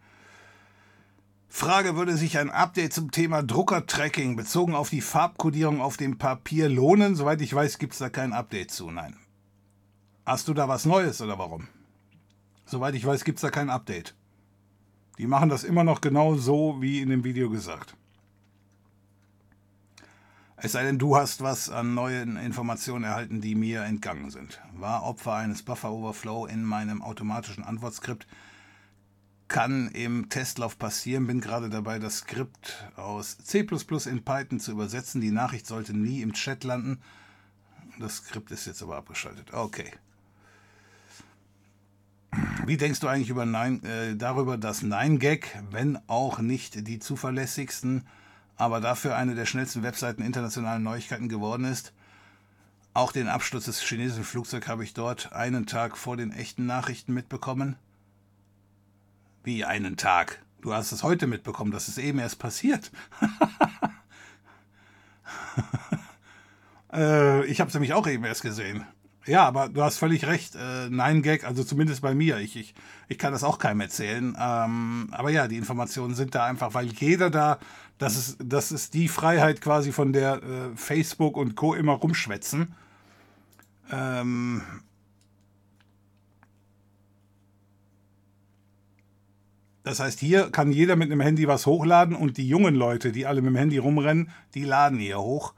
Frage, würde sich ein Update zum Thema Druckertracking bezogen auf die Farbkodierung auf dem Papier lohnen? Soweit ich weiß, gibt es da kein Update zu. Nein. Hast du da was Neues oder warum? Soweit ich weiß, gibt es da kein Update. Die machen das immer noch genau so, wie in dem Video gesagt. Es sei denn, du hast was an neuen Informationen erhalten, die mir entgangen sind. War Opfer eines Buffer Overflow in meinem automatischen Antwortskript kann im Testlauf passieren. Bin gerade dabei, das Skript aus C in Python zu übersetzen. Die Nachricht sollte nie im Chat landen. Das Skript ist jetzt aber abgeschaltet. Okay. Wie denkst du eigentlich über Nein, äh, darüber, dass 9gag, wenn auch nicht die zuverlässigsten, aber dafür eine der schnellsten Webseiten internationalen Neuigkeiten geworden ist? Auch den Absturz des chinesischen Flugzeugs habe ich dort einen Tag vor den echten Nachrichten mitbekommen. Wie einen Tag? Du hast es heute mitbekommen, das ist eben erst passiert. äh, ich habe es nämlich auch eben erst gesehen. Ja, aber du hast völlig recht. Äh, Nein Gag, also zumindest bei mir. Ich, ich, ich kann das auch keinem erzählen. Ähm, aber ja, die Informationen sind da einfach, weil jeder da, das ist, das ist die Freiheit quasi, von der äh, Facebook und Co. immer rumschwätzen. Ähm, Das heißt, hier kann jeder mit einem Handy was hochladen und die jungen Leute, die alle mit dem Handy rumrennen, die laden hier hoch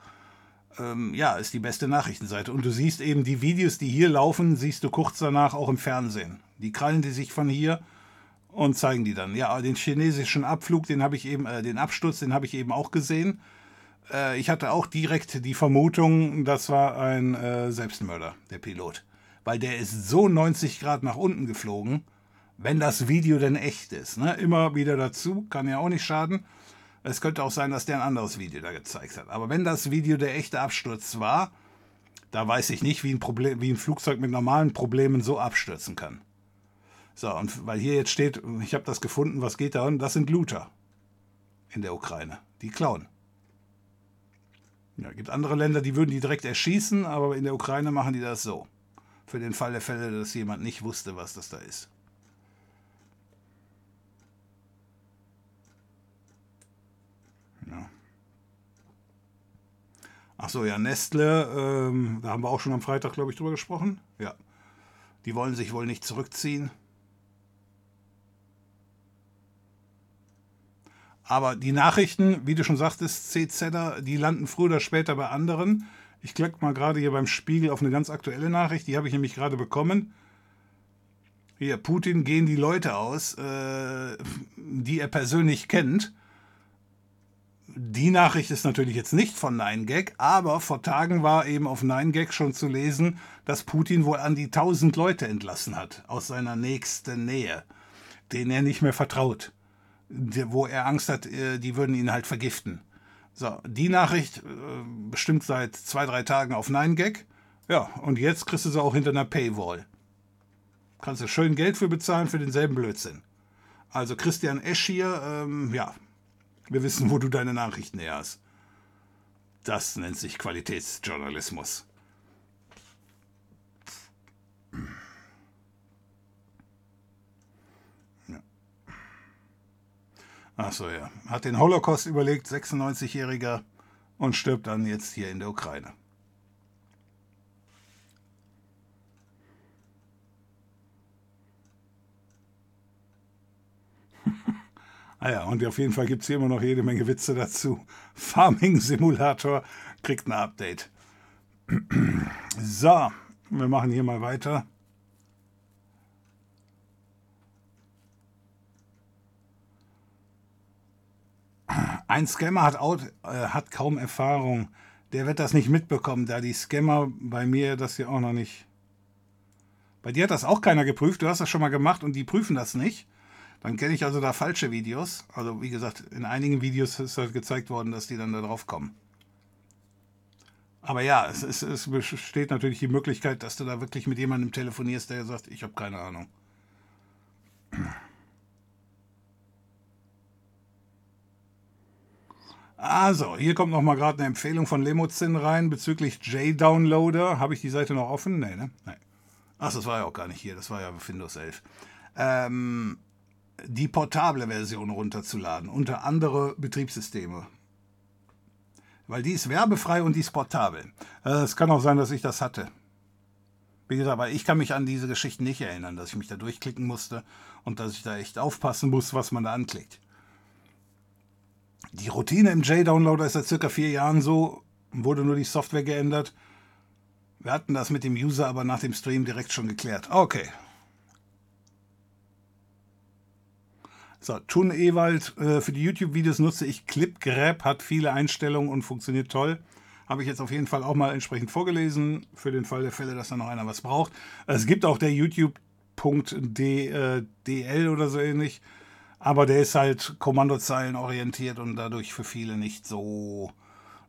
ähm, ja, ist die beste Nachrichtenseite. Und du siehst eben die Videos, die hier laufen, siehst du kurz danach auch im Fernsehen. Die krallen die sich von hier und zeigen die dann. Ja, den chinesischen Abflug, den habe ich eben, äh, den Absturz, den habe ich eben auch gesehen. Äh, ich hatte auch direkt die Vermutung, das war ein äh, Selbstmörder, der Pilot. Weil der ist so 90 Grad nach unten geflogen, wenn das Video denn echt ist. Ne? Immer wieder dazu, kann ja auch nicht schaden. Es könnte auch sein, dass der ein anderes Video da gezeigt hat. Aber wenn das Video der echte Absturz war, da weiß ich nicht, wie ein, Problem, wie ein Flugzeug mit normalen Problemen so abstürzen kann. So, und weil hier jetzt steht, ich habe das gefunden, was geht da? Und das sind Looter in der Ukraine. Die klauen. Ja, gibt andere Länder, die würden die direkt erschießen, aber in der Ukraine machen die das so. Für den Fall der Fälle, dass jemand nicht wusste, was das da ist. Ach so, ja, Nestle, ähm, da haben wir auch schon am Freitag, glaube ich, drüber gesprochen. Ja. Die wollen sich wohl nicht zurückziehen. Aber die Nachrichten, wie du schon sagtest, CZ, die landen früher oder später bei anderen. Ich klicke mal gerade hier beim Spiegel auf eine ganz aktuelle Nachricht, die habe ich nämlich gerade bekommen. Hier, Putin gehen die Leute aus, äh, die er persönlich kennt die Nachricht ist natürlich jetzt nicht von 9gag, aber vor Tagen war eben auf 9gag schon zu lesen, dass Putin wohl an die 1000 Leute entlassen hat aus seiner nächsten Nähe, denen er nicht mehr vertraut, wo er Angst hat, äh, die würden ihn halt vergiften. So, die Nachricht äh, bestimmt seit zwei, drei Tagen auf 9gag. Ja, und jetzt kriegst du sie auch hinter einer Paywall. Kannst du schön Geld für bezahlen für denselben Blödsinn. Also Christian Esch hier, ähm, ja, wir wissen, wo du deine Nachrichten her hast. Das nennt sich Qualitätsjournalismus. Achso, ja. Hat den Holocaust überlegt, 96-Jähriger, und stirbt dann jetzt hier in der Ukraine. Ah ja, und auf jeden Fall gibt es hier immer noch jede Menge Witze dazu. Farming Simulator kriegt ein Update. So, wir machen hier mal weiter. Ein Scammer hat, out, äh, hat kaum Erfahrung. Der wird das nicht mitbekommen, da die Scammer bei mir das ja auch noch nicht. Bei dir hat das auch keiner geprüft. Du hast das schon mal gemacht und die prüfen das nicht. Dann kenne ich also da falsche Videos. Also wie gesagt, in einigen Videos ist halt gezeigt worden, dass die dann da drauf kommen. Aber ja, es, es, es besteht natürlich die Möglichkeit, dass du da wirklich mit jemandem telefonierst, der sagt, ich habe keine Ahnung. Also, hier kommt noch mal gerade eine Empfehlung von Lemozin rein bezüglich J-Downloader. Habe ich die Seite noch offen? Nee, ne? Nein. Ach, das war ja auch gar nicht hier. Das war ja Windows 11. Ähm, die portable Version runterzuladen, unter andere Betriebssysteme. Weil die ist werbefrei und die ist portabel. Äh, es kann auch sein, dass ich das hatte. Wie gesagt, aber ich kann mich an diese Geschichten nicht erinnern, dass ich mich da durchklicken musste und dass ich da echt aufpassen muss, was man da anklickt. Die Routine im J-Downloader ist seit circa vier Jahren so, wurde nur die Software geändert. Wir hatten das mit dem User aber nach dem Stream direkt schon geklärt. Okay, So, Tun Ewald, äh, für die YouTube-Videos nutze ich ClipGrab, hat viele Einstellungen und funktioniert toll. Habe ich jetzt auf jeden Fall auch mal entsprechend vorgelesen, für den Fall der Fälle, dass da noch einer was braucht. Es gibt auch der YouTube.dl oder so ähnlich, aber der ist halt Kommandozeilen orientiert und dadurch für viele nicht so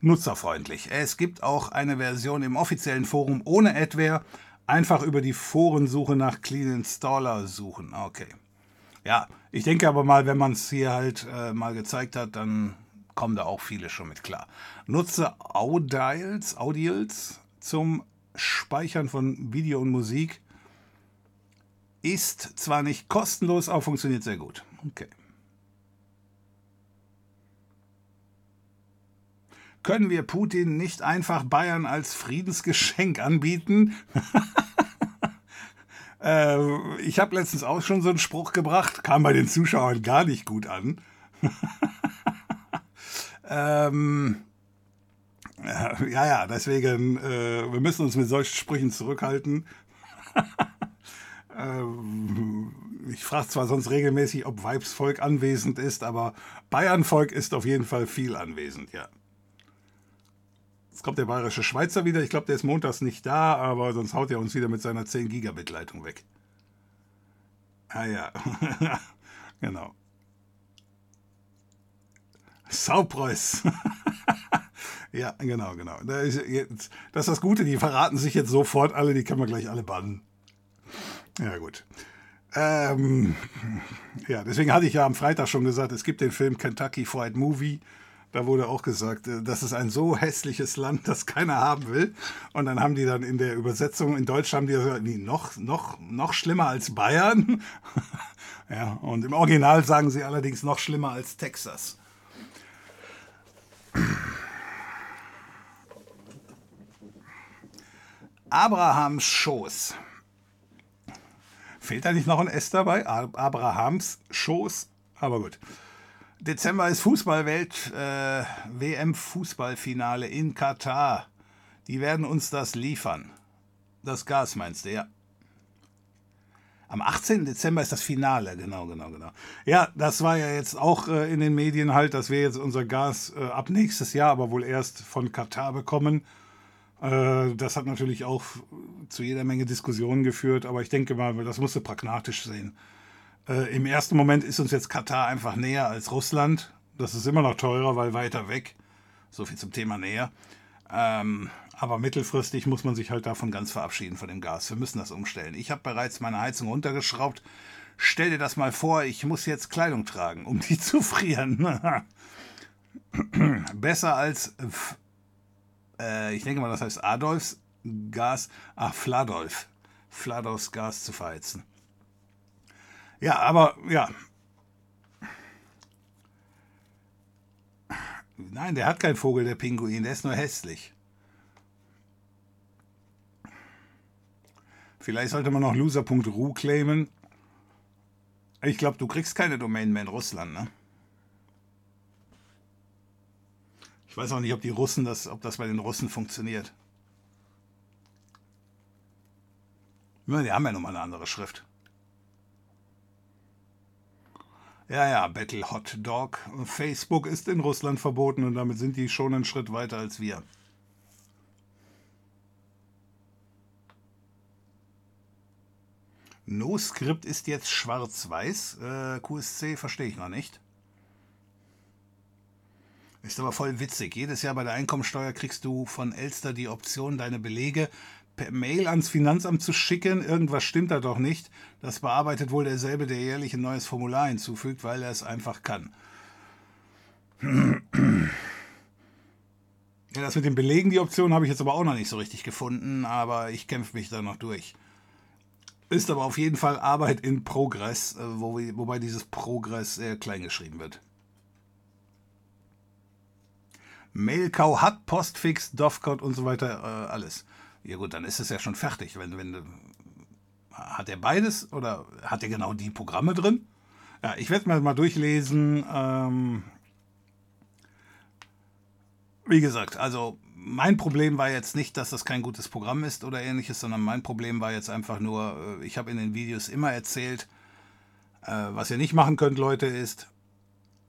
nutzerfreundlich. Es gibt auch eine Version im offiziellen Forum ohne Adware. Einfach über die Forensuche nach Clean Installer suchen. Okay. Ja, ich denke aber mal, wenn man es hier halt äh, mal gezeigt hat, dann kommen da auch viele schon mit klar. Nutze Audials, Audials zum Speichern von Video und Musik. Ist zwar nicht kostenlos, aber funktioniert sehr gut. Okay. Können wir Putin nicht einfach Bayern als Friedensgeschenk anbieten? äh, ich habe letztens auch schon so einen Spruch gebracht, kam bei den Zuschauern gar nicht gut an. ähm, ja, ja, deswegen, äh, wir müssen uns mit solchen Sprüchen zurückhalten. ähm, ich frage zwar sonst regelmäßig, ob Weibsvolk anwesend ist, aber Bayernvolk ist auf jeden Fall viel anwesend, ja. Jetzt kommt der bayerische Schweizer wieder. Ich glaube, der ist montags nicht da, aber sonst haut er uns wieder mit seiner 10 Gigabit Leitung weg. Ah ja, genau. Saupreuß. ja, genau, genau. Das ist das Gute, die verraten sich jetzt sofort alle, die können wir gleich alle bannen. Ja, gut. Ähm, ja, deswegen hatte ich ja am Freitag schon gesagt, es gibt den Film Kentucky Fried Movie. Da wurde auch gesagt, äh, das ist ein so hässliches Land, das keiner haben will. Und dann haben die dann in der Übersetzung in Deutsch haben die gesagt, noch, noch, noch schlimmer als Bayern. ja, und im Original sagen sie allerdings noch schlimmer als Texas. Abrahams Schoß. Fehlt da nicht noch ein S dabei? Abrahams Schoß? Aber gut. Dezember ist Fußballwelt, äh, WM-Fußballfinale in Katar. Die werden uns das liefern. Das Gas meinst du, ja. Am 18. Dezember ist das Finale, genau, genau, genau. Ja, das war ja jetzt auch äh, in den Medien halt, dass wir jetzt unser Gas äh, ab nächstes Jahr, aber wohl erst von Katar bekommen. Äh, das hat natürlich auch zu jeder Menge Diskussionen geführt, aber ich denke mal, das musst du pragmatisch sehen. Äh, Im ersten Moment ist uns jetzt Katar einfach näher als Russland. Das ist immer noch teurer, weil weiter weg. So viel zum Thema näher. Ähm, aber mittelfristig muss man sich halt davon ganz verabschieden von dem Gas. Wir müssen das umstellen. Ich habe bereits meine Heizung runtergeschraubt. Stell dir das mal vor, ich muss jetzt Kleidung tragen, um die zu frieren. Besser als, äh, ich denke mal, das heißt Adolfs Gas, ach, Fladolf. Fladolfs Gas zu verheizen. Ja, aber ja. Nein, der hat keinen Vogel, der Pinguin, der ist nur hässlich. Vielleicht sollte man noch loser.ru claimen. Ich glaube, du kriegst keine Domain mehr in Russland, ne? Ich weiß auch nicht, ob die Russen das, ob das bei den Russen funktioniert. Die haben ja nun mal eine andere Schrift. Ja, ja, Battle Hot Dog. Facebook ist in Russland verboten und damit sind die schon einen Schritt weiter als wir. NoScript ist jetzt schwarz-weiß. Äh, QSC verstehe ich noch nicht. Ist aber voll witzig. Jedes Jahr bei der Einkommensteuer kriegst du von Elster die Option, deine Belege per Mail ans Finanzamt zu schicken. Irgendwas stimmt da doch nicht. Das bearbeitet wohl derselbe, der jährlich ein neues Formular hinzufügt, weil er es einfach kann. Ja, das mit den Belegen, die Option habe ich jetzt aber auch noch nicht so richtig gefunden, aber ich kämpfe mich da noch durch. Ist aber auf jeden Fall Arbeit in Progress, äh, wo, wobei dieses Progress sehr klein geschrieben wird. Mailcow hat Postfix, Dovcot und so weiter, äh, alles. Ja gut, dann ist es ja schon fertig. Wenn, wenn, hat er beides oder hat er genau die Programme drin? Ja, ich werde mal, mal durchlesen. Ähm, wie gesagt, also mein Problem war jetzt nicht, dass das kein gutes Programm ist oder ähnliches, sondern mein Problem war jetzt einfach nur, äh, ich habe in den Videos immer erzählt, Äh, was ihr nicht machen könnt, Leute, ist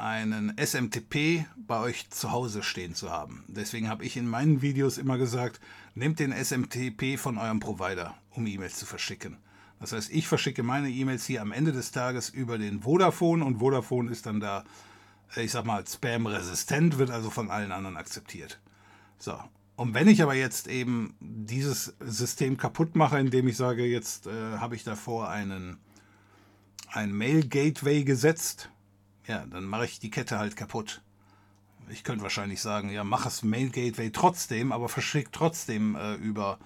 einen SMTP bei euch zu Hause stehen zu haben. Deswegen habe ich in meinen Videos immer gesagt, nehmt den SMTP von eurem Provider, um E-Mails zu verschicken. Das heißt, ich verschicke meine E-Mails hier am Ende des Tages über den Vodafone und Vodafone ist dann da, ich sag mal, spam-resistent, wird also von allen anderen akzeptiert. So. Und wenn ich aber jetzt eben dieses System kaputt mache, indem ich sage, jetzt äh, habe ich davor einen, ein Mail-Gateway gesetzt, ja, dann mache ich die Kette halt kaputt. Ich könnte wahrscheinlich sagen, ja, mach das Mail Gateway trotzdem, aber verschick trotzdem äh, über,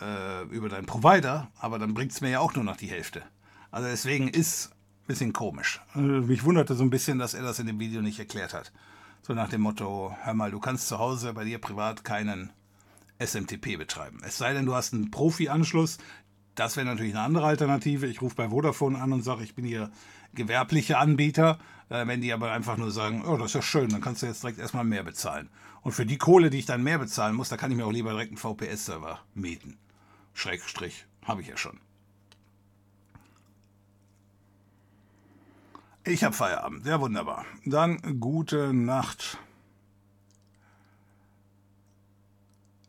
äh, über deinen Provider, aber dann bringt es mir ja auch nur noch die Hälfte. Also deswegen ist ein bisschen komisch. Äh, mich wunderte so ein bisschen, dass er das in dem Video nicht erklärt hat. So nach dem Motto, hör mal, du kannst zu Hause bei dir privat keinen SMTP betreiben. Es sei denn, du hast einen Profi-Anschluss. Das wäre natürlich eine andere Alternative. Ich rufe bei Vodafone an und sage, ich bin hier gewerbliche Anbieter. Äh, wenn die aber einfach nur sagen, oh, das ist ja schön, dann kannst du jetzt direkt erstmal mehr bezahlen. Und für die Kohle, die ich dann mehr bezahlen muss, da kann ich mir auch lieber direkt einen VPS-Server mieten. Schrägstrich, habe ich ja schon. Ich habe Feierabend, ja wunderbar. Dann gute Nacht.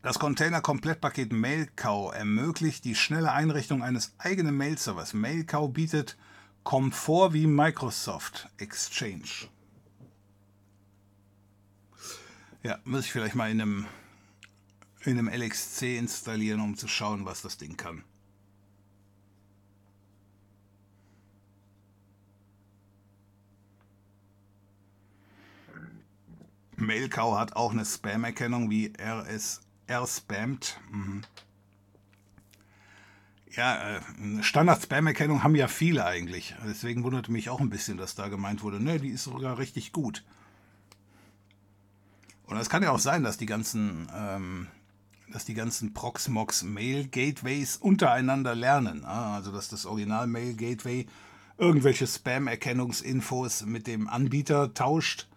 Das Container-Komplettpaket MailCow ermöglicht die schnelle Einrichtung eines eigenen Mail-Servers. MailCow bietet Komfort wie Microsoft Exchange. Ja, muss ich vielleicht mal in einem, in einem LXC installieren, um zu schauen, was das Ding kann. Mailcow hat auch eine Spam-Erkennung wie RS, R-Spammed. Mhm. Ja, äh, Standard-Spam-Erkennung haben ja viele eigentlich. Deswegen wunderte mich auch ein bisschen, dass da gemeint wurde, ne, die ist sogar richtig gut. Und es kann ja auch sein, dass die ganzen, ähm, dass die ganzen Proxmox Mail Gateways untereinander lernen. Also dass das Original Mail Gateway irgendwelche Spam-Erkennungsinfos mit dem Anbieter tauscht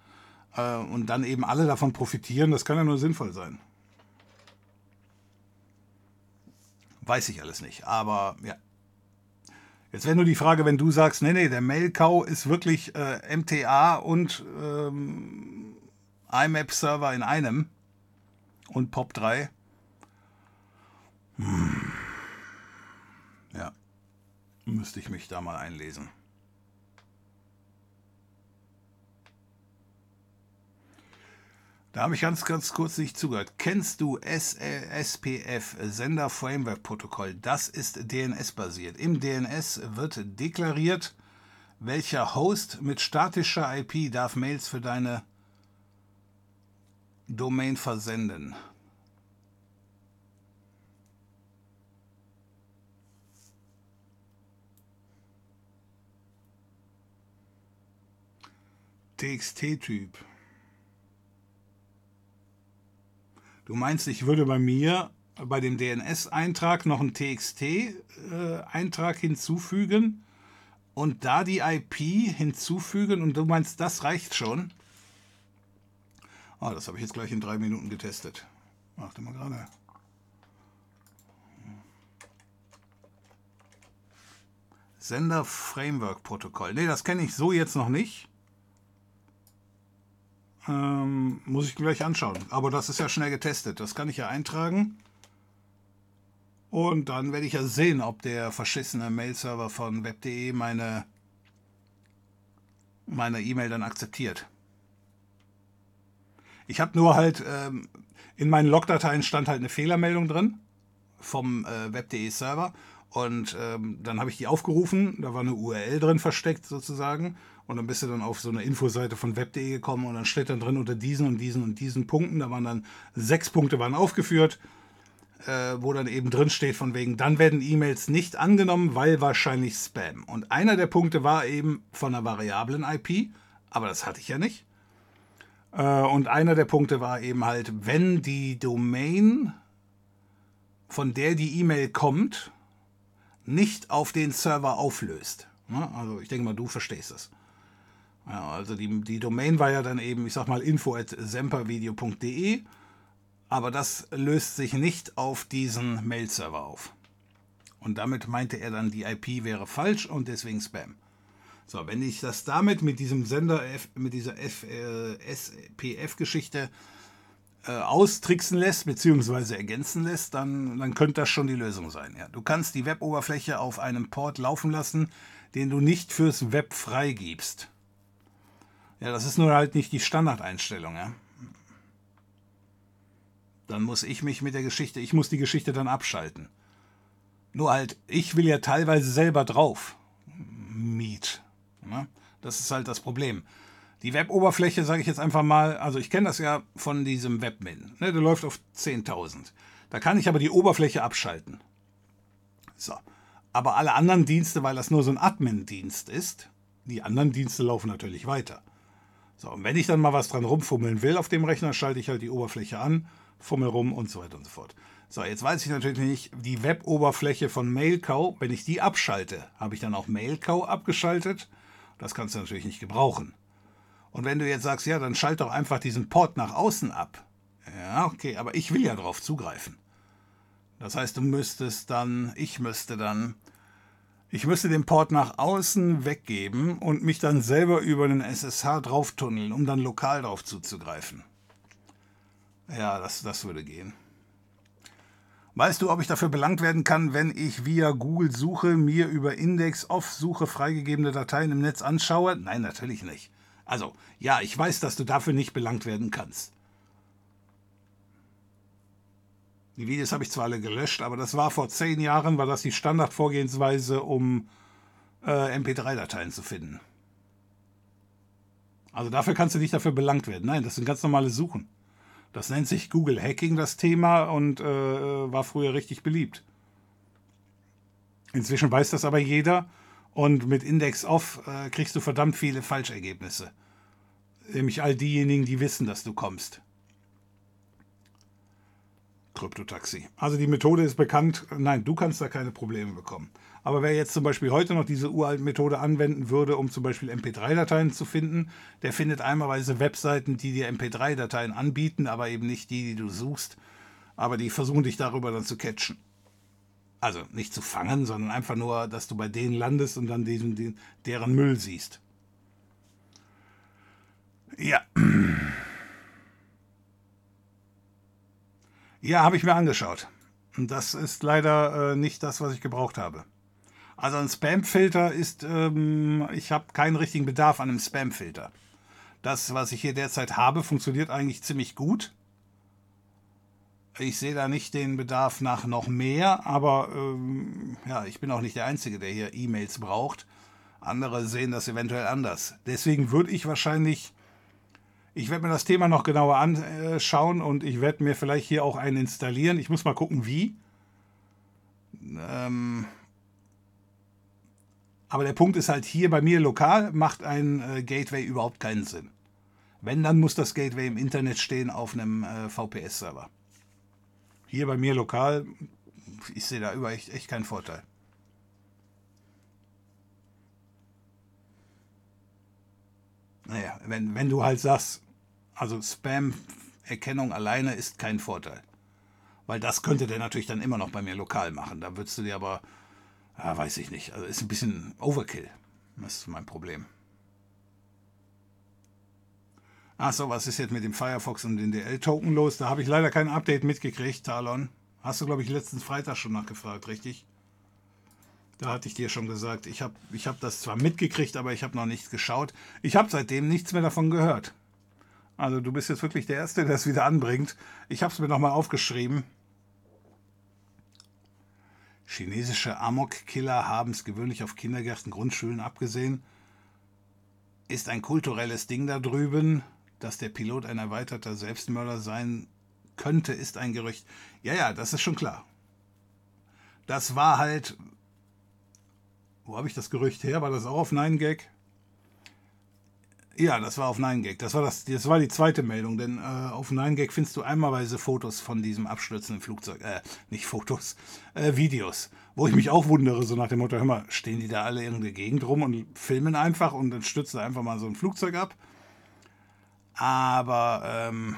äh, und dann eben alle davon profitieren. Das kann ja nur sinnvoll sein. Weiß ich alles nicht. Aber ja. Jetzt wäre nur die Frage, wenn du sagst, nee, nee, der Mailcow ist wirklich äh, MTA und ähm, IMAP-Server in einem und POP3. Hm. Ja. Müsste ich mich da mal einlesen. Da habe ich ganz, ganz kurz nicht zugehört. Kennst du SPF, Sender Framework Protokoll? Das ist DNS-basiert. Im DNS wird deklariert, welcher Host mit statischer IP darf Mails für deine Domain versenden. TXT-Typ. Du meinst, ich würde bei mir bei dem DNS-Eintrag noch einen TXT-Eintrag hinzufügen und da die IP hinzufügen und du meinst, das reicht schon? Ah, das habe ich jetzt gleich in drei Minuten getestet. Warte mal gerade. Sender Framework Protokoll. Ne, das kenne ich so jetzt noch nicht. Ähm, muss ich gleich anschauen. Aber das ist ja schnell getestet. Das kann ich ja eintragen. Und dann werde ich ja sehen, ob der verschissene Mail-Server von web.de meine meine E-Mail dann akzeptiert. Ich habe nur halt ähm, in meinen Logdateien stand halt eine Fehlermeldung drin vom äh, web.de Server und ähm, dann habe ich die aufgerufen, da war eine URL drin versteckt sozusagen und dann bist du dann auf so eine Infoseite von web.de gekommen und dann steht dann drin unter diesen und diesen und diesen Punkten, da waren dann sechs Punkte waren aufgeführt, äh, wo dann eben drin steht von wegen, dann werden E-Mails nicht angenommen, weil wahrscheinlich Spam. Und einer der Punkte war eben von einer variablen IP, aber das hatte ich ja nicht. Äh, und einer der Punkte war eben halt, wenn die Domain, von der die E-Mail kommt, nicht auf den Server auflöst. Also ich denke mal, du verstehst es. Ja, also die, die Domain war ja dann eben, ich sag mal, info at sempervideo.de, aber das löst sich nicht auf diesen Mail-Server auf. Und damit meinte er dann, die IP wäre falsch und deswegen Spam. So, wenn ich das damit mit diesem Sender, F, mit dieser F, äh, SPF-Geschichte äh, austricksen lässt, beziehungsweise ergänzen lässt, dann, dann könnte das schon die Lösung sein. Ja. Du kannst die Web-Oberfläche auf einem Port laufen lassen, den du nicht fürs Web freigibst. Ja, das ist nur halt nicht die Standardeinstellung, ja. Dann muss ich mich mit der Geschichte, ich muss die Geschichte dann abschalten. Nur halt, ich will ja teilweise selber drauf. Miet. Ne? Das ist halt das Problem. Die Web-Oberfläche, sage ich jetzt einfach mal, also ich kenne das ja von diesem Webmin. Ne, der läuft auf 10.000. Da kann ich aber die Oberfläche abschalten. So. Aber alle anderen Dienste, weil das nur so ein Admin-Dienst ist, die anderen Dienste laufen natürlich weiter. So, und wenn ich dann mal was dran rumfummeln will auf dem Rechner, schalte ich halt die Oberfläche an, fummel rum und so weiter und so fort. So, jetzt weiß ich natürlich nicht, die Web-Oberfläche von MailCow, wenn ich die abschalte, habe ich dann auch MailCow abgeschaltet? Das kannst du natürlich nicht gebrauchen. Und wenn du jetzt sagst, ja, dann schalt doch einfach diesen Port nach außen ab. Ja, okay, aber ich will ja drauf zugreifen. Das heißt, du müsstest dann, ich müsste dann, ich müsste den Port nach außen weggeben und mich dann selber über den SSH drauf tunneln, um dann lokal drauf zuzugreifen. Ja, das, das würde gehen. Weißt du, ob ich dafür belangt werden kann, wenn ich via Google Suche mir über Index off Suche freigegebene Dateien im Netz anschaue? Nein, natürlich nicht. Also, ja, ich weiß, dass du dafür nicht belangt werden kannst. Die Videos habe ich zwar alle gelöscht, aber das war vor zehn Jahren, war das die Standardvorgehensweise, um äh, MP3-Dateien zu finden. Also dafür kannst du nicht dafür belangt werden. Nein, das sind ganz normale Suchen. Das nennt sich Google Hacking, das Thema, und äh, war früher richtig beliebt. Inzwischen weiß das aber jeder und mit Index Off äh, kriegst du verdammt viele Falschergebnisse. Nämlich all diejenigen, die wissen, dass du kommst. Kryptotaxi. Also die Methode ist bekannt. Nein, du kannst da keine Probleme bekommen. Aber wer jetzt zum Beispiel heute noch diese uralte Methode anwenden würde, um zum Beispiel MP3-Dateien zu finden, der findet einmalweise Webseiten, die dir MP3-Dateien anbieten, aber eben nicht die, die du suchst. Aber die versuchen dich darüber dann zu catchen. Also nicht zu fangen, sondern einfach nur, dass du bei denen landest und dann diesen, deren Müll siehst. Ja. Ja, habe ich mir angeschaut. Das ist leider äh, nicht das, was ich gebraucht habe. Also ein Spam-Filter ist, ähm, ich habe keinen richtigen Bedarf an einem Spam-Filter. Das, was ich hier derzeit habe, funktioniert eigentlich ziemlich gut. Ich sehe da nicht den Bedarf nach noch mehr, aber ähm, ja, ich bin auch nicht der Einzige, der hier E-Mails braucht. Andere sehen das eventuell anders. Deswegen würde ich wahrscheinlich, ich werde mir das Thema noch genauer anschauen und ich werde mir vielleicht hier auch einen installieren. Ich muss mal gucken, wie. Ähm, aber der Punkt ist halt hier bei mir lokal macht ein äh, Gateway überhaupt keinen Sinn. Wenn, dann muss das Gateway im Internet stehen auf einem äh, VPS-Server. Hier bei mir lokal, ich sehe da über echt, echt keinen Vorteil. Naja, wenn, wenn du halt sagst, also Spam-Erkennung alleine ist kein Vorteil. Weil das könnte der natürlich dann immer noch bei mir lokal machen. Da würdest du dir aber ja, weiß ich nicht. Also ist ein bisschen Overkill. Das ist mein Problem. Achso, was ist jetzt mit dem Firefox und den DL-Token los? Da habe ich leider kein Update mitgekriegt, Talon. Hast du, glaube ich, letzten Freitag schon nachgefragt, richtig? Da hatte ich dir schon gesagt, ich habe ich hab das zwar mitgekriegt, aber ich habe noch nichts geschaut. Ich habe seitdem nichts mehr davon gehört. Also du bist jetzt wirklich der Erste, der es wieder anbringt. Ich habe es mir nochmal aufgeschrieben. Chinesische Amok-Killer haben es gewöhnlich auf Kindergärten, Grundschulen abgesehen. Ist ein kulturelles Ding da drüben, dass der Pilot ein erweiterter Selbstmörder sein könnte, ist ein Gerücht. Ja, ja, das ist schon klar. Das war halt. Wo habe ich das Gerücht her? War das auch auf 9gag? Ja, das war auf 9gag. Das war, das, das war die zweite Meldung, denn äh, auf 9gag findest du einmalweise Fotos von diesem abstürzenden Flugzeug. Äh, nicht Fotos, äh, Videos. Wo ich mich auch wundere, so nach dem Motto, hör mal, stehen die da alle in der Gegend rum und filmen einfach und dann stürzt da einfach mal so ein Flugzeug ab. Aber, ähm,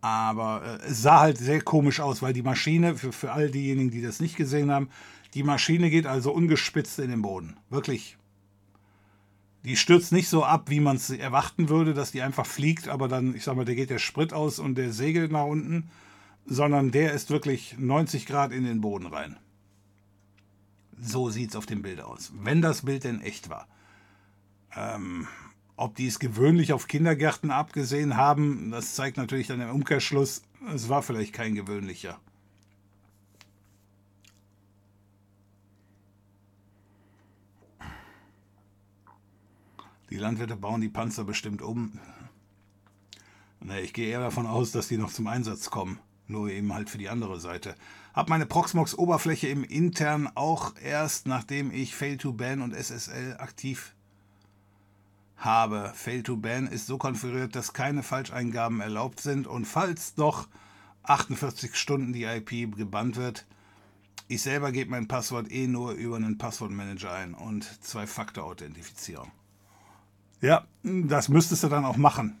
aber äh, es sah halt sehr komisch aus, weil die Maschine, für, für all diejenigen, die das nicht gesehen haben, Die Maschine geht also ungespitzt in den Boden. Wirklich. Die stürzt nicht so ab, wie man es erwarten würde, dass die einfach fliegt, aber dann, ich sag mal, der geht der Sprit aus und der segelt nach unten, sondern der ist wirklich 90 Grad in den Boden rein. So sieht es auf dem Bild aus. Wenn das Bild denn echt war. Ähm, ob die es gewöhnlich auf Kindergärten abgesehen haben, das zeigt natürlich dann im Umkehrschluss, es war vielleicht kein gewöhnlicher. Die Landwirte bauen die Panzer bestimmt um. Nee, ich gehe eher davon aus, dass die noch zum Einsatz kommen. Nur eben halt für die andere Seite. Hab meine Proxmox-Oberfläche im intern auch erst, nachdem ich Fail to Ban und SSL aktiv habe. Fail to Ban ist so konfiguriert, dass keine Falscheingaben erlaubt sind und falls doch 48 Stunden die IP gebannt wird, ich selber gebe mein Passwort eh nur über einen Passwortmanager ein und Zwei-Faktor-Authentifizierung. Ja, das müsstest du dann auch machen.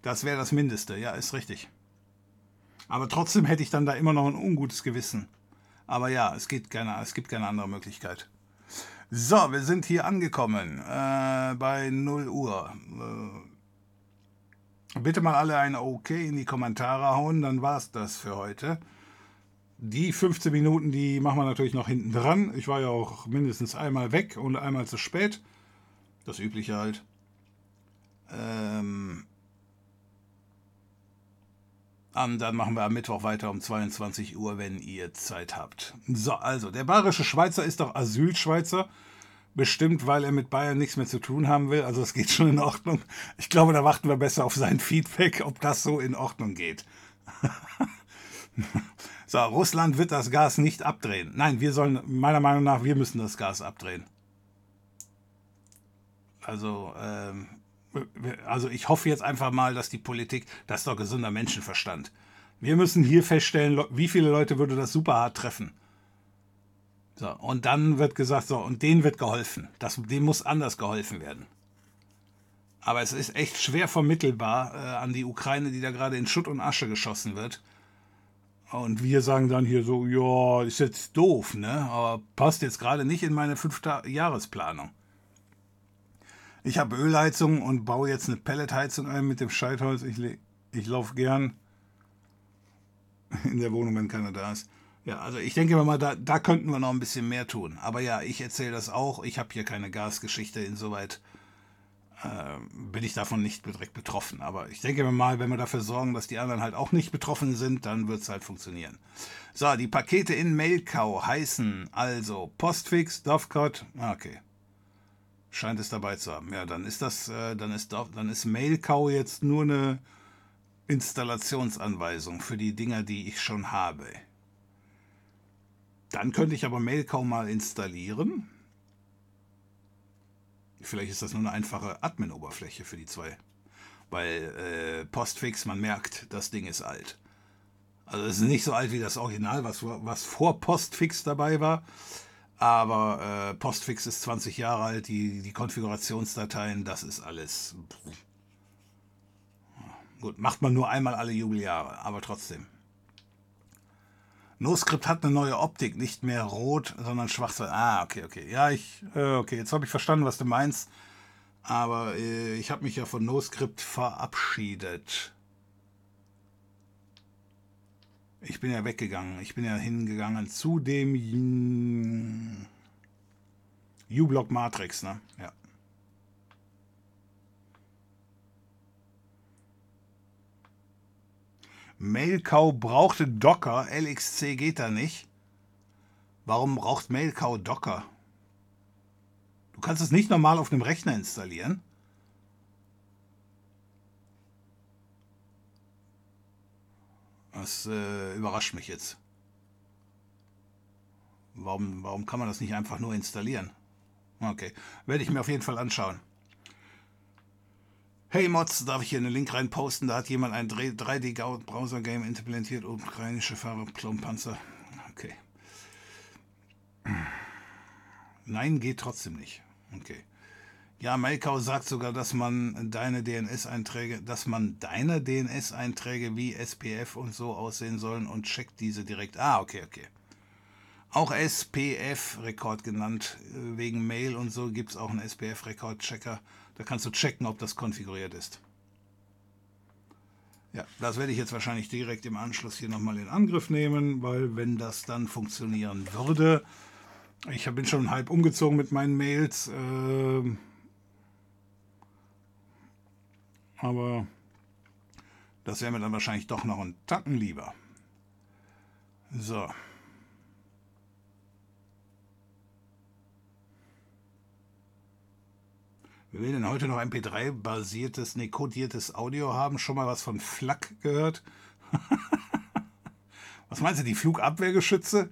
Das wäre das Mindeste, ja, ist richtig. Aber trotzdem hätte ich dann da immer noch ein ungutes Gewissen. Aber ja, es, geht keine, es gibt keine andere Möglichkeit. So, wir sind hier angekommen äh, bei 0 Uhr. Äh, bitte mal alle ein OK in die Kommentare hauen, dann war es das für heute. Die 15 Minuten, die machen wir natürlich noch hinten dran. Ich war ja auch mindestens einmal weg und einmal zu spät. Das Übliche halt. Ähm, und dann machen wir am Mittwoch weiter um 22 Uhr, wenn ihr Zeit habt. So, also, der bayerische Schweizer ist doch Asylschweizer. Bestimmt, weil er mit Bayern nichts mehr zu tun haben will. Also, es geht schon in Ordnung. Ich glaube, da warten wir besser auf sein Feedback, ob das so in Ordnung geht. so, Russland wird das Gas nicht abdrehen. Nein, wir sollen, meiner Meinung nach, wir müssen das Gas abdrehen. Also, ähm, also ich hoffe jetzt einfach mal, dass die Politik, das ist doch gesunder Menschenverstand. Wir müssen hier feststellen, wie viele Leute würde das super hart treffen. So, und dann wird gesagt, so, und denen wird geholfen. Das, dem muss anders geholfen werden. Aber es ist echt schwer vermittelbar äh, an die Ukraine, die da gerade in Schutt und Asche geschossen wird. Und wir sagen dann hier so, ja, ist jetzt doof, ne? Aber passt jetzt gerade nicht in meine Fünfjahresplanung. Ich habe Ölheizung und baue jetzt eine Pelletheizung ein mit dem Scheitholz. Ich, ich laufe gern in der Wohnung, wenn keiner da ist. Ja, also ich denke mal, da, da könnten wir noch ein bisschen mehr tun. Aber ja, ich erzähle das auch. Ich habe hier keine Gasgeschichte. Insoweit bin ich davon nicht direkt betroffen. Aber ich denke mal, wenn wir dafür sorgen, dass die anderen halt auch nicht betroffen sind, dann wird es halt funktionieren. So, die Pakete in Mailcow heißen also Postfix, Dovecot. Ah, okay scheint es dabei zu haben. Ja, dann ist das, äh, dann ist dann ist Mailcow jetzt nur eine Installationsanweisung für die Dinger, die ich schon habe. Dann könnte ich aber Mailcow mal installieren. Vielleicht ist das nur eine einfache Admin-Oberfläche für die zwei. Weil äh, Postfix, man merkt, das Ding ist alt. Also es ist nicht so alt wie das Original, was, was vor Postfix dabei war. Aber äh, Postfix ist 20 Jahre alt, die, die Konfigurationsdateien, das ist alles. Gut, macht man nur einmal alle Jubeljahre, aber trotzdem. NoScript hat eine neue Optik, nicht mehr rot, sondern schwarz. Ah, okay, okay. Ja, ich, äh, okay, jetzt habe ich verstanden, was du meinst. Aber äh, ich habe mich ja von NoScript verabschiedet. Ich bin ja weggegangen. Ich bin ja hingegangen zu dem U-Block Matrix, ne? Ja. Mailcow brauchte Docker, LXC geht da nicht. Warum braucht Mailcow Docker? Du kannst es nicht normal auf einem Rechner installieren. Das äh, überrascht mich jetzt. Warum, warum kann man das nicht einfach nur installieren? Okay, werde ich mir auf jeden Fall anschauen. Hey Mods, darf ich hier einen Link rein posten? Da hat jemand ein 3D-Browser-Game implementiert, ukrainische Fahrer, Klonpanzer. Okay. Nein, geht trotzdem nicht. Okay. Ja, Mailcow sagt sogar, dass man deine DNS-Einträge, dass man deine DNS-Einträge wie SPF und so aussehen sollen und checkt diese direkt. Ah, okay, okay. Auch SPF-Rekord genannt, äh, wegen Mail und so gibt es auch einen SPF-Rekord-Checker. Da kannst du checken, ob das konfiguriert ist. Ja, das werde ich jetzt wahrscheinlich direkt im Anschluss hier nochmal in Angriff nehmen, weil wenn das dann funktionieren würde, ich bin schon halb umgezogen mit meinen Mails, äh, aber das wäre mir dann wahrscheinlich doch noch ein Tacken lieber. So. Wer will denn heute noch MP3-basiertes, ne, kodiertes Audio haben? Schon mal was von FLAC gehört? was meinst du, die Flugabwehrgeschütze?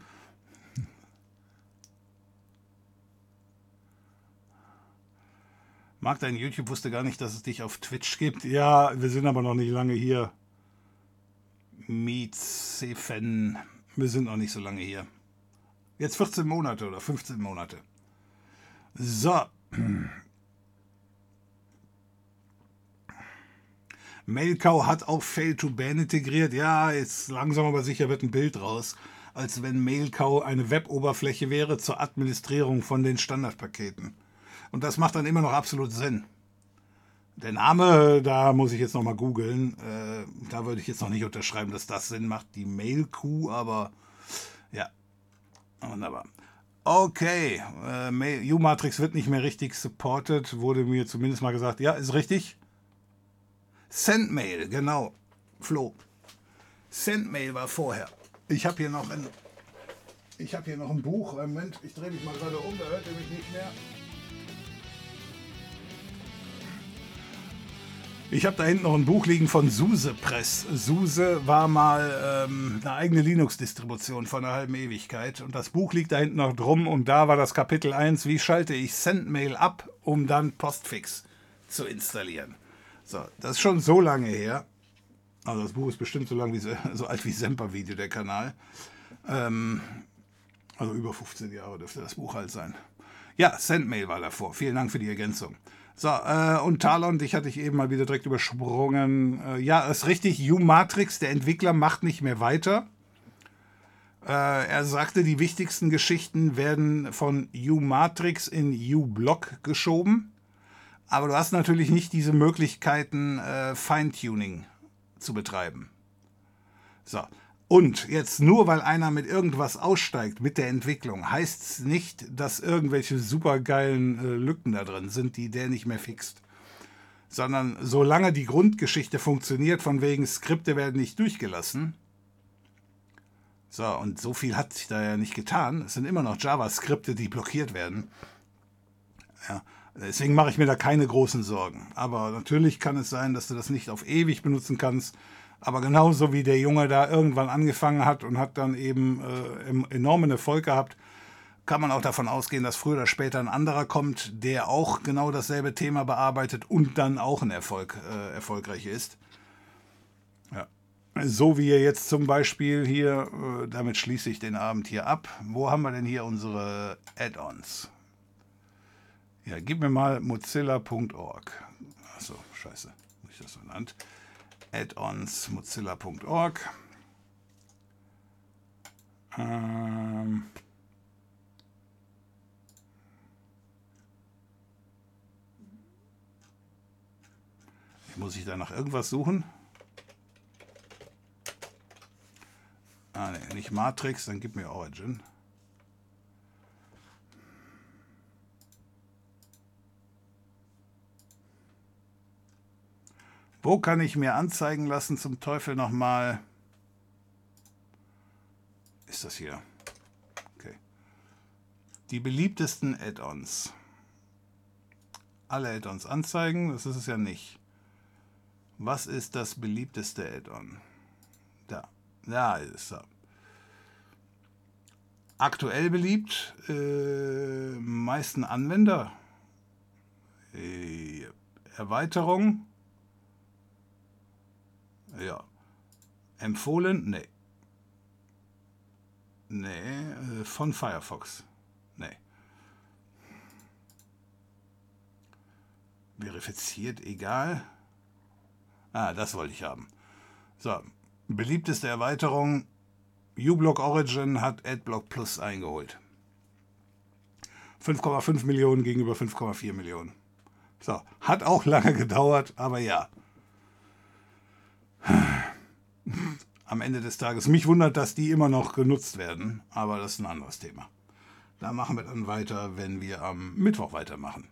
Mag dein YouTube wusste gar nicht, dass es dich auf Twitch gibt. Ja, wir sind aber noch nicht lange hier. Mietsefen. Wir sind noch nicht so lange hier. Jetzt 14 Monate oder 15 Monate. So. Mailcow hat auch Fail to Ban integriert. Ja, jetzt langsam aber sicher wird ein Bild raus, als wenn Mailcow eine Web-Oberfläche wäre zur Administrierung von den Standardpaketen. Und das macht dann immer noch absolut Sinn. Der Name, da muss ich jetzt nochmal googeln. Äh, da würde ich jetzt noch nicht unterschreiben, dass das Sinn macht, die Mail-Q, aber ja, wunderbar. Okay, äh, U-Matrix wird nicht mehr richtig supported, wurde mir zumindest mal gesagt. Ja, ist richtig. Sendmail, genau. Flo. Sendmail war vorher. Ich habe hier noch ein. Hier noch ein Buch. Moment, ich drehe mich mal gerade um, da hört ihr mich nicht mehr. Ich habe da hinten noch ein Buch liegen von SUSE Press. SUSE war mal ähm, eine eigene Linux-Distribution von einer halben Ewigkeit. Und das Buch liegt da hinten noch drum. Und da war das Kapitel 1, wie schalte ich Sendmail ab, um dann Postfix zu installieren. So, das ist schon so lange her. Also das Buch ist bestimmt so lang wie so alt wie Semper-Video, der Kanal. Ähm, also über 15 Jahre dürfte das Buch halt sein. Ja, Sendmail war davor. Vielen Dank für die Ergänzung. So, äh, und Talon, dich hatte ich eben mal wieder direkt übersprungen. Äh, ja, ist richtig, U-Matrix, der Entwickler, macht nicht mehr weiter. Äh, er sagte, die wichtigsten Geschichten werden von U-Matrix in U-Block geschoben. Aber du hast natürlich nicht diese Möglichkeiten, äh, Feintuning zu betreiben. So. Und jetzt nur weil einer mit irgendwas aussteigt mit der Entwicklung, heißt es nicht, dass irgendwelche supergeilen äh, Lücken da drin sind, die der nicht mehr fixt. Sondern solange die Grundgeschichte funktioniert, von wegen Skripte werden nicht durchgelassen. So, und so viel hat sich da ja nicht getan. Es sind immer noch JavaSkripte, die blockiert werden. Ja. Deswegen mache ich mir da keine großen Sorgen. Aber natürlich kann es sein, dass du das nicht auf ewig benutzen kannst. Aber genauso wie der Junge da irgendwann angefangen hat und hat dann eben äh, enormen Erfolg gehabt, kann man auch davon ausgehen, dass früher oder später ein anderer kommt, der auch genau dasselbe Thema bearbeitet und dann auch ein Erfolg, äh, erfolgreich ist. Ja. So wie ihr jetzt zum Beispiel hier, äh, damit schließe ich den Abend hier ab. Wo haben wir denn hier unsere Add-ons? Ja, gib mir mal mozilla.org. Achso, scheiße, habe ich das so genannt. Add-ons mozilla.org. Ähm muss ich da nach irgendwas suchen? Ah, ne, nicht Matrix, dann gib mir Origin. Wo kann ich mir anzeigen lassen zum Teufel nochmal? Ist das hier? Okay. Die beliebtesten Add-ons. Alle Add-ons anzeigen, das ist es ja nicht. Was ist das beliebteste Add-on? Da. Da ist er. Aktuell beliebt, äh, meisten Anwender. Äh, Erweiterung. Ja. Empfohlen? Nee. Nee, äh, von Firefox. Nee. verifiziert, egal. Ah, das wollte ich haben. So, beliebteste Erweiterung. uBlock Origin hat AdBlock Plus eingeholt. 5,5 Millionen gegenüber 5,4 Millionen. So, hat auch lange gedauert, aber ja. Am Ende des Tages. Mich wundert, dass die immer noch genutzt werden, aber das ist ein anderes Thema. Da machen wir dann weiter, wenn wir am Mittwoch weitermachen.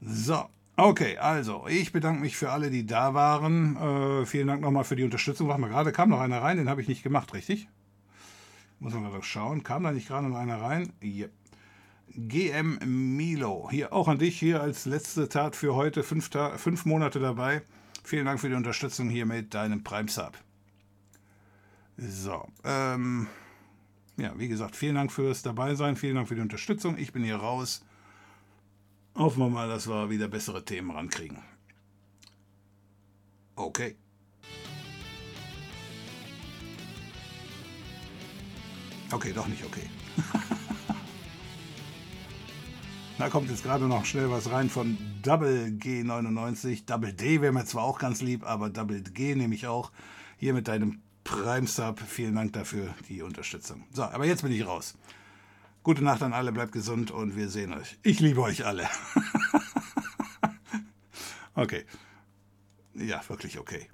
So, okay, also ich bedanke mich für alle, die da waren. Äh, vielen Dank nochmal für die Unterstützung. Machen wir gerade, kam noch einer rein, den habe ich nicht gemacht, richtig? Muss man gerade schauen. Kam da nicht gerade noch einer rein? Ja. GM Milo, hier auch an dich, hier als letzte Tat für heute, fünf, Ta fünf Monate dabei. Vielen Dank für die Unterstützung hier mit deinem Prime Sub. So, ähm, ja, wie gesagt, vielen Dank fürs Dabeisein, vielen Dank für die Unterstützung. Ich bin hier raus. Hoffen wir mal, dass wir wieder bessere Themen rankriegen. Okay. Okay, doch nicht okay. da kommt jetzt gerade noch schnell was rein von Double G99. Double D wäre mir zwar auch ganz lieb, aber Double G nehme ich auch. Hier mit deinem Prime Sub. Vielen Dank dafür, die Unterstützung. So, aber jetzt bin ich raus. Gute Nacht an alle, bleibt gesund und wir sehen euch. Ich liebe euch alle. okay. Ja, wirklich okay.